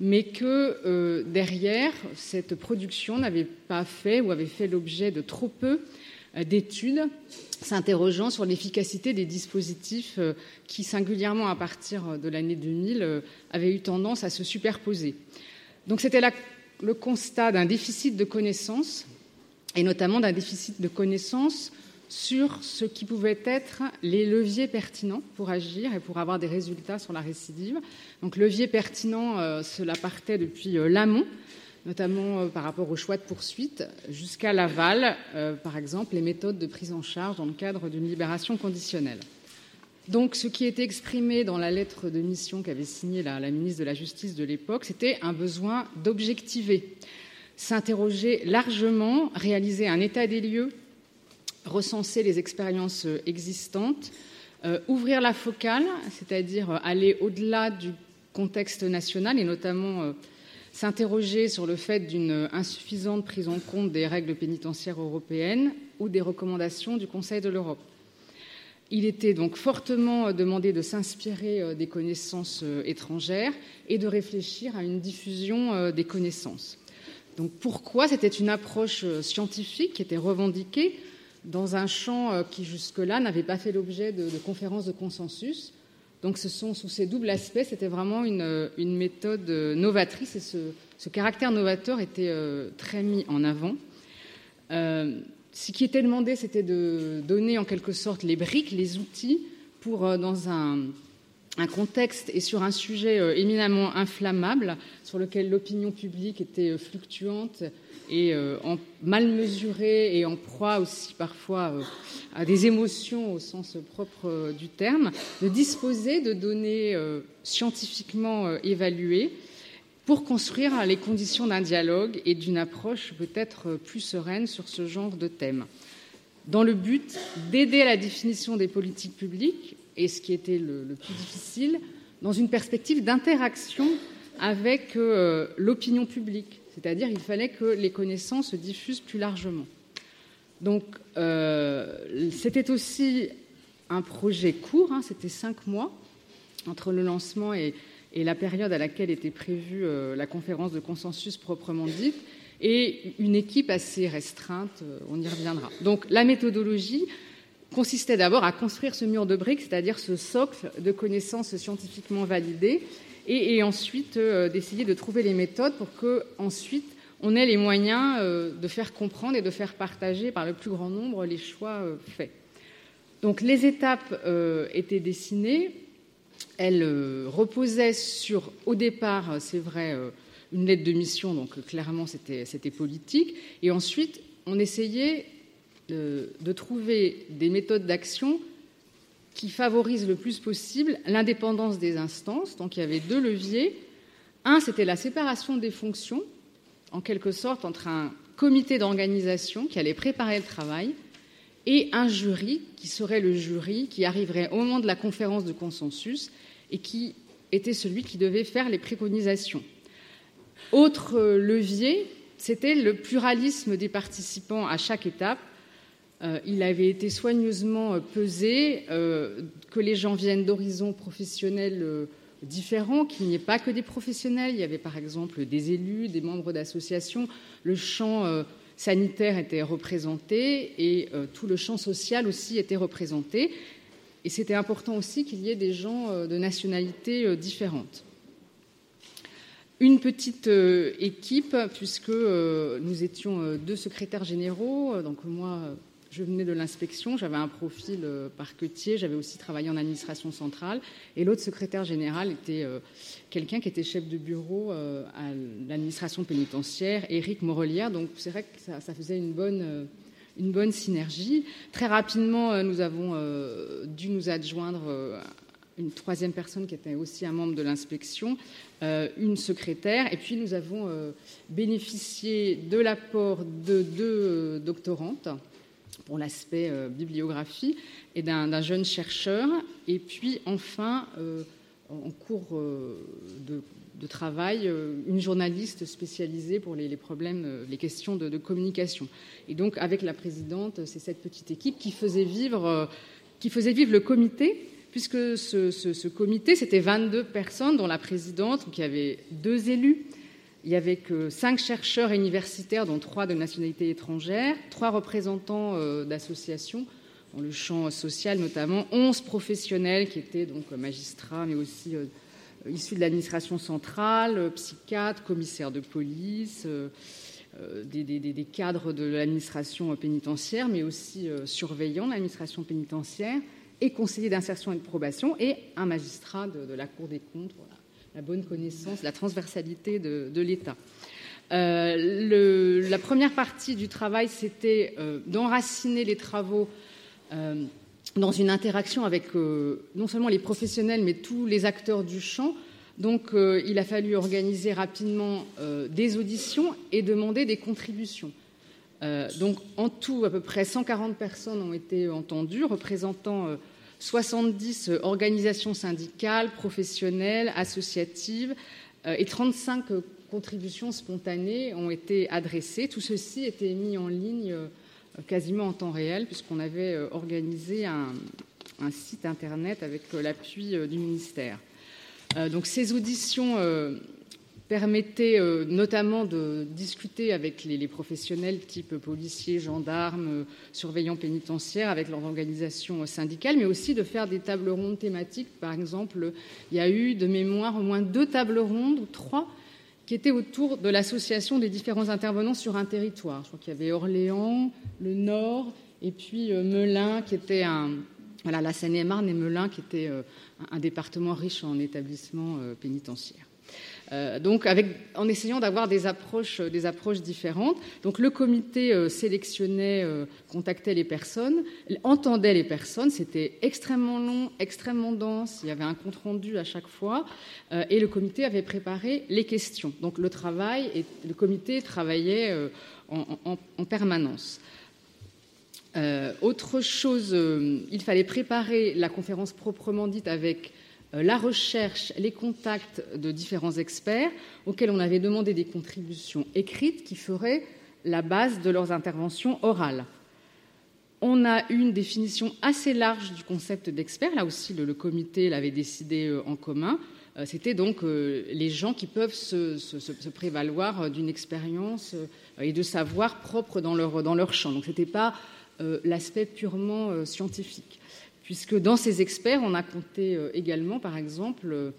mais que derrière, cette production n'avait pas fait ou avait fait l'objet de trop peu d'études s'interrogeant sur l'efficacité des dispositifs euh, qui, singulièrement à partir de l'année 2000, avaient eu tendance à se superposer. Donc c'était le constat d'un déficit de connaissances, et notamment d'un déficit de connaissances sur ce qui pouvaient être les leviers pertinents pour agir et pour avoir des résultats sur la récidive. Donc, levier pertinent, euh, cela partait depuis euh, l'amont, notamment euh, par rapport au choix de poursuite, jusqu'à l'aval, par exemple, les méthodes de prise en charge dans le cadre d'une libération conditionnelle. Donc, ce qui était exprimé dans la lettre de mission qu'avait signée la, la ministre de la Justice de l'époque, c'était un besoin d'objectiver s'interroger largement, réaliser un état des lieux, recenser les expériences existantes, ouvrir la focale, c'est-à-dire aller au-delà du contexte national et notamment s'interroger sur le fait d'une insuffisante prise en compte des règles pénitentiaires européennes ou des recommandations du Conseil de l'Europe. Il était donc fortement demandé de s'inspirer euh, des connaissances euh, étrangères et de réfléchir à une diffusion euh, des connaissances. Donc pourquoi C'était une approche scientifique qui était revendiquée dans un champ qui jusque-là n'avait pas fait l'objet de, de conférences de consensus, donc ce sont sous ces doubles aspects, c'était vraiment une, méthode euh, novatrice et ce, caractère novateur était euh, très mis en avant. Euh, ce qui était demandé, c'était de donner en quelque sorte les briques, les outils pour, dans un, un contexte et sur un sujet éminemment inflammable, sur lequel l'opinion publique était fluctuante et euh, mal mesuré et en proie aussi parfois euh, à des émotions au sens propre euh, du terme, de disposer de données scientifiquement évaluées pour construire les conditions d'un dialogue et d'une approche peut-être plus sereine sur ce genre de thème, dans le but d'aider à la définition des politiques publiques, et ce qui était le, plus difficile, dans une perspective d'interaction avec l'opinion publique c'est-à-dire qu'il fallait que les connaissances se diffusent plus largement. Donc, euh, c'était aussi un projet court, hein, c'était cinq mois entre le lancement et, la période à laquelle était prévue euh, la conférence de consensus proprement dite, et une équipe assez restreinte, euh, on y reviendra. Donc, la méthodologie consistait d'abord à construire ce mur de briques, c'est-à-dire ce socle de connaissances scientifiquement validées, et, ensuite euh, d'essayer de trouver les méthodes pour que ensuite on ait les moyens euh, de faire comprendre et de faire partager par le plus grand nombre les choix euh, faits. Donc les étapes étaient dessinées, elles reposaient sur, au départ, c'est vrai, une lettre de mission, donc clairement c'était politique, et ensuite on essayait de trouver des méthodes d'action qui favorise le plus possible l'indépendance des instances. Donc il y avait deux leviers. Un, c'était la séparation des fonctions, en quelque sorte, entre un comité d'organisation qui allait préparer le travail et un jury qui serait le jury qui arriverait au moment de la conférence de consensus et qui était celui qui devait faire les préconisations. Autre levier, c'était le pluralisme des participants à chaque étape euh, il avait été soigneusement euh, pesé euh, que les gens viennent d'horizons professionnels différents, qu'il n'y ait pas que des professionnels. Il y avait par exemple des élus, des membres d'associations. Le champ sanitaire était représenté et tout le champ social aussi était représenté. Et c'était important aussi qu'il y ait des gens de nationalités différentes. Une petite équipe, puisque nous étions deux secrétaires généraux, donc moi je venais de l'inspection, j'avais un profil euh, parquetier, j'avais aussi travaillé en administration centrale. Et l'autre secrétaire général était euh, quelqu'un qui était chef de bureau euh, à l'administration pénitentiaire, Éric Morelière. Donc c'est vrai que ça, faisait une bonne, une bonne synergie. Très rapidement, nous avons dû nous adjoindre une troisième personne qui était aussi un membre de l'inspection, une secrétaire, et puis nous avons bénéficié de l'apport de deux doctorantes pour l'aspect euh, bibliographie, et d'un jeune chercheur. Et puis enfin, euh, en cours euh, de, travail, une journaliste spécialisée pour les, problèmes, les questions de, communication. Et donc, avec la présidente, c'est cette petite équipe qui faisait vivre, qui faisait vivre le comité, puisque ce, ce comité, c'était 22 personnes, dont la présidente, qui avait deux élus, il y avait que cinq chercheurs universitaires, dont trois de nationalité étrangère, trois représentants euh, d'associations, dans le champ social notamment, onze professionnels qui étaient donc magistrats, mais aussi euh, issus de l'administration centrale, euh, psychiatres, commissaires de police, des, cadres de l'administration pénitentiaire, mais aussi surveillants de l'administration pénitentiaire, et conseillers d'insertion et de probation, et un magistrat de, la Cour des comptes. La bonne connaissance, la transversalité de, l'État. Euh, la première partie du travail, c'était euh, d'enraciner les travaux euh, dans une interaction avec non seulement les professionnels, mais tous les acteurs du champ, Donc il a fallu organiser rapidement des auditions et demander des contributions. donc en tout, à peu près 140 personnes ont été entendues, représentant 70 organisations syndicales, professionnelles, associatives et 35 contributions spontanées ont été adressées. Tout ceci était mis en ligne quasiment en temps réel, puisqu'on avait euh, organisé un, site internet avec euh, l'appui euh, du ministère. donc ces auditions permettaient notamment de discuter avec les, professionnels type policiers, gendarmes, surveillants pénitentiaires, avec leurs organisations syndicales, mais aussi de faire des tables rondes thématiques. Par exemple, il y a eu de mémoire au moins deux tables rondes, ou trois, qui était autour de l'association des différents intervenants sur un territoire. Je crois qu'il y avait Orléans, le Nord, et puis euh, Melun, qui était un. Voilà, la Seine-et-Marne et Melun, qui était euh, un département riche en établissements euh, pénitentiaires. Euh, donc en essayant d'avoir des approches, des approches différentes. Donc le comité euh, sélectionnait, euh, contactait les personnes, entendait les personnes. C'était extrêmement long, extrêmement dense. Il y avait un compte rendu à chaque fois, et le comité avait préparé les questions. Donc le travail et le comité travaillait en, permanence. autre chose, il fallait préparer la conférence proprement dite avec euh, la recherche, les contacts de différents experts auxquels on avait demandé des contributions écrites qui feraient la base de leurs interventions orales. On a une définition assez large du concept d'expert. Là aussi, le, comité l'avait décidé euh, en commun. Euh, c'était donc les gens qui peuvent se, prévaloir d'une expérience et de savoir propre dans leur, dans leur champ. Donc, ce n'était pas l'aspect purement scientifique puisque dans ces experts, on a compté euh, également, par exemple, euh,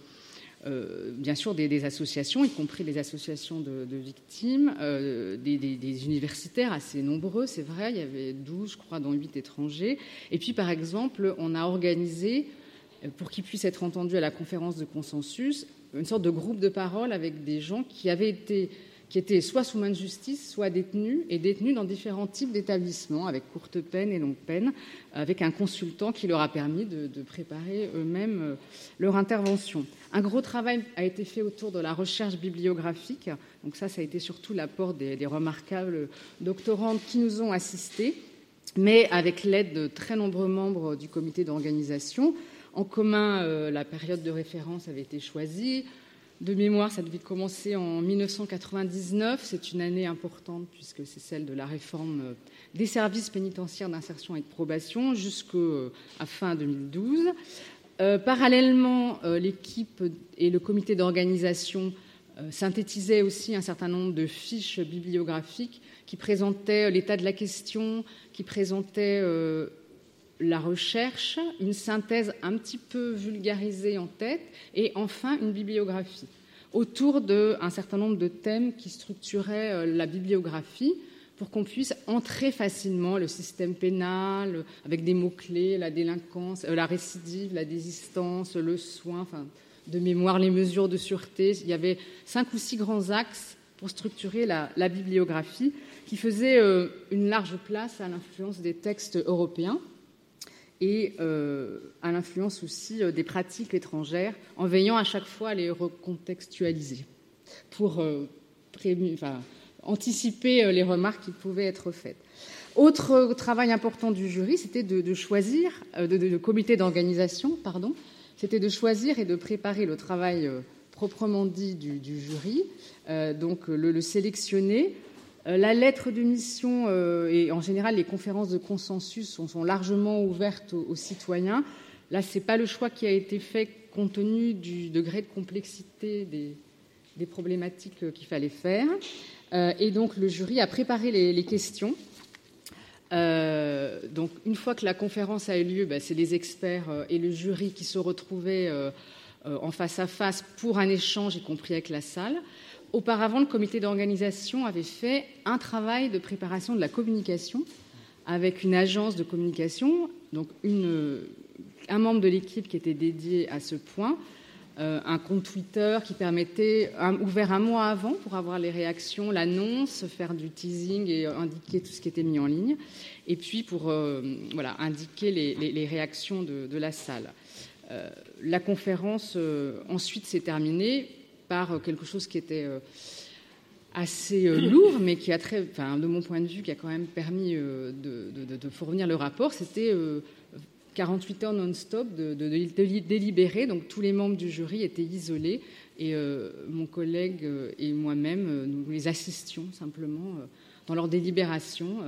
euh, bien sûr, des, associations, y compris les associations de, victimes, des, universitaires assez nombreux, c'est vrai, il y avait 12, je crois, dont 8 étrangers. Et puis, par exemple, on a organisé, pour qu'ils puissent être entendus à la conférence de consensus, une sorte de groupe de parole avec des gens qui avaient été qui étaient soit sous main de justice, soit détenus, et détenus dans différents types d'établissements, avec courte peine et longue peine, avec un consultant qui leur a permis de, préparer eux-mêmes euh, leur intervention. Un gros travail a été fait autour de la recherche bibliographique. Donc ça, ça a été surtout l'apport des, remarquables doctorantes qui nous ont assistés, mais avec l'aide de très nombreux membres du comité d'organisation. En commun, euh, la période de référence avait été choisie de mémoire, ça devait commencer en 1999. C'est une année importante puisque c'est celle de la réforme euh, des services pénitentiaires d'insertion et de probation jusqu'à euh, fin 2012. Euh, parallèlement, l'équipe et le comité d'organisation synthétisaient aussi un certain nombre de fiches bibliographiques qui présentaient l'état de la question, qui présentaient la recherche, une synthèse un petit peu vulgarisée en tête, et enfin une bibliographie autour d'un certain nombre de thèmes qui structuraient euh, la bibliographie pour qu'on puisse entrer facilement le système pénal avec des mots-clés, la délinquance, euh, la récidive, la désistance, le soin, enfin, de mémoire, les mesures de sûreté. Il y avait cinq ou six grands axes pour structurer la, bibliographie qui faisaient euh, une large place à l'influence des textes européens et euh, à l'influence aussi euh, des pratiques étrangères, en veillant à chaque fois à les recontextualiser pour euh, anticiper les remarques qui pouvaient être faites. Autre travail important du jury, c'était de, choisir, de, comité d'organisation, pardon, c'était de choisir et de préparer le travail proprement dit du, jury, donc le sélectionner, la lettre de mission euh, et en général les conférences de consensus sont, largement ouvertes aux, citoyens. Là, ce n'est pas le choix qui a été fait compte tenu du degré de complexité des, problématiques euh, qu'il fallait faire. et donc le jury a préparé les, questions. donc une fois que la conférence a eu lieu, bah, c'est les experts et le jury qui se retrouvaient en face à face pour un échange, y compris avec la salle. Auparavant, le comité d'organisation avait fait un travail de préparation de la communication avec une agence de communication, donc un membre de l'équipe qui était dédié à ce point, euh, un compte Twitter qui permettait, ouvert un mois avant pour avoir les réactions, l'annonce, faire du teasing et indiquer tout ce qui était mis en ligne, et puis pour euh, indiquer les, réactions de, la salle. la conférence ensuite s'est terminée par quelque chose qui était assez lourd, mais qui a très, de mon point de vue, qui a quand même permis de, de, fournir le rapport. C'était 48 heures non-stop de, délibérer, donc tous les membres du jury étaient isolés et euh, mon collègue euh, et moi-même, euh, nous les assistions simplement dans leur délibération.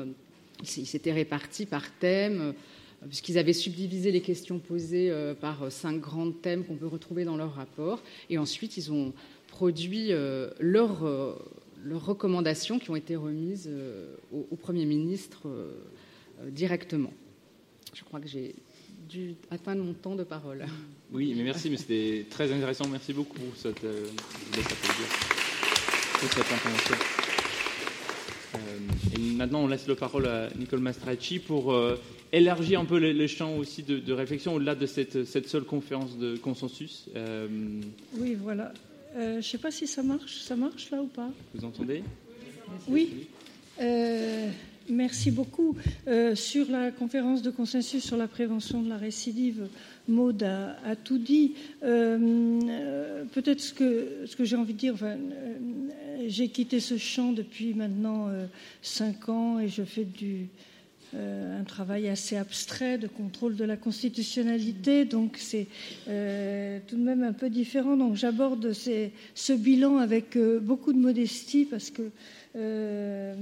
Ils s'étaient répartis par thème, puisqu'ils avaient subdivisé les questions posées par cinq grands thèmes qu'on peut retrouver dans leur rapport. Et ensuite, ils ont produit leurs, leurs recommandations qui ont été remises au, Premier ministre directement. Je crois que j'ai dû atteindre mon temps de parole. Oui, mais merci, mais c'était très intéressant. Merci beaucoup pour cette, euh. Euh, et maintenant, on laisse la parole à Nicole Mastracci pour euh, élargir un peu le, champ aussi de, réflexion au-delà de cette, cette, seule conférence de consensus. Oui, voilà. je ne sais pas si ça marche. Ça marche là ou pas Vous entendez? Oui. Merci beaucoup. Euh, sur la conférence de consensus sur la prévention de la récidive, Maud a, tout dit. Euh, peut-être ce que, ce que j'ai envie de dire, enfin, euh, j'ai quitté ce champ depuis maintenant cinq ans et je fais du, un travail assez abstrait de contrôle de la constitutionnalité, donc c'est tout de même un peu différent. Donc j'aborde ce bilan avec beaucoup de modestie parce que euh,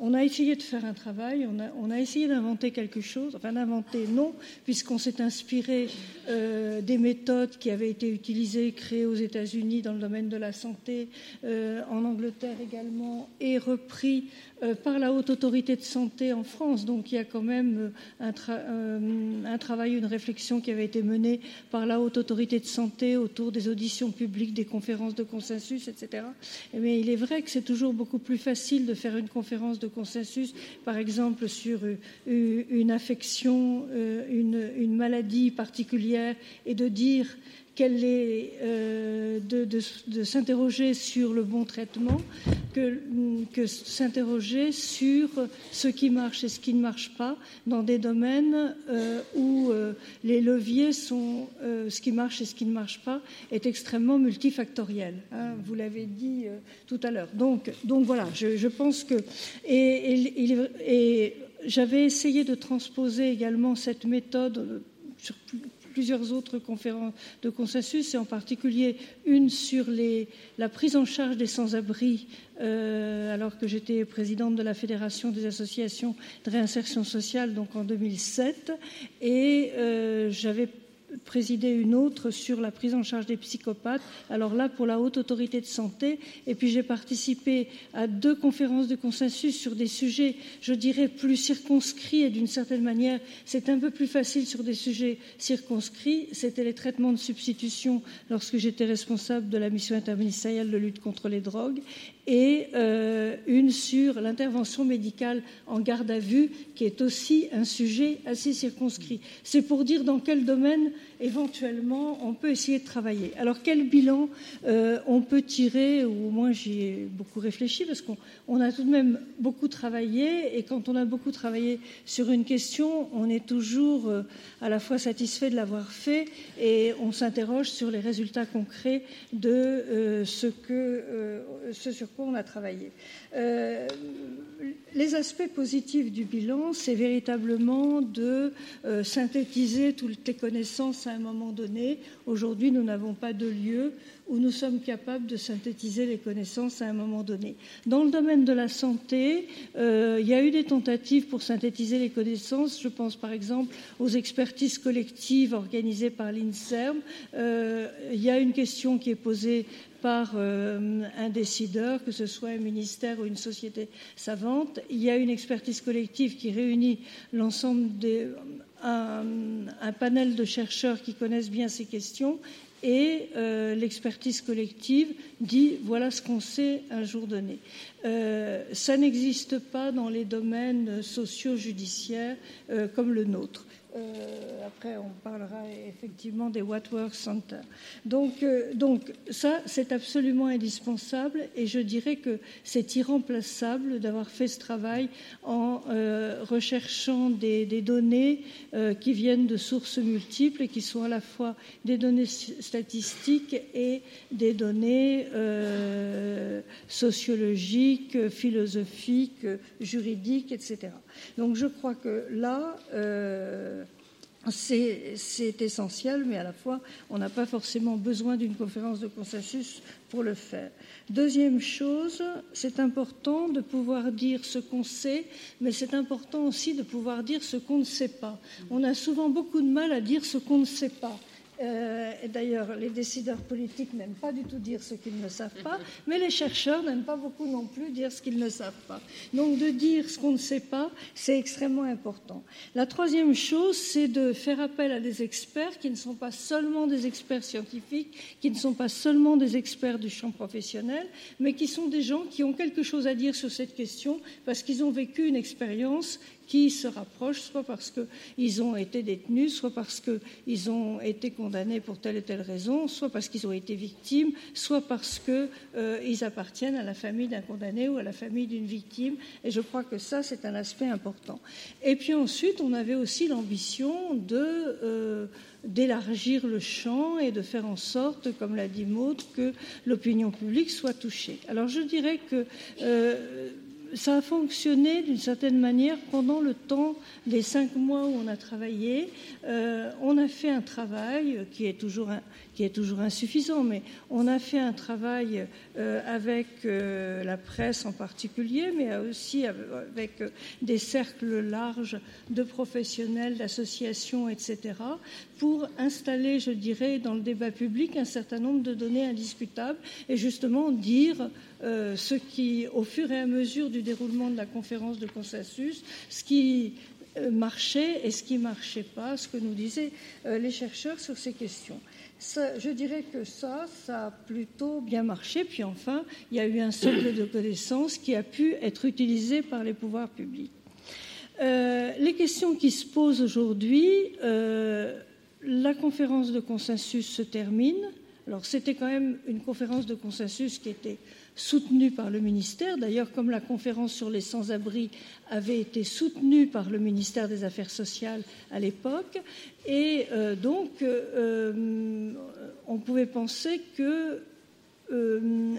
on a essayé de faire un travail, on a, essayé d'inventer quelque chose, enfin d'inventer non, puisqu'on s'est inspiré euh, des méthodes qui avaient été utilisées, créées aux États-Unis dans le domaine de la santé, euh, en Angleterre également, et repris par la haute autorité de santé en France. Donc il y a quand même un, un, travail, une réflexion qui avait été menée par la haute autorité de santé autour des auditions publiques, des conférences de consensus, etc. Mais il est vrai que c'est toujours beaucoup plus facile de faire une conférence de consensus, par exemple sur euh, une affection, euh, une, maladie particulière, et de dire qu'elle est euh, de, s'interroger sur le bon traitement que, que s'interroger sur ce qui marche et ce qui ne marche pas dans des domaines euh, où euh, les leviers sont ce qui marche et ce qui ne marche pas est extrêmement multifactoriel. Hein, vous l'avez dit tout à l'heure. Donc, voilà, je, pense que et, et j'avais essayé de transposer également cette méthode sur plusieurs autres conférences de consensus, et en particulier une sur la prise en charge des sans-abri, euh, alors que j'étais présidente de la Fédération des associations de réinsertion sociale, donc en 2007, et euh, j'avais présidé une autre sur la prise en charge des psychopathes, alors là pour la haute autorité de santé, et puis j'ai participé à deux conférences de consensus sur des sujets, je dirais, plus circonscrits, et d'une certaine manière, c'est un peu plus facile sur des sujets circonscrits, c'était les traitements de substitution lorsque j'étais responsable de la mission interministérielle de lutte contre les drogues, et euh, une sur l'intervention médicale en garde à vue, qui est aussi un sujet assez circonscrit. C'est pour dire dans quel domaine éventuellement on peut essayer de travailler. Alors quel bilan euh, on peut tirer, ou au moins j'y ai beaucoup réfléchi, parce qu'on a tout de même beaucoup travaillé, et quand on a beaucoup travaillé sur une question, on est toujours euh, à la fois satisfait de l'avoir fait, et on s'interroge sur les résultats concrets de ce, que, ce sur on a travaillé. Euh, les aspects positifs du bilan, c'est véritablement de euh, synthétiser toutes les connaissances un moment donné. Aujourd'hui, nous n'avons pas de lieu où nous sommes capables de synthétiser les connaissances à un moment donné. Dans le domaine de la santé, euh, il y a eu des tentatives pour synthétiser les connaissances. Je pense par exemple aux expertises collectives organisées par l'INSERM. il y a une question qui est posée par euh, un décideur, que ce soit un ministère ou une société savante. Il y a une expertise collective qui réunit l'ensemble des. Un, panel de chercheurs qui connaissent bien ces questions et euh, l'expertise collective dit voilà ce qu'on sait un jour donné. Euh, ça n'existe pas dans les domaines socio-judiciaires comme le nôtre Euh, après, on parlera effectivement des What Work Center. Donc, euh, donc ça, c'est absolument indispensable et je dirais que c'est irremplaçable d'avoir fait ce travail en euh, recherchant des, données qui viennent de sources multiples et qui sont à la fois des données statistiques et des données sociologiques, philosophiques, juridiques, etc. Donc je crois que là, c'est essentiel, mais à la fois, on n'a pas forcément besoin d'une conférence de consensus pour le faire. Deuxième chose, c'est important de pouvoir dire ce qu'on sait, mais c'est important aussi de pouvoir dire ce qu'on ne sait pas. On a souvent beaucoup de mal à dire ce qu'on ne sait pas. Euh, d'ailleurs, les décideurs politiques n'aiment pas du tout dire ce qu'ils ne savent pas, mais les chercheurs n'aiment pas beaucoup non plus dire ce qu'ils ne savent pas. Donc de dire ce qu'on ne sait pas, c'est extrêmement important. La troisième chose, c'est de faire appel à des experts qui ne sont pas seulement des experts scientifiques, qui ne sont pas seulement des experts du champ professionnel, mais qui sont des gens qui ont quelque chose à dire sur cette question parce qu'ils ont vécu une expérience qui se rapprochent, soit parce qu'ils ont été détenus, soit parce qu'ils ont été condamnés pour telle et telle raison, soit parce qu'ils ont été victimes, soit parce qu'ils euh, appartiennent à la famille d'un condamné ou à la famille d'une victime. Et je crois que ça, c'est un aspect important. Et puis ensuite, on avait aussi l'ambition de... Euh, d'élargir le champ et de faire en sorte, comme l'a dit Maud, que l'opinion publique soit touchée. Alors je dirais que euh, ça a fonctionné d'une certaine manière pendant le temps des cinq mois où on a travaillé. Euh, on a fait un travail qui est toujours qui est toujours insuffisant, mais on a fait un travail euh, avec euh, la presse en particulier, mais aussi avec des cercles larges de professionnels, d'associations, etc., pour installer, je dirais, dans le débat public un certain nombre de données indiscutables et justement dire euh, ce qui, au fur et à mesure du déroulement de la conférence de consensus, ce qui marchait et ce qui ne marchait pas, ce que nous disaient les chercheurs sur ces questions je dirais que ça, ça a plutôt bien marché. Puis enfin, il y a eu un socle de connaissances qui a pu être utilisé par les pouvoirs publics. Euh, les questions qui se posent aujourd'hui, euh, la conférence de consensus se termine. Alors c'était quand même une conférence de consensus qui était soutenue par le ministère. D'ailleurs, comme la conférence sur les sans-abri avait été soutenue par le ministère des Affaires sociales à l'époque, et euh, donc euh, on pouvait penser que euh,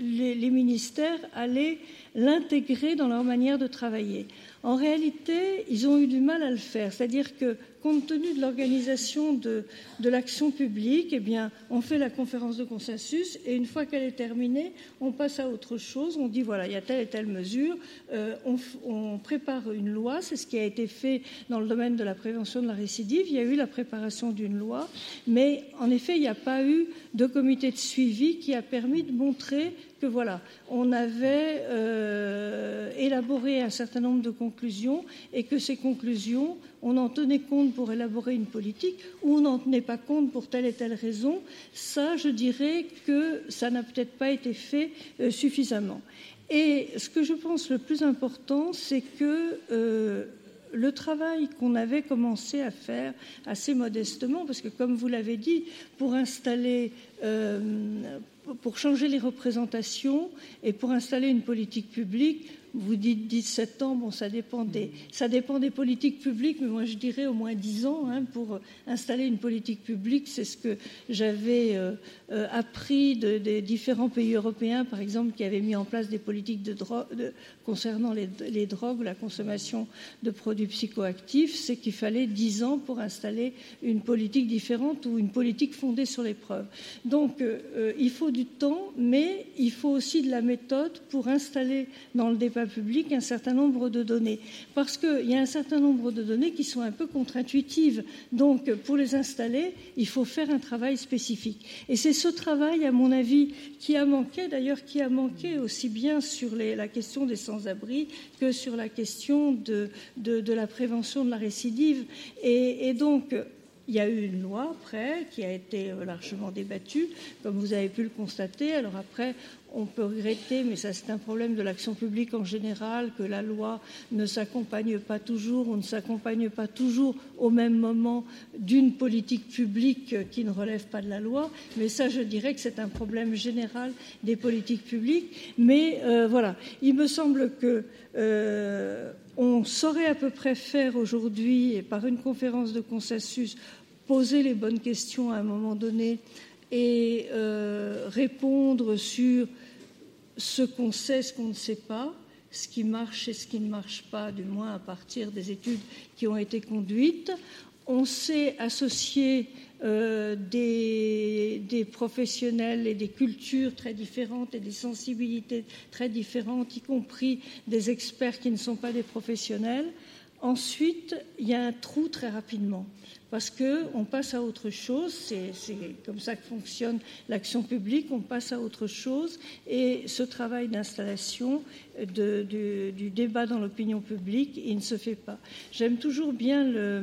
les, ministères allaient l'intégrer dans leur manière de travailler. En réalité, ils ont eu du mal à le faire, c'est-à-dire que compte tenu de l'organisation de, l'action publique, eh bien, on fait la conférence de consensus et une fois qu'elle est terminée, on passe à autre chose. On dit voilà, il y a telle et telle mesure. Euh, on, prépare une loi. C'est ce qui a été fait dans le domaine de la prévention de la récidive. Il y a eu la préparation d'une loi, mais en effet, il n'y a pas eu de comité de suivi qui a permis de montrer que voilà, on avait euh, élaboré un certain nombre de conclusions et que ces conclusions on en tenait compte pour élaborer une politique ou on n'en tenait pas compte pour telle et telle raison, ça, je dirais que ça n'a peut-être pas été fait euh, suffisamment. Et ce que je pense le plus important, c'est que euh, le travail qu'on avait commencé à faire assez modestement, parce que comme vous l'avez dit, pour installer, pour changer les représentations et pour installer une politique publique, vous dites 17 ans, bon, ça dépend des, ça dépend des politiques publiques, mais moi je dirais au moins 10 ans hein, pour installer une politique publique. C'est ce que j'avais euh, euh, appris des différents pays européens, par exemple, qui avaient mis en place des politiques de de, concernant les, les, drogues, la consommation de produits psychoactifs. C'est qu'il fallait 10 ans pour installer une politique différente ou une politique fondée sur les preuves. Donc euh, il faut du temps, mais il faut aussi de la méthode pour installer dans le débat public un certain nombre de données. Parce qu'il y a un certain nombre de données qui sont un peu contre-intuitives. Donc, pour les installer, il faut faire un travail spécifique. Et c'est ce travail, à mon avis, qui a manqué, d'ailleurs, qui a manqué aussi bien sur la question des sans-abri que sur la question de, la prévention de la récidive. et donc, Il y a eu une loi après qui a été largement débattue, comme vous avez pu le constater. Alors après, on peut regretter, mais ça c'est un problème de l'action publique en général, que la loi ne s'accompagne pas toujours ou ne s'accompagne pas toujours au même moment d'une politique publique qui ne relève pas de la loi. Mais ça, je dirais que c'est un problème général des politiques publiques. Mais euh, voilà, il me semble que euh, on saurait à peu près faire aujourd'hui, par une conférence de consensus, poser les bonnes questions à un moment donné et euh, répondre sur ce qu'on sait, ce qu'on ne sait pas, ce qui marche et ce qui ne marche pas, du moins à partir des études qui ont été conduites. On sait associer euh, des, des, professionnels et des cultures très différentes et des sensibilités très différentes, y compris des experts qui ne sont pas des professionnels. Ensuite, il y a un trou très rapidement parce qu'on passe à autre chose, c'est comme ça que fonctionne l'action publique, on passe à autre chose, et ce travail d'installation du, débat dans l'opinion publique, il ne se fait pas. J'aime toujours bien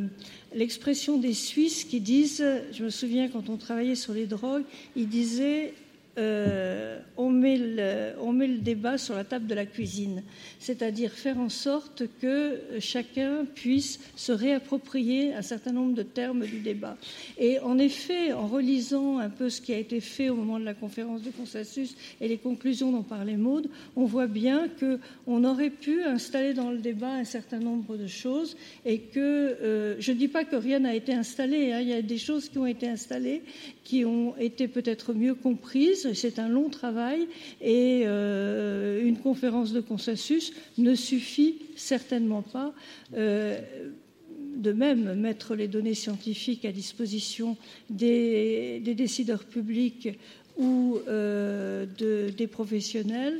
l'expression des Suisses qui disent, je me souviens quand on travaillait sur les drogues, ils disaient euh, on, met le, débat sur la table de la cuisine, c'est-à-dire faire en sorte que chacun puisse se réapproprier un certain nombre de termes du débat. Et en effet, en relisant un peu ce qui a été fait au moment de la conférence de consensus et les conclusions dont parlait Maude, on voit bien qu'on aurait pu installer dans le débat un certain nombre de choses et que euh, je ne dis pas que rien n'a été installé, hein. il y a des choses qui ont été installées qui ont été peut-être mieux comprises. C'est un long travail et euh, une conférence de consensus ne suffit certainement pas. Euh, de même, mettre les données scientifiques à disposition des, décideurs publics ou euh, des professionnels,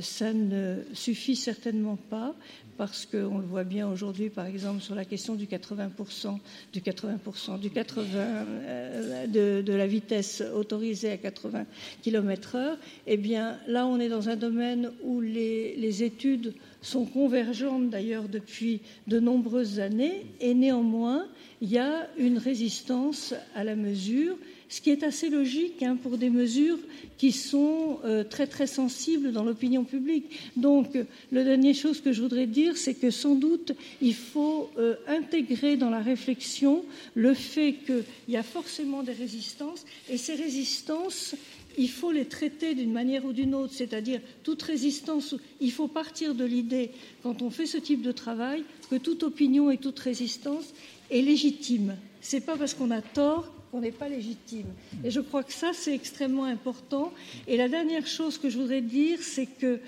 ça ne suffit certainement pas parce qu'on le voit bien aujourd'hui, par exemple, sur la question du 80%, du 80%, du 80, euh, de, la vitesse autorisée à 80 km/h. Eh bien, là, on est dans un domaine où les études sont convergentes d'ailleurs depuis de nombreuses années, et néanmoins, il y a une résistance à la mesure ce qui est assez logique hein, pour des mesures qui sont euh, très très sensibles dans l'opinion publique. Donc, la dernière chose que je voudrais dire, c'est que sans doute il faut euh, intégrer dans la réflexion le fait qu'il y a forcément des résistances, et ces résistances, il faut les traiter d'une manière ou d'une autre, c'est-à-dire toute résistance, il faut partir de l'idée, quand on fait ce type de travail, que toute opinion et toute résistance est légitime. Ce n'est pas parce qu'on a tort qu'on n'est pas légitime. Et je crois que ça, c'est extrêmement important. Et la dernière chose que je voudrais dire, c'est que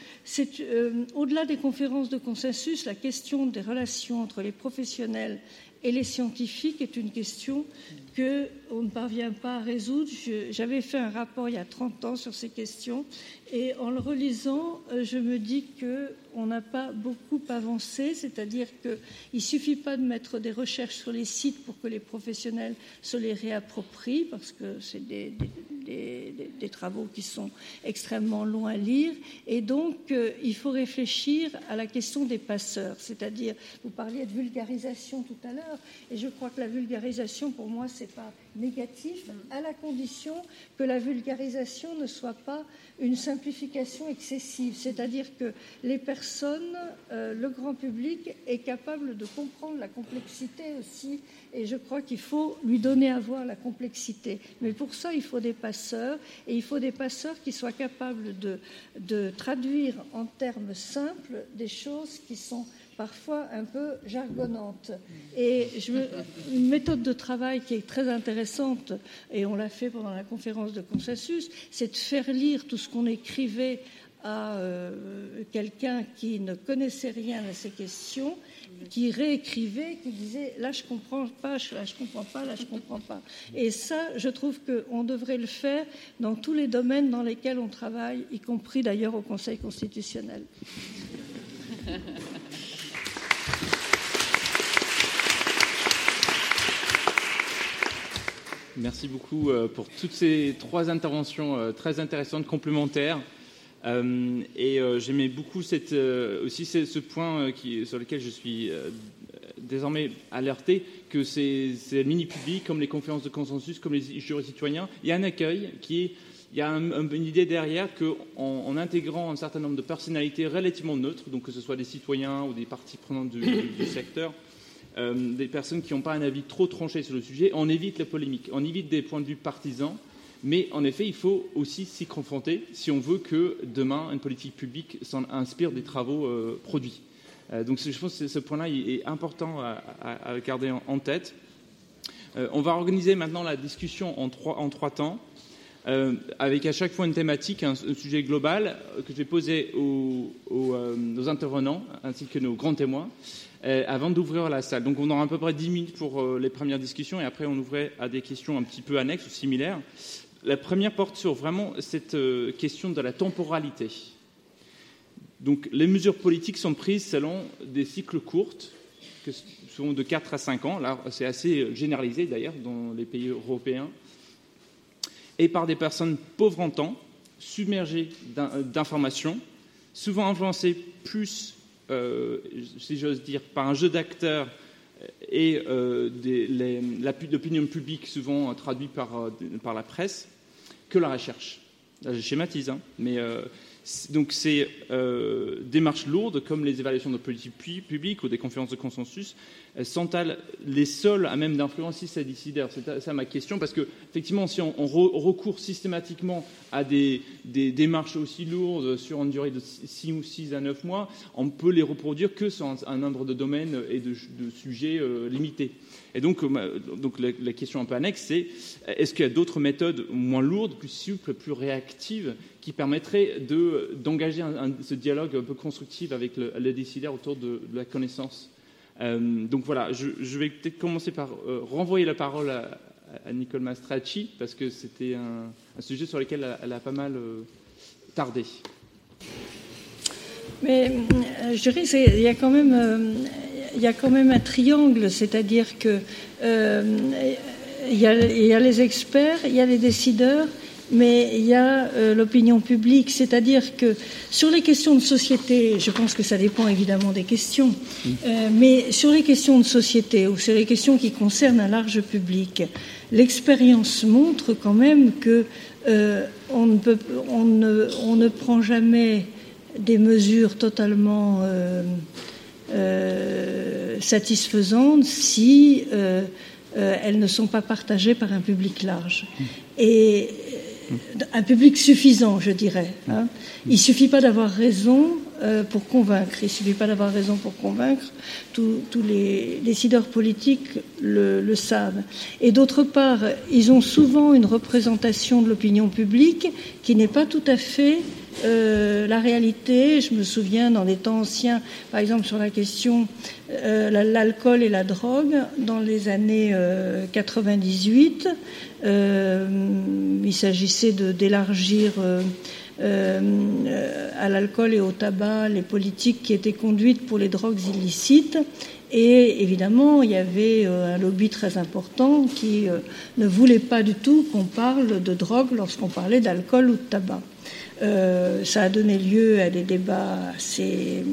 euh, au-delà des conférences de consensus, la question des relations entre les professionnels et les scientifiques est une question qu'on ne parvient pas à résoudre. J'avais fait un rapport il y a 30 ans sur ces questions et en le relisant, euh, je me dis qu'on n'a pas beaucoup avancé, c'est-à-dire qu'il ne suffit pas de mettre des recherches sur les sites pour que les professionnels se les réapproprient, parce que c'est des, travaux qui sont extrêmement longs à lire. Et donc, euh, il faut réfléchir à la question des passeurs, c'est-à-dire, vous parliez de vulgarisation tout à l'heure, et je crois que la vulgarisation, pour moi, c'est pas négatif, à la condition que la vulgarisation ne soit pas une simplification excessive, c'est-à-dire que les personnes, euh, le grand public est capable de comprendre la complexité aussi, et je crois qu'il faut lui donner à voir la complexité. Mais pour ça, il faut des passeurs, et il faut des passeurs qui soient capables de, de traduire en termes simples des choses qui sont parfois un peu jargonnante. Et une méthode de travail qui est très intéressante, et on l'a fait pendant la conférence de consensus, c'est de faire lire tout ce qu'on écrivait à euh, quelqu'un qui ne connaissait rien à ces questions, qui réécrivait, qui disait là je comprends pas, là je comprends pas, là je comprends pas. Et ça, je trouve qu'on devrait le faire dans tous les domaines dans lesquels on travaille, y compris d'ailleurs au Conseil constitutionnel. Merci beaucoup euh, pour toutes ces trois interventions euh, très intéressantes, complémentaires. Euh, et j'aimais beaucoup aussi ce point sur lequel je suis désormais alerté que ces, mini-publics, comme les conférences de consensus, comme les jurys citoyens, il y a un accueil qui est il y a une idée derrière qu'en en intégrant un certain nombre de personnalités relativement neutres, donc que ce soit des citoyens ou des parties prenantes du, secteur, euh, des personnes qui n'ont pas un avis trop tranché sur le sujet, on évite la polémique, on évite des points de vue partisans, mais en effet, il faut aussi s'y confronter si on veut que demain, une politique publique s'en inspire des travaux euh, produits. Euh, donc je pense que ce point-là est important à, garder en, tête. on va organiser maintenant la discussion en trois, temps. Avec à chaque fois une thématique, un, sujet global que je vais poser aux, euh, intervenants ainsi que nos grands témoins avant d'ouvrir la salle. Donc on aura à peu près 10 minutes pour les premières discussions et après on ouvrait à des questions un petit peu annexes ou similaires. La première porte sur vraiment cette question de la temporalité. Donc les mesures politiques sont prises selon des cycles courts, qui sont de 4 à 5 ans. Là, c'est assez généralisé d'ailleurs dans les pays européens et par des personnes pauvres en temps, submergées d'informations, souvent influencées plus, euh, si j'ose dire, par un jeu d'acteurs et euh, l'opinion publique souvent traduite par, euh, par, la presse que la recherche. Là, je schématise, hein, mais euh, donc ces euh, démarches lourdes, comme les évaluations de politique publique ou des conférences de consensus, sont-elles les seules à même d'influencer ces décideurs C'est ça ma question, parce que effectivement, si on, recourt systématiquement à des, démarches aussi lourdes sur une durée de 6 ou 6 à 9 mois, on peut les reproduire que sur un, nombre de domaines et de, sujets euh, limités. Et donc, euh, donc la, question un peu annexe, c'est est-ce qu'il y a d'autres méthodes moins lourdes, plus souples, plus réactives qui permettraient d'engager ce dialogue un peu constructif avec le, les décideurs autour de, la connaissance? Euh, donc voilà, je, vais peut-être commencer par euh, renvoyer la parole à, Nicole Mastracci, parce que c'était un, sujet sur lequel elle a, pas mal tardé. Mais je dirais qu'il y a quand même il y a quand même un triangle, c'est-à-dire que euh, il, y a, les experts, il y a les décideurs, mais il y a euh, l'opinion publique, c'est-à-dire que sur les questions de société, je pense que ça dépend évidemment des questions, euh, mais sur les questions de société ou sur les questions qui concernent un large public, l'expérience montre quand même que on ne, peut, on, ne, on, ne, prend jamais des mesures totalement euh, satisfaisantes si euh, euh, elles ne sont pas partagées par un public large. Et un public suffisant, je dirais. Hein. Il ne suffit pas d'avoir raison pour convaincre. Il ne suffit pas d'avoir raison pour convaincre. Tous, les décideurs politiques le, le savent. Et d'autre part, ils ont souvent une représentation de l'opinion publique qui n'est pas tout à fait euh, la réalité, je me souviens dans des temps anciens, par exemple sur la question euh, l'alcool et la drogue, dans les années 98, euh, il s'agissait d'élargir à l'alcool et au tabac les politiques qui étaient conduites pour les drogues illicites. Et évidemment, il y avait un lobby très important qui ne voulait pas du tout qu'on parle de drogue lorsqu'on parlait d'alcool ou de tabac. Euh, ça a donné lieu à des débats assez,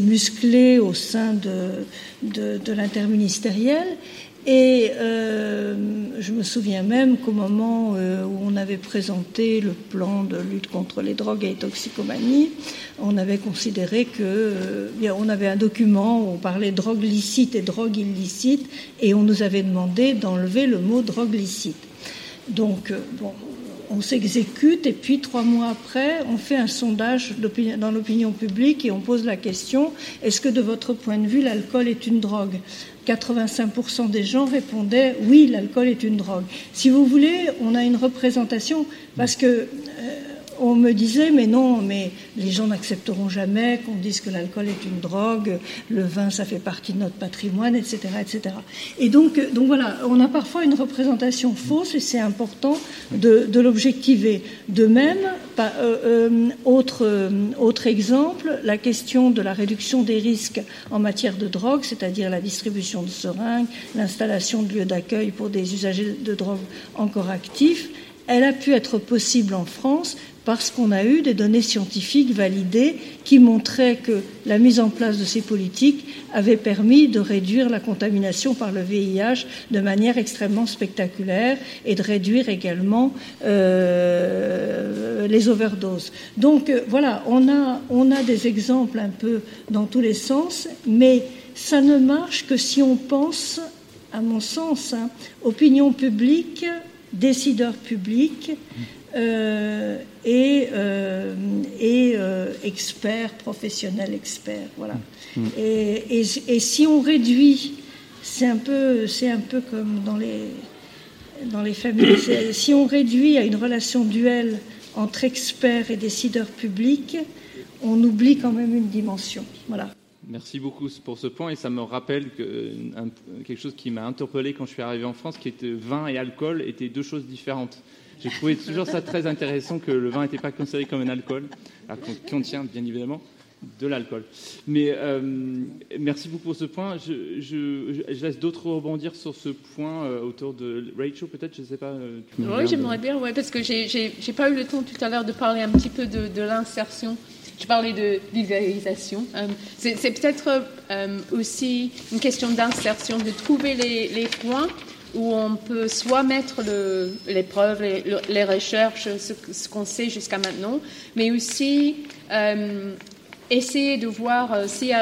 musclés au sein de, l'interministériel. Et euh, je me souviens même qu'au moment euh, où on avait présenté le plan de lutte contre les drogues et les toxicomanies, on avait considéré que avait un document où on parlait drogue licite et drogue illicite, et on nous avait demandé d'enlever le mot drogue licite. Donc, bon, on s'exécute et puis trois mois après, on fait un sondage dans l'opinion publique et on pose la question est-ce que de votre point de vue, l'alcool est une drogue? 85% des gens répondaient oui, l'alcool est une drogue. Si vous voulez, on a une représentation parce que euh, on me disait, mais non, mais les gens n'accepteront jamais qu'on dise que l'alcool est une drogue, le vin, ça fait partie de notre patrimoine, etc., etc. Et donc, donc voilà, on a parfois une représentation fausse et c'est important de, l'objectiver. De même, euh, euh, autre, euh, autre exemple, la question de la réduction des risques en matière de drogue, c'est-à-dire la distribution de seringues, l'installation de lieux d'accueil pour des usagers de drogue encore actifs, elle a pu être possible en France parce qu'on a eu des données scientifiques validées qui montraient que la mise en place de ces politiques avait permis de réduire la contamination par le VIH de manière extrêmement spectaculaire et de réduire également euh, les overdoses. Donc euh, voilà, on a, on a des exemples un peu dans tous les sens, mais ça ne marche que si on pense, à mon sens, hein, opinion publique, décideurs publics, euh, et, euh, et euh, experts, professionnels experts. Voilà. Mm. Et, et, si on réduit, c'est un peu, c'est un peu comme dans les dans les familles. Si on réduit à une relation duelle entre experts et décideurs publics, on oublie quand même une dimension. Voilà. Merci beaucoup pour ce point et ça me rappelle que, quelque chose qui m'a interpellé quand je suis arrivé en France, qui était vin et alcool étaient deux choses différentes. J'ai trouvé toujours ça très intéressant que le vin n'était pas considéré comme un alcool, alors qu'on contient bien évidemment de l'alcool. Mais euh, merci beaucoup pour ce point. Je, laisse d'autres rebondir sur ce point euh, autour de Rachel, peut-être, je ne sais pas. Euh, oui, j'aimerais bien, ouais, parce que j'ai pas eu le temps tout à l'heure de parler un petit peu de, l'insertion. Je parlais de vulgarisation. C'est peut-être aussi une question d'insertion, de trouver les, points où on peut soit mettre les preuves, les, recherches, ce, qu'on sait jusqu'à maintenant, mais aussi euh, essayer de voir euh, si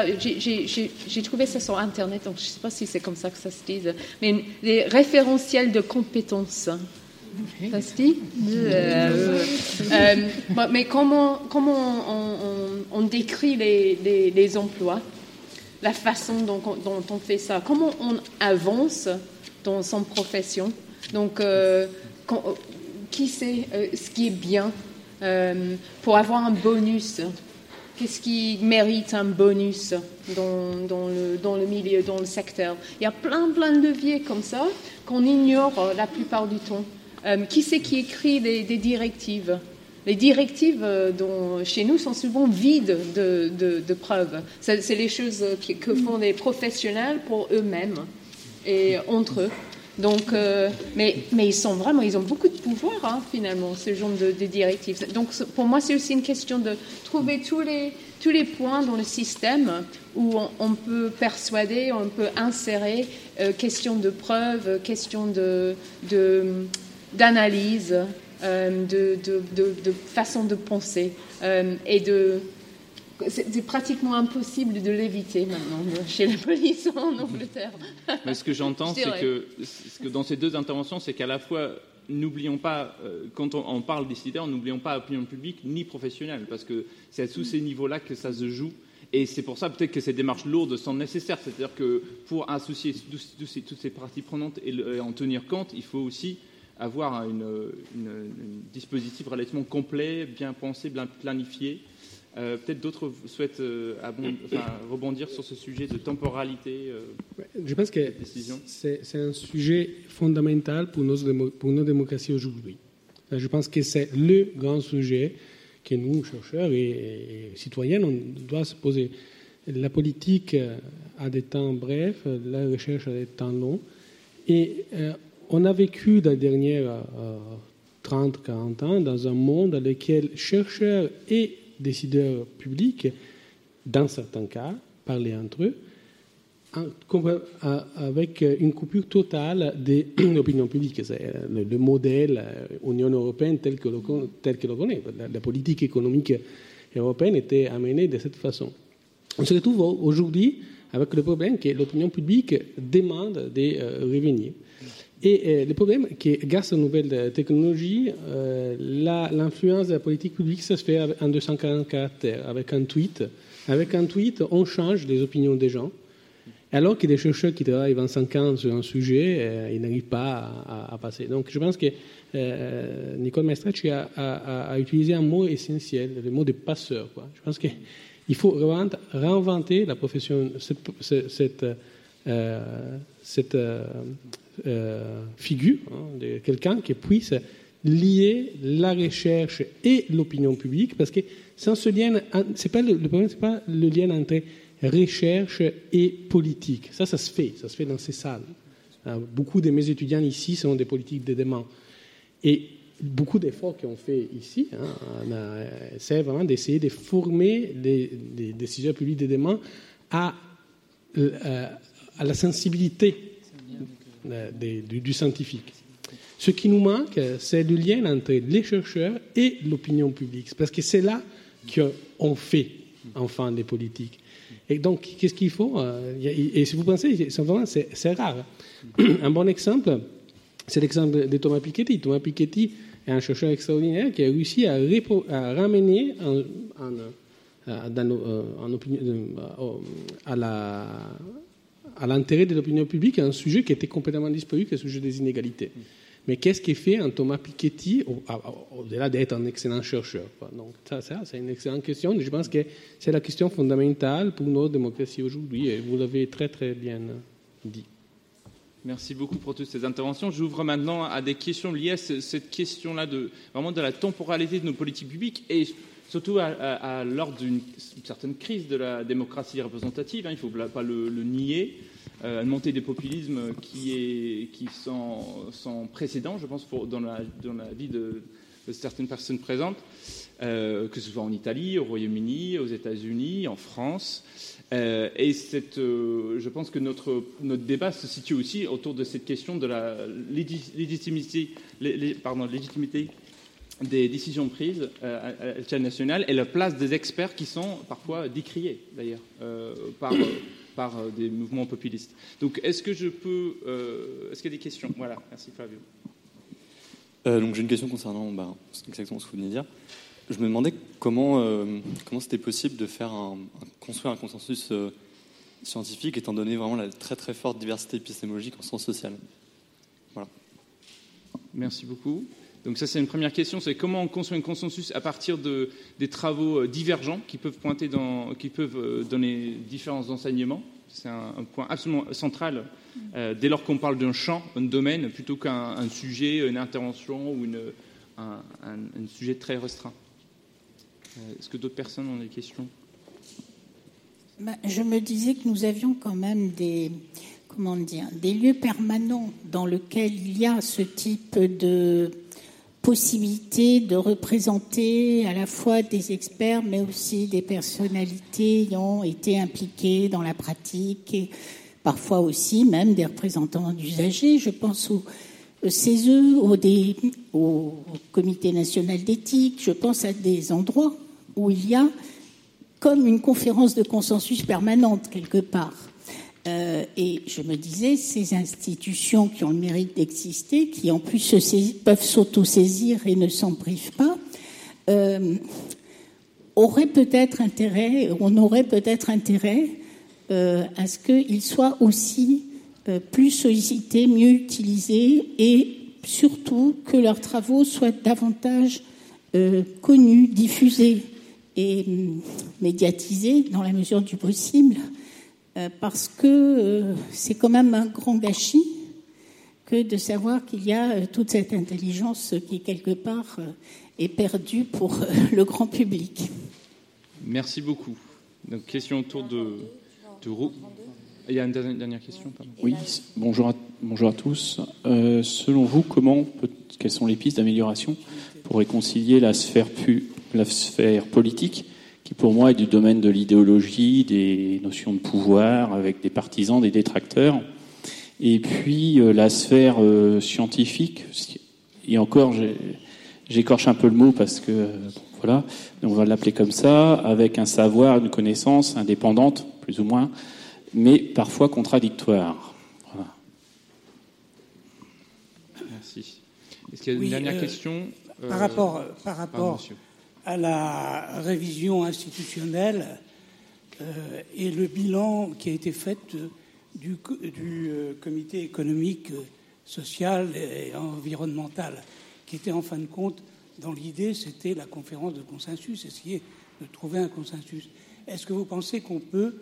j'ai trouvé ça sur Internet, donc je ne sais pas si c'est comme ça que ça se dit, mais les référentiels de compétences. Se dit euh, Mais comment, comment on, décrit les, emplois, la façon dont, on fait ça, comment on avance dans son profession? Donc, euh, euh, qui sait euh, ce qui est bien pour avoir un bonus? Qu'est-ce qui mérite un bonus dans, dans, le, dans, le, milieu, dans le secteur? Il y a plein, plein de leviers comme ça qu'on ignore la plupart du temps. Qui c'est qui écrit des, directives les directives dont, chez nous sont souvent vides de, de, preuves. C'est les choses que font les professionnels pour eux-mêmes et entre eux. Donc, euh, mais, mais ils sont vraiment, ils ont beaucoup de pouvoir hein, finalement, ce genre de, directives. Donc, pour moi, c'est aussi une question de trouver tous les, tous les points dans le système où on, peut persuader, on peut insérer euh, question de preuve, question de, d'analyse, euh, de, de, de, façon de penser et de c'est pratiquement impossible de l'éviter maintenant chez la police en Angleterre. Mais ce que j'entends, c'est que, que, dans ces deux interventions, c'est qu'à la fois, n'oublions pas, euh, quand on, parle décideurs, n'oublions pas opinion publique ni professionnelle, parce que c'est à tous ces niveaux-là que ça se joue. Et c'est pour ça peut-être que ces démarches lourdes sont nécessaires. C'est-à-dire que pour associer toutes ces parties prenantes et, en tenir compte, il faut aussi avoir un dispositif relativement complet, bien pensé, bien planifié, euh, peut-être d'autres souhaitent euh, rebondir sur ce sujet de temporalité. Euh, je pense que c'est un sujet fondamental pour nos, pour nos démocraties aujourd'hui. Je pense que c'est le grand sujet que nous, chercheurs et, citoyens, on doit se poser. La politique a des temps brefs, la recherche a des temps longs. Et on a vécu dans les dernières 30-40 ans dans un monde dans lequel chercheurs et décideurs publics, dans certains cas, parler entre eux, avec une coupure totale des opinions publiques. C'est le, modèle euh, Union européenne tel que le, tel que connaît. La, politique économique européenne était amenée de cette façon. On se retrouve aujourd'hui avec le problème que l'opinion publique demande de euh, revenir. Et euh, le problème, c'est que grâce aux nouvelles technologies, euh, l'influence de la politique publique, ça se fait en 240 caractères, avec un tweet. Avec un tweet, on change les opinions des gens. Alors que des chercheurs qui travaillent 25 ans sur un sujet, euh, ils n'arrivent pas à, passer. Donc je pense que Nicole Maestracci a, utilisé un mot essentiel, le mot de passeur. Je pense qu'il faut réinventer la profession, cette euh, figure hein, quelqu'un qui puisse lier la recherche et l'opinion publique, parce que sans ce lien, c'est pas le, problème, c'est pas le lien entre recherche et politique. Ça, ça se fait, ça se fait dans ces salles. Hein, beaucoup de mes étudiants ici sont des politiques de demande. Et beaucoup d'efforts qu'on fait ici, hein, c'est vraiment d'essayer de former les, décideurs publics de demain à, euh, à la sensibilité du, scientifique. Ce qui nous manque, c'est le lien entre les chercheurs et l'opinion publique, parce que c'est là qu'on fait enfin des politiques. Et donc, qu'est-ce qu'il faut euh, Et si vous pensez, c'est rare. Un bon exemple, c'est l'exemple de Thomas Piketty. Thomas Piketty est un chercheur extraordinaire qui a réussi à, ramener en, à l'intérêt de l'opinion publique un sujet qui était complètement disparu, qui est le sujet des inégalités. Mais qu'est-ce qui fait un Thomas Piketty au-delà d'être un excellent chercheur Donc ça, ça c'est une excellente question. Je pense que c'est la question fondamentale pour nos démocraties aujourd'hui, et vous l'avez très très bien dit. Merci beaucoup pour toutes ces interventions. J'ouvre maintenant à des questions liées à cette question-là de vraiment de la temporalité de nos politiques publiques et surtout à, lors d'une certaine crise de la démocratie représentative. Hein, il ne faut pas le, nier. Euh, une montée des populismes qui est qui sans, précédent, je pense, dans, la, vie de, certaines personnes présentes, euh, que ce soit en Italie, au Royaume-Uni, aux États-Unis, en France. Euh, et euh, je pense que notre, notre débat se situe aussi autour de cette question de la légitimité, pardon, légitimité des décisions prises euh, à l'échelle nationale et la place des experts qui sont parfois décriés d'ailleurs par, par des mouvements populistes. Donc est-ce que je peux... est-ce qu'il y a des questions? Voilà, merci Flavio. donc j'ai une question concernant bah, exactement ce que vous venez de dire je me demandais comment euh, comment c'était possible de faire un, construire un consensus euh, scientifique étant donné vraiment la très très forte diversité épistémologique en sciences sociales. Voilà. Merci beaucoup. Donc ça c'est une première question, c'est comment on construit un consensus à partir de, des travaux euh, divergents qui peuvent pointer dans, qui peuvent donner différents enseignements. C'est un, point absolument central dès lors qu'on parle d'un champ, un domaine, plutôt qu'un sujet, une intervention ou une, un, un sujet très restreint. Euh, est-ce que d'autres personnes ont des questions? Bah, Je me disais que nous avions quand même des, comment dire, des lieux permanents dans lesquels il y a ce type de possibilité de représenter à la fois des experts, mais aussi des personnalités ayant été impliquées dans la pratique, et parfois aussi même des représentants d'usagers. Je pense au CESE, au, au Comité national d'éthique, je pense à des endroits où il y a comme une conférence de consensus permanente quelque part. Euh, et je me disais, ces institutions qui ont le mérite d'exister, qui en plus se peuvent s'auto-saisir et ne s'en privent pas, euh, auraient peut-être intérêt, on aurait peut-être intérêt euh, à ce qu'ils soient aussi plus sollicités, mieux utilisés et surtout que leurs travaux soient davantage connus, diffusés et hum, médiatisé dans la mesure du possible, parce que euh, c'est quand même un grand gâchis que de savoir qu'il y a euh, toute cette intelligence qui, quelque part, est perdue pour le grand public. Merci beaucoup. Donc, question autour de, de Il y a une dernière question. Oui, bonjour à, bonjour à tous. selon vous, comment quelles sont les pistes d'amélioration pour réconcilier la sphère pu, la sphère politique, qui pour moi est du domaine de l'idéologie, des notions de pouvoir, avec des partisans, des détracteurs, et puis euh, la sphère euh, scientifique. Et encore, j'écorche un peu le mot parce que voilà, on va l'appeler comme ça, avec un savoir, une connaissance indépendante, plus ou moins, mais parfois contradictoire. Merci. Est-ce qu'il y a une dernière euh, question? Par rapport, par rapport à la révision institutionnelle euh, et le bilan qui a été fait du, euh, comité économique, social et environnemental, qui était en fin de compte, dans l'idée, c'était la conférence de consensus, essayer de trouver un consensus. Est-ce que vous pensez qu'on peut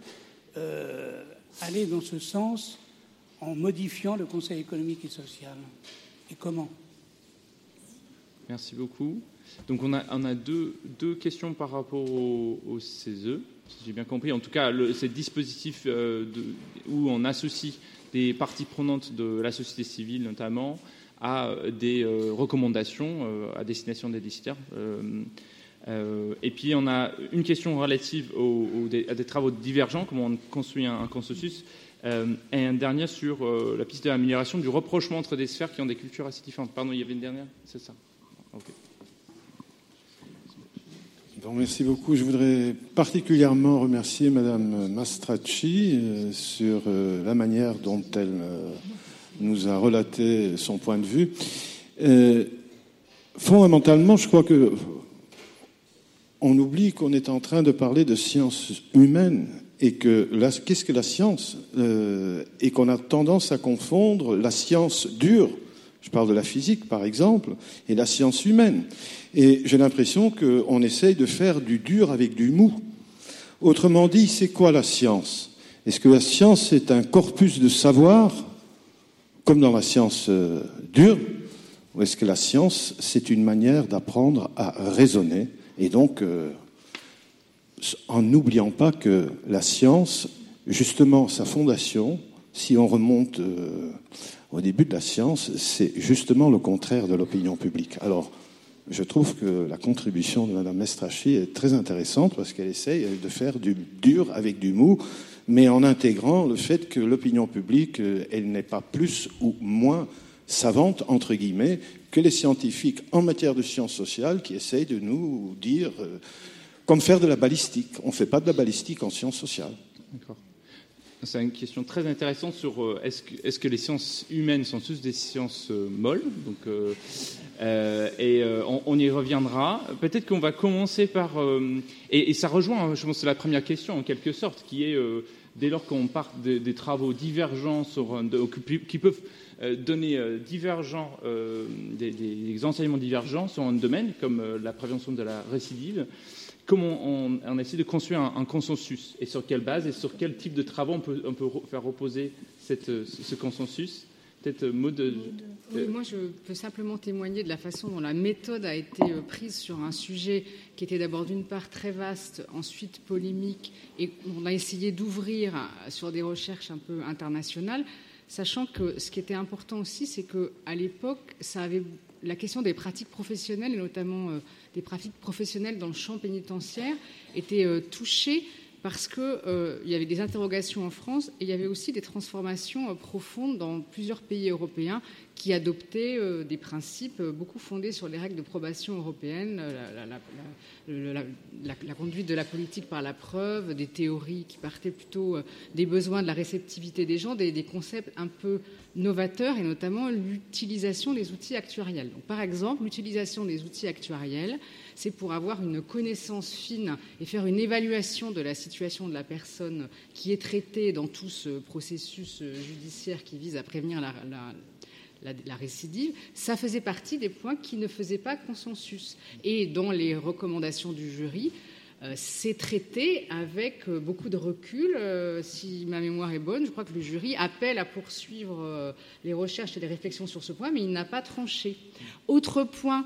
euh, aller dans ce sens en modifiant le Conseil économique et social? Et comment? Merci beaucoup. Donc on a, on a deux, deux, questions par rapport au, CESE, si j'ai bien compris. En tout cas, le, ces dispositifs euh, où on associe des parties prenantes de la société civile notamment à des recommandations à destination des décideurs. et puis on a une question relative à des travaux divergents, comment on construit un, consensus, et un dernier sur la piste de l'amélioration du rapprochement entre des sphères qui ont des cultures assez différentes. Pardon, il y avait une dernière C'est ça. Merci beaucoup. Je voudrais particulièrement remercier Madame Mastracci euh, sur euh, la manière dont elle euh, nous a relaté son point de vue. fondamentalement, je crois que on oublie qu'on est en train de parler de sciences humaines et que qu'est-ce que la science et qu'on a tendance à confondre la science dure je parle de la physique, par exemple, et la science humaine. Et j'ai l'impression qu'on essaye de faire du dur avec du mou. Autrement dit, c'est quoi la science? Est-ce que la science est un corpus de savoir, comme dans la science euh, dure, ou est-ce que la science, c'est une manière d'apprendre à raisonner? Et donc, euh, en n'oubliant pas que la science, justement, sa fondation, si on remonte euh, au début de la science, c'est justement le contraire de l'opinion publique. Alors, je trouve que la contribution de Mme Mestrachi est très intéressante parce qu'elle essaye de faire du dur avec du mou, mais en intégrant le fait que l'opinion publique, euh, elle n'est pas plus ou moins savante, entre guillemets, que les scientifiques en matière de sciences sociales qui essayent de nous dire, euh, comme faire de la balistique. On ne fait pas de la balistique en sciences sociales. D'accord. C'est une question très intéressante sur euh, est-ce que, les sciences humaines sont tous des sciences euh, molles? Euh, Et on, y reviendra. Peut-être qu'on va commencer par. Et, ça rejoint, je pense, la première question en quelque sorte, qui est dès lors qu'on part des, travaux divergents qui peuvent donner divergents, des, enseignements divergents sur un domaine comme la prévention de la récidive comment on, essaie de construire un, consensus et sur quelle base et sur quel type de travaux on peut, faire reposer ce, consensus? Peut-être euh, mot de. moi, je peux simplement témoigner de la façon dont la méthode a été euh, prise sur un sujet qui était d'abord d'une part très vaste, ensuite polémique, et on a essayé d'ouvrir euh, sur des recherches un peu internationales, sachant que ce qui était important aussi, c'est qu'à l'époque, ça avait la question des pratiques professionnelles, et notamment des pratiques professionnelles dans le champ pénitentiaire étaient euh, touchées parce qu'il euh, y avait des interrogations en France et il y avait aussi des transformations euh, profondes dans plusieurs pays européens qui adoptaient euh, des principes beaucoup fondés sur les règles de probation européennes, la, conduite de la politique par la preuve, des théories qui partaient plutôt des besoins de la réceptivité des gens, des, concepts un peu novateurs et notamment l'utilisation des outils actuariels. Par exemple, l'utilisation des outils actuariels c'est pour avoir une connaissance fine et faire une évaluation de la situation de la personne qui est traitée dans tout ce processus judiciaire qui vise à prévenir la, récidive, ça faisait partie des points qui ne faisaient pas consensus. Et dans les recommandations du jury, euh, c'est traité avec euh, beaucoup de recul. Euh, si ma mémoire est bonne, je crois que le jury appelle à poursuivre les recherches et les réflexions sur ce point, mais il n'a pas tranché. Autre point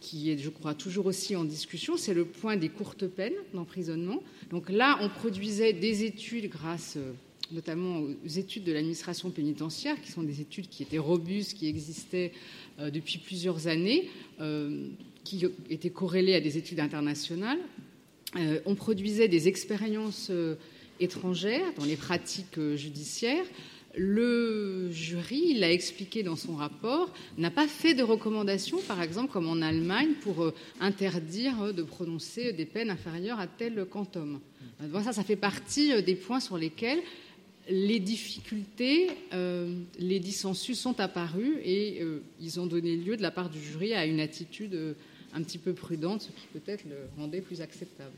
qui, est, je crois, toujours aussi en discussion, c'est le point des courtes peines d'emprisonnement. Donc là, on produisait des études grâce notamment aux études de l'administration pénitentiaire, qui sont des études qui étaient robustes, qui existaient euh, depuis plusieurs années, qui étaient corrélées à des études internationales. on produisait des expériences étrangères dans les pratiques judiciaires le jury, il l'a expliqué dans son rapport, n'a pas fait de recommandations, par exemple, comme en Allemagne, pour euh, interdire euh, de prononcer des peines inférieures à tel quantum. ça, ça fait partie euh, des points sur lesquels les difficultés, les dissensus sont apparus et ils ont donné lieu de la part du jury à une attitude un petit peu prudente, ce qui peut-être le rendait plus acceptable.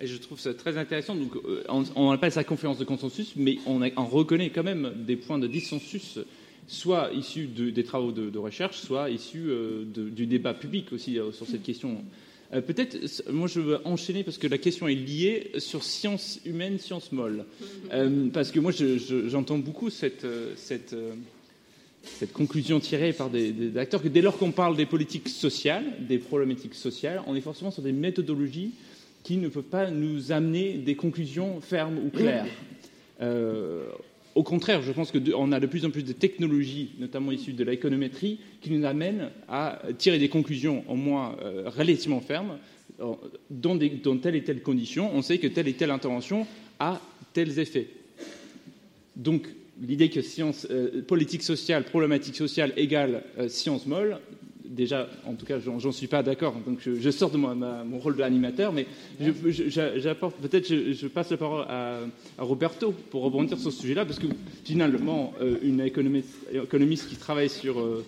Et je trouve ça très intéressant. Donc, euh, on, appelle ça conférence de consensus, mais on, reconnaît quand même des points de dissensus, soit issus des travaux de, recherche, soit issus euh, du débat public aussi euh, sur cette question. Peut-être, moi je veux enchaîner parce que la question est liée sur sciences humaines, sciences molles. parce que moi j'entends beaucoup cette, cette, cette, conclusion tirée par des, des acteurs que dès lors qu'on parle des politiques sociales, des problématiques sociales, on est forcément sur des méthodologies qui ne peuvent pas nous amener des conclusions fermes ou claires. Euh, au contraire, je pense qu'on a de plus en plus de technologies, notamment issues de l'économétrie, qui nous amènent à tirer des conclusions au moins relativement fermes dans, telle et telle condition. On sait que telle et telle intervention a tels effets. Donc, l'idée que science, politique sociale, problématique sociale égale science molle, déjà, en tout cas, j'en suis pas d'accord. Donc, je, sors de mon rôle d'animateur, mais j'apporte peut-être, je, passe la parole à, Roberto pour rebondir sur ce sujet-là, parce que finalement, euh, une économiste, qui travaille sur euh,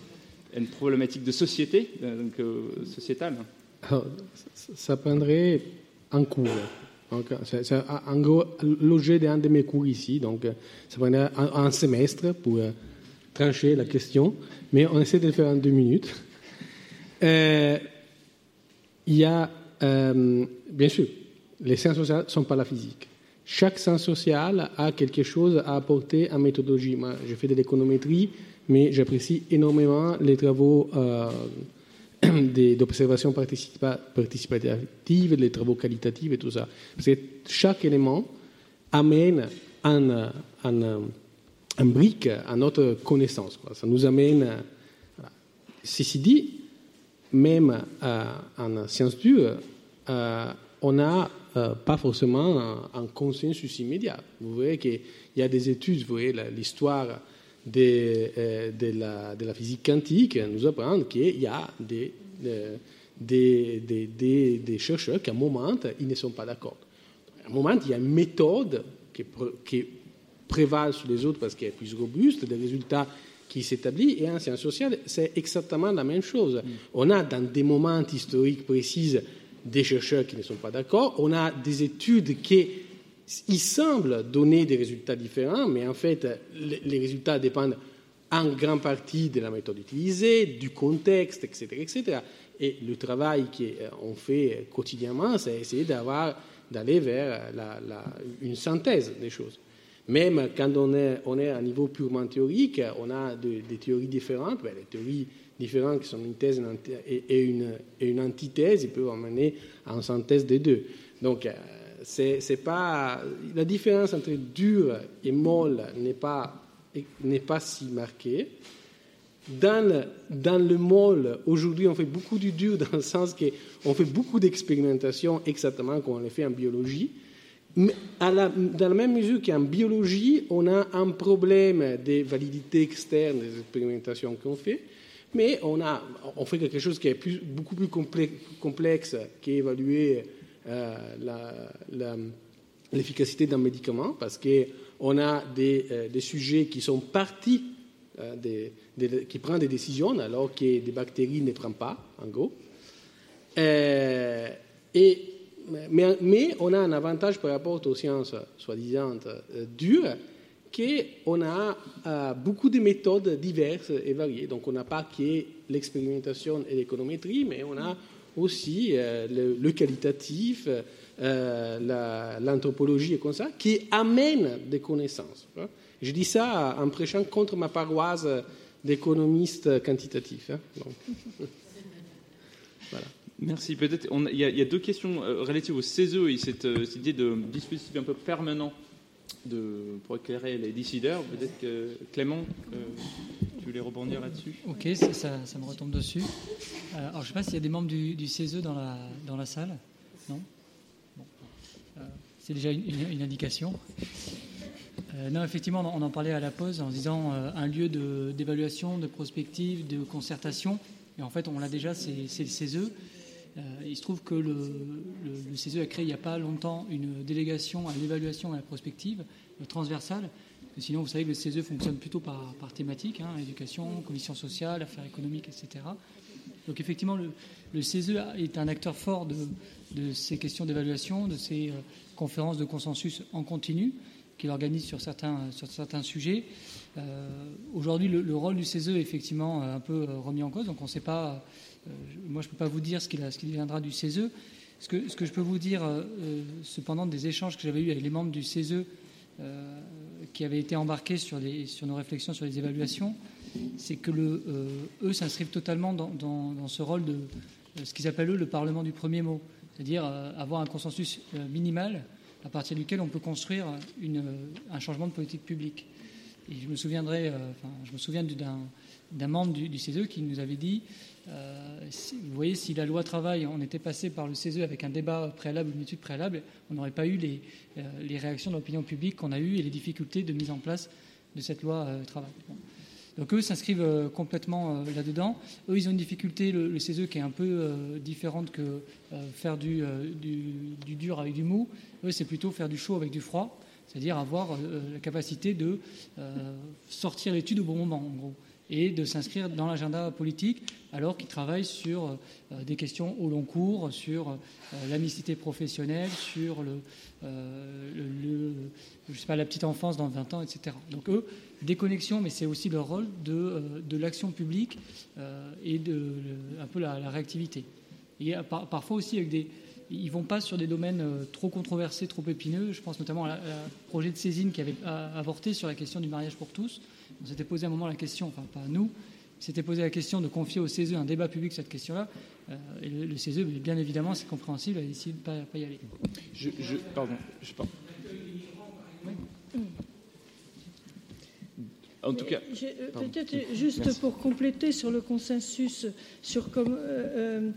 une problématique de société, euh, donc sociétale. ça prendrait un cours. C'est en gros l'objet d'un de mes cours ici. Donc, ça prendrait un, un semestre pour trancher la question, mais on essaie de le faire en deux minutes. Euh, il y a, euh, bien sûr, les sciences sociales ne sont pas la physique. Chaque science sociale a quelque chose à apporter en méthodologie. Moi, j'ai fait de l'économétrie, mais j'apprécie énormément les travaux euh, d'observation participative, les travaux qualitatifs et tout ça. Parce que chaque élément amène un, un, un brique à notre connaissance. Ça nous amène. Ceci dit, même euh, en sciences dures, euh, on n'a euh, pas forcément un, consensus immédiat. Vous voyez qu'il y a des études, vous voyez l'histoire de, la, physique quantique nous apprend qu'il y a des, chercheurs qui, à un moment, ils ne sont pas d'accord. À un moment, il y a une méthode qui prévale sur les autres parce qu'elle est plus robuste, des résultats qui s'établit. Et en sciences sociales, c'est exactement la même chose. Mm. On a dans des moments historiques précis des chercheurs qui ne sont pas d'accord. On a des études qui il semble donner des résultats différents, mais en fait, les résultats dépendent en grande partie de la méthode utilisée, du contexte, etc. etc. Et le travail qu'on fait quotidiennement, c'est essayer d'avoir, d'aller vers une synthèse des choses. Même quand on est, à un niveau purement théorique, on a des théories différentes. Ben, les théories différentes qui sont une thèse et une, antithèse, ils peuvent amener à une synthèse des deux. Donc, euh, c'est, pas, la différence entre dur et molle n'est pas, n'est pas si marquée. Dans le, dans le molle, aujourd'hui, on fait beaucoup du dur dans le sens qu'on fait beaucoup d'expérimentations exactement comme on le fait en biologie dans la même mesure qu'en biologie, on a un problème de validité externe des expérimentations qu'on fait, mais on, fait quelque chose qui est beaucoup plus complexe qu'évaluer euh, l'efficacité d'un médicament, parce qu'on a des, euh, des, sujets qui sont partis, euh, qui prennent des décisions, alors que des bactéries ne prennent pas, en gros. et mais, on a un avantage par rapport aux sciences soi-disant euh, dures, qu'on a euh, beaucoup de méthodes diverses et variées. Donc on n'a pas que l'expérimentation et l'économétrie, mais on a aussi euh, le, qualitatif, l'anthropologie et comme ça, qui amènent des connaissances. Je dis ça en prêchant contre ma paroisse d'économistes quantitatifs. Hein. voilà. Merci. Peut-être il y, a deux questions euh, relatives au CESE et cette, euh, cette, idée de dispositif un peu permanent pour éclairer les décideurs. Peut-être que Clément, euh, tu voulais rebondir là-dessus? Ok, ça, me retombe dessus. alors je ne sais pas s'il y a des membres du, CESE dans la, dans la salle. Non? C'est déjà une, indication. non, effectivement, on en parlait à la pause en disant un lieu d'évaluation, de, de, prospective, de concertation. Et en fait, on l'a déjà, c'est le CESE. Euh, il se trouve que le, CESE a créé il n'y a pas longtemps une délégation à l'évaluation et à la prospective transversale. Sinon, vous savez que le CESE fonctionne plutôt par, thématique, hein, éducation, commission sociale, affaires économiques, etc. Donc effectivement, le, CESE est un acteur fort de, ces questions d'évaluation, de ces euh, conférences de consensus en continu qu'il organise sur certains, sur certains sujets. Euh, aujourd'hui, le, le, rôle du CESE est effectivement un peu remis en cause, donc on ne sait pas moi, je ne peux pas vous dire ce qui, ce viendra du CESE. Ce que, je peux vous dire, euh, euh, cependant, des échanges que j'avais eus avec les membres du CESE qui avaient été embarqués sur, nos réflexions sur les évaluations, c'est que le, eux s'inscrivent totalement dans, ce rôle de ce qu'ils appellent eux le Parlement du premier mot, c'est-à-dire avoir un consensus minimal à partir duquel on peut construire un changement de politique publique. Et je me souviendrai, je me souviens d'un membre du, CESE qui nous avait dit, vous voyez, si la loi travail, on était passé par le CESE avec un débat préalable, une étude préalable, on n'aurait pas eu les, les réactions de l'opinion publique qu'on a eues et les difficultés de mise en place de cette loi travail. Donc eux s'inscrivent euh, complètement euh, là-dedans. Eux, ils ont une difficulté, le, CESE, qui est un peu euh, différente que faire du, dur avec du mou. Eux, c'est plutôt faire du chaud avec du froid, c'est-à-dire avoir la capacité de sortir l'étude au bon moment, en gros et de s'inscrire dans l'agenda politique alors qu'ils travaillent sur euh, des questions au long cours, sur euh, la mixité professionnelle, sur euh, la petite enfance dans 20 ans, etc. Donc eux, déconnexion, mais c'est aussi leur rôle de, l'action publique et de un peu la, réactivité. Et parfois aussi avec des, ils vont pas sur des domaines trop controversés, trop épineux. Je pense notamment au projet de Césine qui avait avorté sur la question du mariage pour tous. On s'était posé à un moment la question, enfin pas nous, s'était posé la question de confier au CESE un débat public sur cette question-là. Euh, et le, CESE, bien évidemment, c'est compréhensible, a décidé de ne pas, y aller. Je, pardon, je pas. En tout cas, euh, peut-être juste pour compléter sur le consensus, sur comme euh,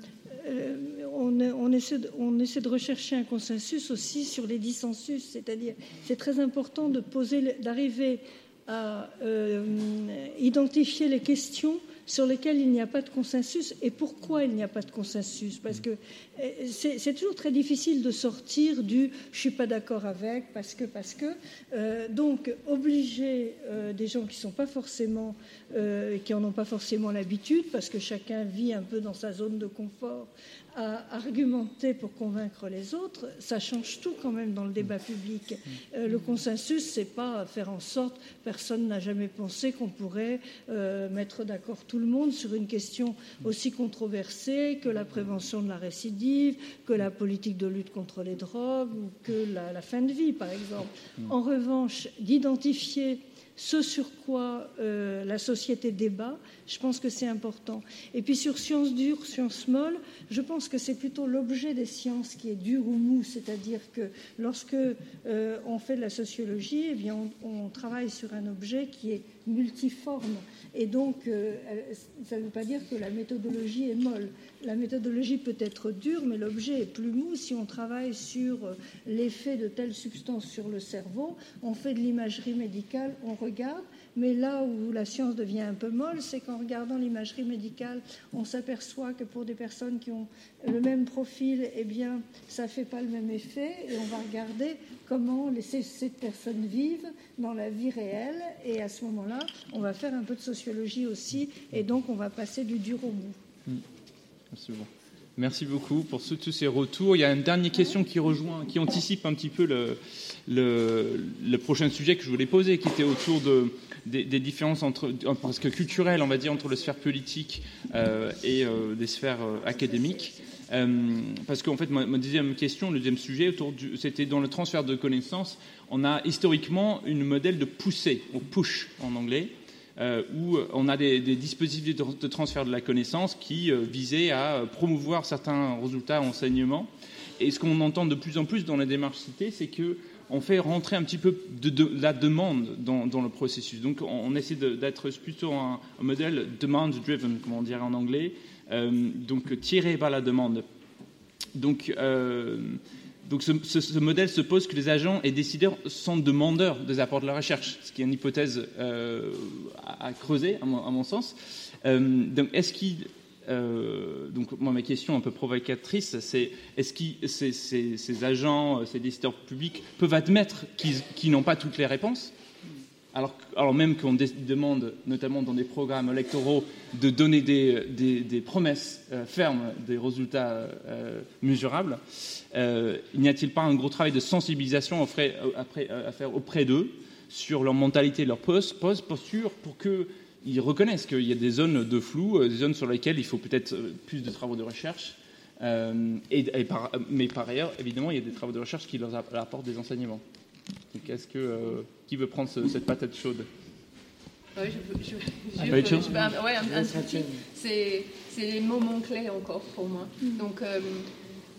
on, on, essaie de, on, essaie de, rechercher un consensus aussi sur les dissensus, c'est-à-dire c'est très important de poser, d'arriver à euh, identifier les questions sur lesquelles il n'y a pas de consensus et pourquoi il n'y a pas de consensus. Parce que euh, c'est toujours très difficile de sortir du je suis pas d'accord avec, parce que, parce que. Euh, donc, obliger des gens qui sont pas forcément, qui en ont pas forcément l'habitude, parce que chacun vit un peu dans sa zone de confort, à argumenter pour convaincre les autres, ça change tout quand même dans le débat public. Euh, le consensus, c'est pas faire en sorte, personne n'a jamais pensé qu'on pourrait euh, mettre d'accord tout le monde sur une question aussi controversée que la prévention de la récidive, que la politique de lutte contre les drogues ou que la, fin de vie, par exemple. En revanche, d'identifier ce sur quoi euh, la société débat, je pense que c'est important. Et puis sur sciences dures, sciences molles, je pense que c'est plutôt l'objet des sciences qui est dur ou mou, c'est-à-dire que lorsque euh, on fait de la sociologie, eh bien on, travaille sur un objet qui est multiforme. Et donc, euh, ça ne veut pas dire que la méthodologie est molle. La méthodologie peut être dure, mais l'objet est plus mou. Si on travaille sur l'effet de telle substance sur le cerveau, on fait de l'imagerie médicale, on regarde, mais là où la science devient un peu molle, c'est qu'en regardant l'imagerie médicale, on s'aperçoit que pour des personnes qui ont le même profil, eh bien, ça ne fait pas le même effet. Et on va regarder comment ces, personnes vivent dans la vie réelle. Et à ce moment-là, on va faire un peu de sociologie aussi. Et donc, on va passer du dur au mou. Mmh. Merci beaucoup pour tous ces retours. Il y a une dernière question qui rejoint, qui anticipe un petit peu le, prochain sujet que je voulais poser, qui était autour de, des, différences entre, presque culturelles, on va dire, entre la sphère politique euh, et euh, des sphères euh, académiques. parce qu'en fait, ma, deuxième question, le deuxième sujet, c'était dans le transfert de connaissances. On a historiquement une modèle de poussée, ou push en anglais, où on a des, dispositifs de, transfert de la connaissance qui visaient à promouvoir certains résultats enseignement. Et ce qu'on entend de plus en plus dans les démarches citées, c'est que on fait rentrer un petit peu de, la demande dans, le processus. Donc on, essaie d'être plutôt un, modèle demand-driven, comme on dirait en anglais, euh, donc tiré par la demande. Donc, euh, donc ce, modèle suppose que les agents et décideurs sont demandeurs des apports de la recherche, ce qui est une hypothèse euh, à, creuser, à mon, sens. donc est-ce qu'il euh, donc, moi, ma question un peu provocatrice, c'est est-ce que ces, agents, euh, ces décideurs publics peuvent admettre qu'ils n'ont pas toutes les réponses? Alors, même qu'on demande, notamment dans des programmes électoraux, de donner des, promesses euh, fermes, des résultats mesurables, n'y a-t-il pas un gros travail de sensibilisation à faire auprès d'eux sur leur mentalité, leur poste, posture, pour que ils reconnaissent qu'il y a des zones de flou, euh, des zones sur lesquelles il faut peut-être euh, plus de travaux de recherche. Euh, mais par ailleurs, évidemment, il y a des travaux de recherche qui leur apportent des enseignements. Donc, est-ce que qui veut prendre cette patate chaude oui, je, je, je, c'est les moments clés encore pour moi. Donc,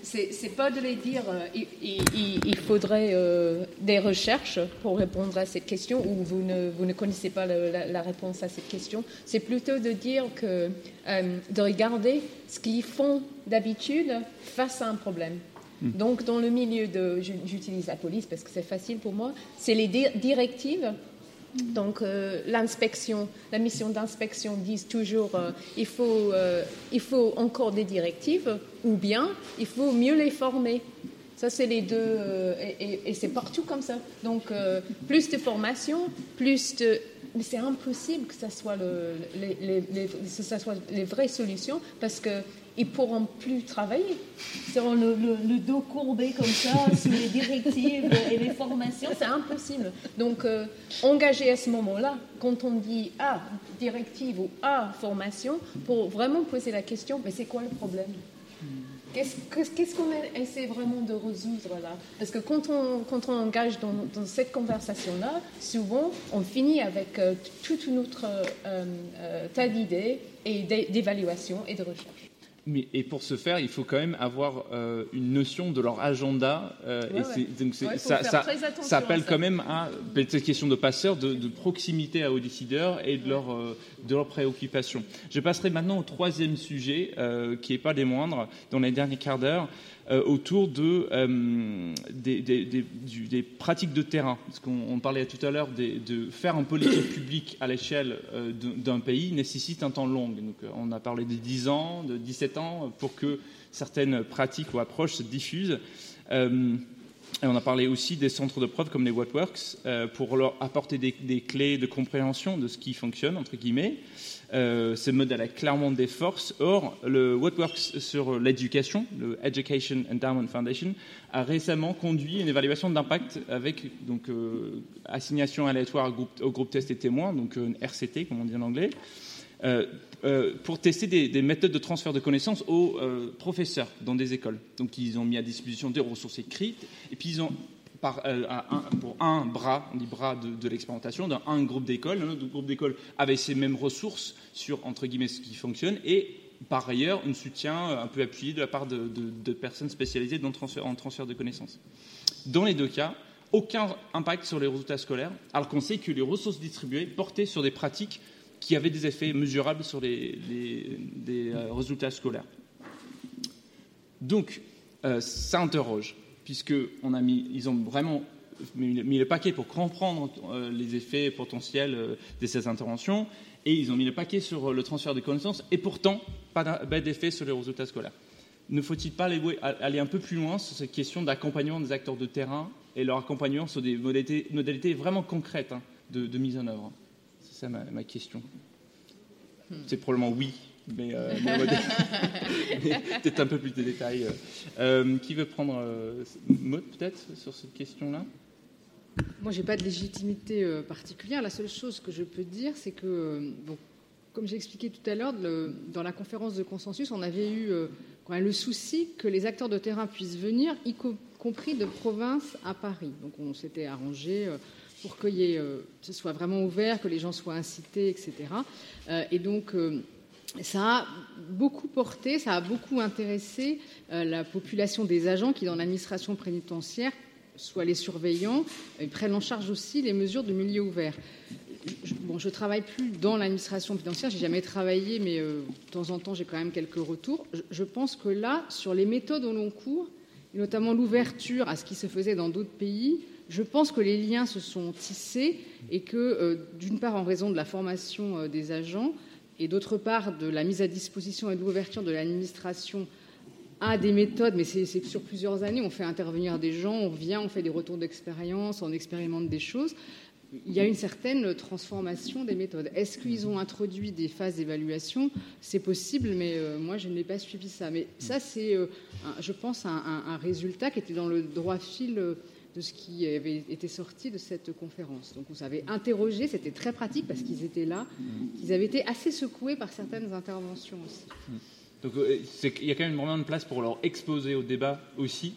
c'est pas de les dire euh, il, faudrait euh, des recherches pour répondre à cette question ou vous ne, vous ne connaissez pas la, réponse à cette question. C'est plutôt de dire que euh, de regarder ce qu'ils font d'habitude face à un problème. Hmm. Donc, dans le milieu de, j'utilise la police parce que c'est facile pour moi, c'est les directives donc euh, l'inspection, la mission d'inspection disent toujours euh, il, faut, euh, il faut encore des directives ou bien il faut mieux les former. Ça, c'est les deux, et, c'est partout comme ça. Donc, plus de formation, plus de. Mais c'est impossible que ça les, ça soit les vraies solutions parce que ils pourront plus travailler. Ils auront le, dos courbé comme ça, sous les directives et les formations, c'est impossible. Donc, euh, engager à ce moment-là, quand on dit ah, directive ou ah, formation, pour vraiment poser la question, mais c'est quoi le problème? Qu'est-ce qu'on essaie vraiment de résoudre là? Parce que quand on, quand on engage dans, cette conversation-là, souvent, on finit avec euh, tout un autre euh, tas d'idées et d'évaluation et de recherche et pour ce faire, il faut quand même avoir euh, une notion de leur agenda. Euh, donc ça, ça, appelle quand même à cette question de passeurs, de, proximité aux décideurs et de, leur, euh, de leurs préoccupations. Je passerai maintenant au troisième sujet, qui n'est pas des moindres, dans les derniers quarts d'heure. Euh, autour de, euh, des, pratiques de terrain. Parce qu'on parlait tout à l'heure de faire un politique publique à l'échelle euh, d'un pays nécessite un temps long. Donc, on a parlé de 10 ans, de 17 ans, pour que certaines pratiques ou approches se diffusent. Et on a parlé aussi des centres de preuve comme les Whatworks pour leur apporter des, des, clés de compréhension de ce qui fonctionne, entre guillemets. Euh, ce modèle a clairement des forces. Or, le What Works sur l'éducation, le Education Endowment Foundation, a récemment conduit une évaluation d'impact avec donc euh, assignation aléatoire au groupe, test et témoins, donc une RCT comme on dit en anglais, euh, pour tester des, méthodes de transfert de connaissances aux professeurs dans des écoles. Donc, ils ont mis à disposition des ressources écrites et puis ils ont euh, pour un bras, on dit bras de, l'expérimentation, d'un groupe d'écoles. Un autre groupe d'écoles avait ces mêmes ressources sur, entre guillemets, ce qui fonctionne et par ailleurs un soutien euh, un peu appuyé de la part de, personnes spécialisées dans transfert, en transfert de connaissances. Dans les deux cas, aucun impact sur les résultats scolaires, alors qu'on sait que les ressources distribuées portaient sur des pratiques qui avaient des effets mesurables sur les, euh, résultats scolaires. Donc, ça interroge puisque ils ont vraiment mis le paquet pour comprendre euh, les effets potentiels euh, de ces interventions, et ils ont mis le paquet sur euh, le transfert de connaissances, et pourtant, pas d'effet sur les résultats scolaires. Ne faut-il pas aller un peu plus loin sur cette question d'accompagnement des acteurs de terrain et leur accompagnement sur des modalités, vraiment concrètes hein, de, mise en œuvre? C'est ça ma question. Hmm. C'est probablement oui, mais, euh, peut-être un peu plus de détails. Euh, qui veut prendre euh, Maud peut-être sur cette question-là? Moi, j'ai pas de légitimité particulière. La seule chose que je peux dire, c'est que, bon, comme j'ai expliqué tout à l'heure, dans la conférence de consensus, on avait eu quand même le souci que les acteurs de terrain puissent venir, y compris de province à Paris. Donc, on s'était arrangé pour que ce soit vraiment ouvert, que les gens soient incités, etc. et donc, ça a beaucoup porté, ça a beaucoup intéressé euh, la population des agents qui, dans l'administration pénitentiaire, soit les surveillants, prennent en charge aussi les mesures de milieu ouvert. Je, bon, je travaille plus dans l'administration pénitentiaire, j'ai jamais travaillé, mais euh, de temps en temps j'ai quand même quelques retours. Je, pense que là, sur les méthodes au long cours, notamment l'ouverture à ce qui se faisait dans d'autres pays, je pense que les liens se sont tissés et que, euh, d'une part, en raison de la formation des agents, et d'autre part de la mise à disposition et de l'ouverture de l'administration à des méthodes, mais c'est sur plusieurs années, on fait intervenir des gens, on vient, on fait des retours d'expérience, on expérimente des choses. Il y a une certaine transformation des méthodes. Est-ce qu'ils ont introduit des phases d'évaluation? C'est possible, mais euh, moi, je n'ai pas suivi ça. Mais ça, c'est, euh, je pense, un, résultat qui était dans le droit fil euh, de ce qui avait été sorti de cette conférence. Donc on s'avait interrogé, c'était très pratique parce qu'ils étaient là, qu'ils avaient été assez secoués par certaines interventions aussi. Donc euh, il y a quand même vraiment de place pour leur exposer au débat aussi.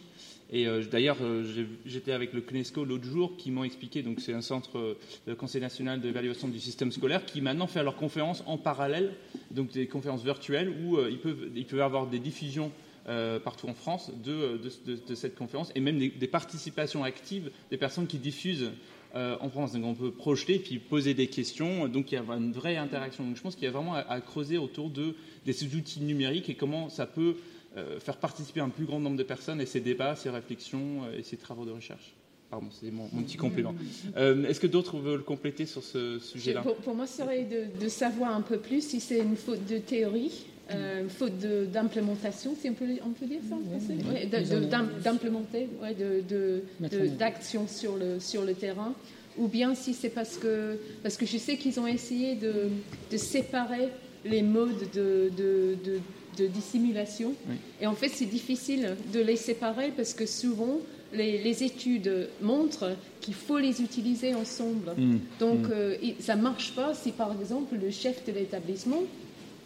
Et euh, d'ailleurs, euh, j'étais avec le CNESCO l'autre jour qui m'ont expliqué, donc c'est un centre de Conseil national d'évaluation du système scolaire qui maintenant fait leurs conférences en parallèle, donc des conférences virtuelles où ils, peuvent, ils peuvent avoir des diffusions partout en France de, cette conférence et même des, participations actives des personnes qui diffusent en France. Donc on peut projeter puis poser des questions. Donc il y a une vraie interaction. Donc je pense qu'il y a vraiment à, creuser autour de, ces outils numériques et comment ça peut faire participer un plus grand nombre de personnes et ces débats, ces réflexions et ces travaux de recherche. Pardon, c'est mon, petit complément. Euh, est-ce que d'autres veulent compléter sur ce sujet-là? pour, moi, ce serait de, savoir un peu plus si c'est une faute de théorie, euh, faute d'implémentation, si on peut, on peut, dire ça en français D'implémenter, d'action sur le, sur le terrain, ou bien si c'est parce que, parce que je sais qu'ils ont essayé de, de, séparer les modes de, dissimulation. Et en fait, c'est difficile de les séparer parce que souvent, les, études montrent qu'il faut les utiliser ensemble. Mm. Donc, mm. Euh, ça ne marche pas si, par exemple, le chef de l'établissement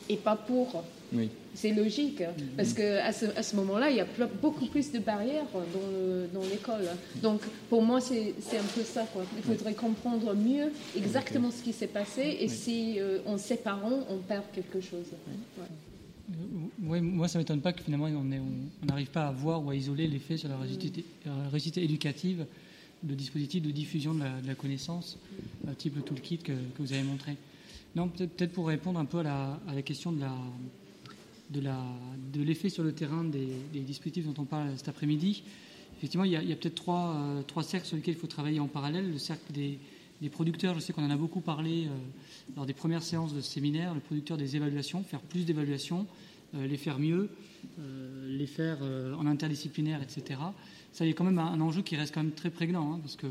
n'est pas pour. C'est logique, mm. parce qu'à ce, à ce moment-là, il y a beaucoup plus de barrières dans, l'école. Donc, pour moi, c'est un peu ça. Quoi. Il faudrait comprendre mieux exactement ce qui s'est passé, et si euh, en séparant, on perd quelque chose. Oui, moi, ça ne m'étonne pas que finalement, on n'arrive pas à voir ou à isoler l'effet sur la réussite, éducative de dispositifs de diffusion de la, connaissance, euh, type le toolkit que, que vous avez montré. Non, peut-être pour répondre un peu à la, question de l'effet sur le terrain des, dispositifs dont on parle cet après-midi. Effectivement, il y a, peut-être trois, euh, trois cercles sur lesquels il faut travailler en parallèle. Le cercle des, producteurs, je sais qu'on en a beaucoup parlé euh, lors des premières séances de séminaire, le producteur des évaluations, faire plus d'évaluations, euh, les faire mieux, les faire en interdisciplinaire, etc. Ça, il y a quand même un, enjeu qui reste quand même très prégnant, hein, parce que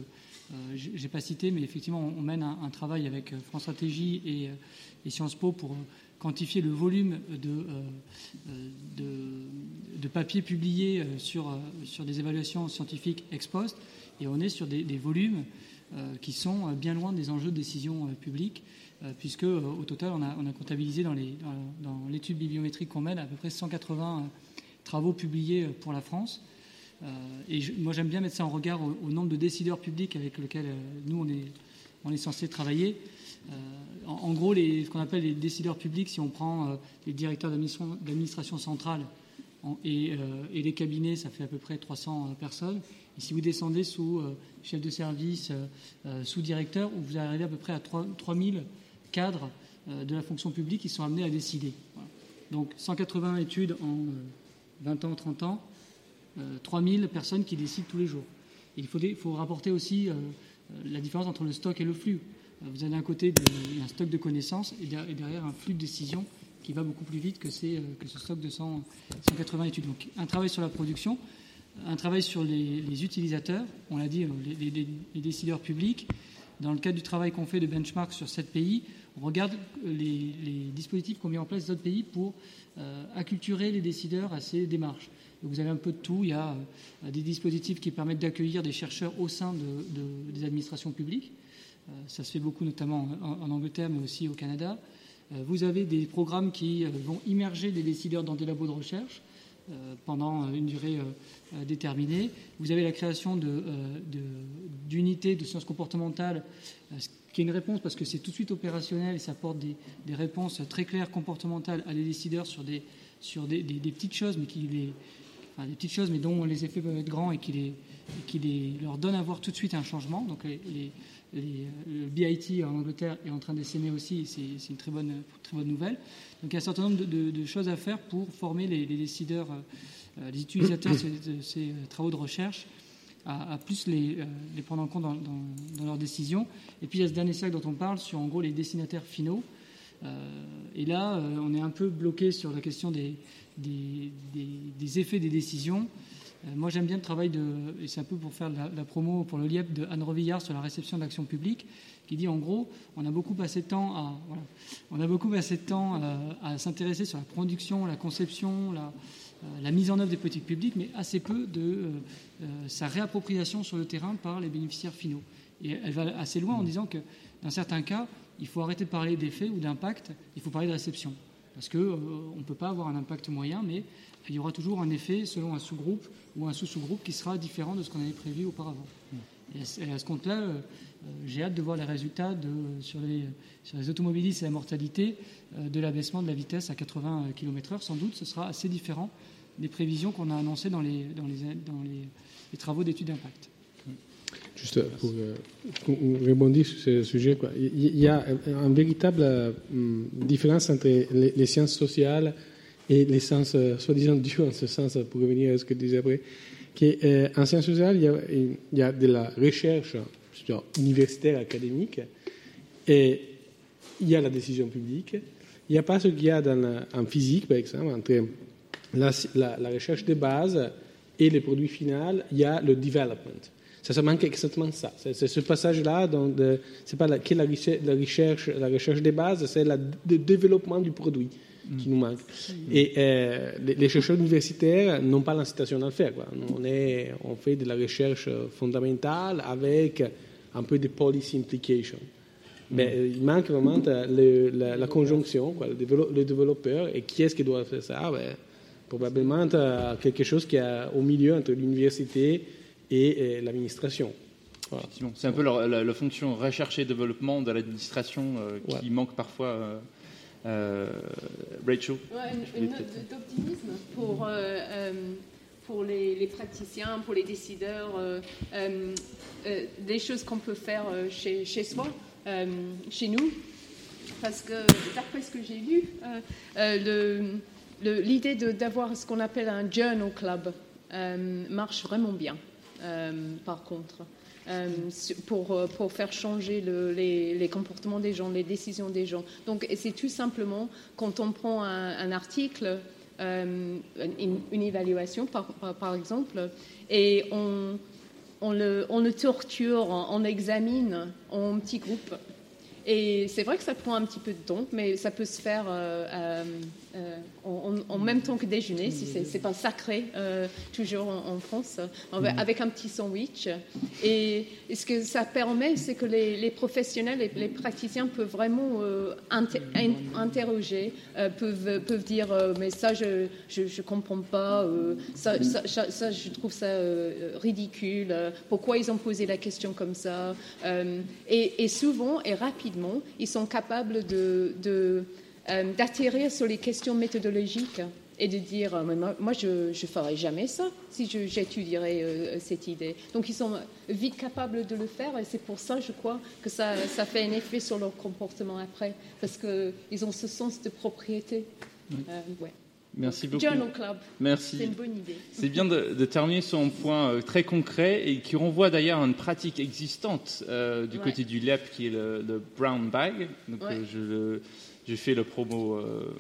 je n'ai pas cité, mais effectivement, on, mène un, travail avec France Stratégie et, et, Sciences Po pour quantifier le volume de, de, papiers publiés sur, sur des évaluations scientifiques ex post, et on est sur des, volumes euh, qui sont euh, bien loin des enjeux de décision euh, publique, puisque au total, on a, comptabilisé dans l'étude bibliométrique qu'on mène à peu près 180 travaux publiés pour la France. Et moi, j'aime bien mettre ça en regard au, nombre de décideurs publics avec lesquels nous, on est, on est censé travailler. en, gros, ce qu'on appelle les décideurs publics, si on prend les directeurs d'administration centrale et, les cabinets, ça fait à peu près 300 personnes. Et si vous descendez sous euh, chef de service, euh, euh, sous-directeur, vous arrivez à peu près à 3000 cadres de la fonction publique qui sont amenés à décider. Donc 180 études en 20 ans, 30 ans, 3000 personnes qui décident tous les jours. il faut, rapporter aussi la différence entre le stock et le flux. Vous avez d'un côté un stock de connaissances et derrière un flux de décisions qui va beaucoup plus vite que, ce stock de 180 études. Donc un travail sur la production, un travail sur les, utilisateurs, on l'a dit, les, décideurs publics. Dans le cadre du travail qu'on fait de benchmark sur sept pays, on regarde les, dispositifs qu'ont mis en place d'autres pays pour euh, acculturer les décideurs à ces démarches. Vous avez un peu de tout. Il y a euh, des dispositifs qui permettent d'accueillir des chercheurs au sein des administrations publiques. Euh, ça se fait beaucoup, notamment en, Angleterre, mais aussi au Canada. vous avez des programmes qui vont immerger des décideurs dans des labos de recherche. Euh, pendant une durée euh, euh, déterminée. Vous avez la création d'unités de, sciences comportementales, qui est une réponse parce que c'est tout de suite opérationnel et ça apporte des, réponses très claires comportementales à les décideurs sur des, sur des, petites choses, mais qui les, des petites choses, mais dont les effets peuvent être grands et qui, leur donnent à voir tout de suite un changement. Donc le BIT en Angleterre est en train d'essaimer aussi, c'est une très bonne, très bonne nouvelle. Donc il y a un certain nombre de, choses à faire pour former les, décideurs, euh, les utilisateurs de ces, euh, travaux de recherche à, plus les, euh, les, prendre en compte dans, leurs décisions. Et puis il y a ce dernier cercle dont on parle sur en gros les destinataires finaux. et là, on est un peu bloqué sur la question des, des, effets des décisions. Euh, moi, j'aime bien le travail de, et c'est un peu pour faire la, promo pour le LIEP de Anne Revillard sur la réception de l'action publique, qui dit en gros, on a beaucoup passé de temps à, on a beaucoup passé de temps euh, à, s'intéresser sur la production, la conception, la, euh, la, mise en œuvre des politiques publiques, mais assez peu de sa réappropriation sur le terrain par les bénéficiaires finaux. Et elle va assez loin en disant que dans certains cas, il faut arrêter de parler d'effet ou d'impact, il faut parler de réception. Parce qu'on ne peut pas avoir un impact moyen, mais il y aura toujours un effet selon un sous-groupe ou un sous-sous-groupe qui sera différent de ce qu'on avait prévu auparavant. Et à ce compte-là, euh, j'ai hâte de voir les résultats de, sur, les, sur, les, automobilistes et la mortalité euh, de l'abaissement de la vitesse à 80 km/h. Sans doute, ce sera assez différent des prévisions qu'on a annoncées dans les, dans les, dans les, travaux d'études d'impact. Juste pour, pour, rebondir sur ce sujet, il y a une véritable différence entre les, les, sciences sociales et les sciences soi-disant dures, en ce sens, pour revenir à ce que tu disais après. qu'en sciences sociales, il y, a, de la recherche universitaire, académique, et il y a la décision publique. Il n'y a pas ce qu'il y a dans, en physique, par exemple, entre la, la, recherche de base et le produit final, il y a le development. Ça, ça manque exactement ça. C'est ce passage-là, c'est pas la, que la recherche, la recherche de base, c'est le développement du produit qui nous manque. Mm. Et euh, les, chercheurs universitaires n'ont pas l'incitation à le faire. Quoi. On, est, on fait de la recherche fondamentale avec un peu de policy implication. Mais mm. euh, il manque vraiment la, conjonction, quoi, le, développeur, et qui est-ce qui doit faire ça ben, Probablement quelque chose qui est au milieu entre l'université et, l'administration. C'est un peu la, fonction recherche et développement de l'administration euh, qui manque parfois. Euh, Rachel Une, note d'optimisme pour, pour les, les, praticiens, pour les décideurs, des choses qu'on peut faire chez, chez soi. Euh, chez nous, parce que d'après ce que j'ai lu, euh, euh, l'idée d'avoir ce qu'on appelle un journal club marche vraiment bien, par contre. pour, pour, faire changer les, comportements des gens, les décisions des gens. Donc, c'est tout simplement quand on prend un, article, une, évaluation par, par, exemple, et on, on le, torture, on, examine en petits groupes. Et c'est vrai que ça prend un petit peu de temps, mais ça peut se faire euh, euh, euh, en, même temps que déjeuner, si c'est pas sacré, euh, toujours en, France, mm. avec un petit sandwich. Et, ce que ça permet, c'est que les, professionnels et les praticiens peuvent vraiment interroger, peuvent, peuvent dire mais ça je je, comprends pas, ça, ça, je trouve ça ridicule. Pourquoi ils ont posé la question comme ça et, souvent et rapidement, ils sont capables de euh, d'atterrir sur les questions méthodologiques et de dire euh, moi, je ne ferais jamais ça si j'étudierais euh, cette idée. Donc ils sont vite capables de le faire et c'est pour ça, je crois, que ça, ça, fait un effet sur leur comportement après, parce qu'ils ont ce sens de propriété. ouais. Merci beaucoup. Journal Club. Merci. C'est une bonne idée. C'est bien de, terminer sur un point très concret et qui renvoie d'ailleurs à une pratique existante du côté du LEP qui est le, brown bag. Donc, je j'ai fait le promo euh,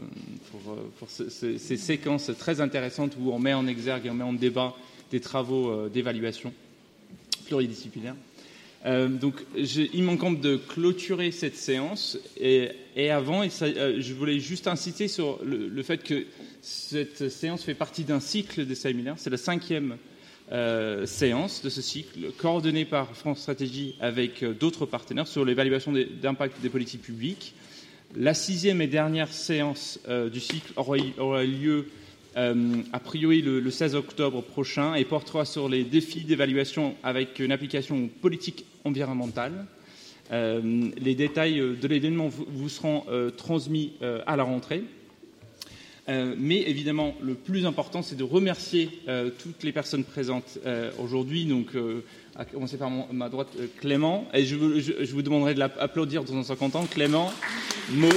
pour, euh, ces, séquences très intéressantes où on met en exergue et on met en débat des travaux euh, d'évaluation pluridisciplinaires. donc, il manque de clôturer cette séance. Et, avant, je voulais juste insister sur le, fait que cette séance fait partie d'un cycle de séminaires. C'est la cinquième séance de ce cycle, coordonnée par France Stratégie avec d'autres partenaires sur l'évaluation d'impact des politiques publiques. La sixième et dernière séance euh, du cycle aura, lieu euh, a priori le, 16 octobre prochain et portera sur les défis d'évaluation avec une application politique environnementale. Euh, les détails de l'événement vous, seront transmis à la rentrée. Mais évidemment, le plus important, c'est de remercier toutes les personnes présentes aujourd'hui. Donc, à commencer par ma droite, euh, Clément. Et je, vous demanderai de l'applaudir dans un second temps. Clément, Maud,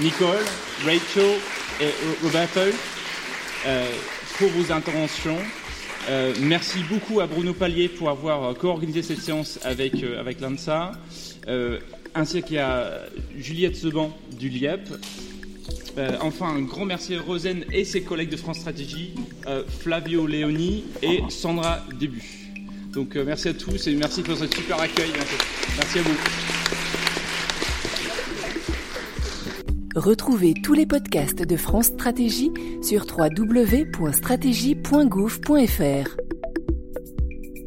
Nicole, Rachel et Roberto euh, pour vos interventions. Euh, merci beaucoup à Bruno Pallier pour avoir co-organisé cette séance avec, avec l'ANSA, ainsi qu'à Juliette Seban du LIEP. Enfin, un grand merci à Rosen et ses collègues de France Stratégie, Flavio Leoni et Sandra Début. Donc euh, merci à tous et merci pour ce super accueil. Merci à vous. Retrouvez tous les podcasts de France Stratégie sur www.stratégie.gouv.fr.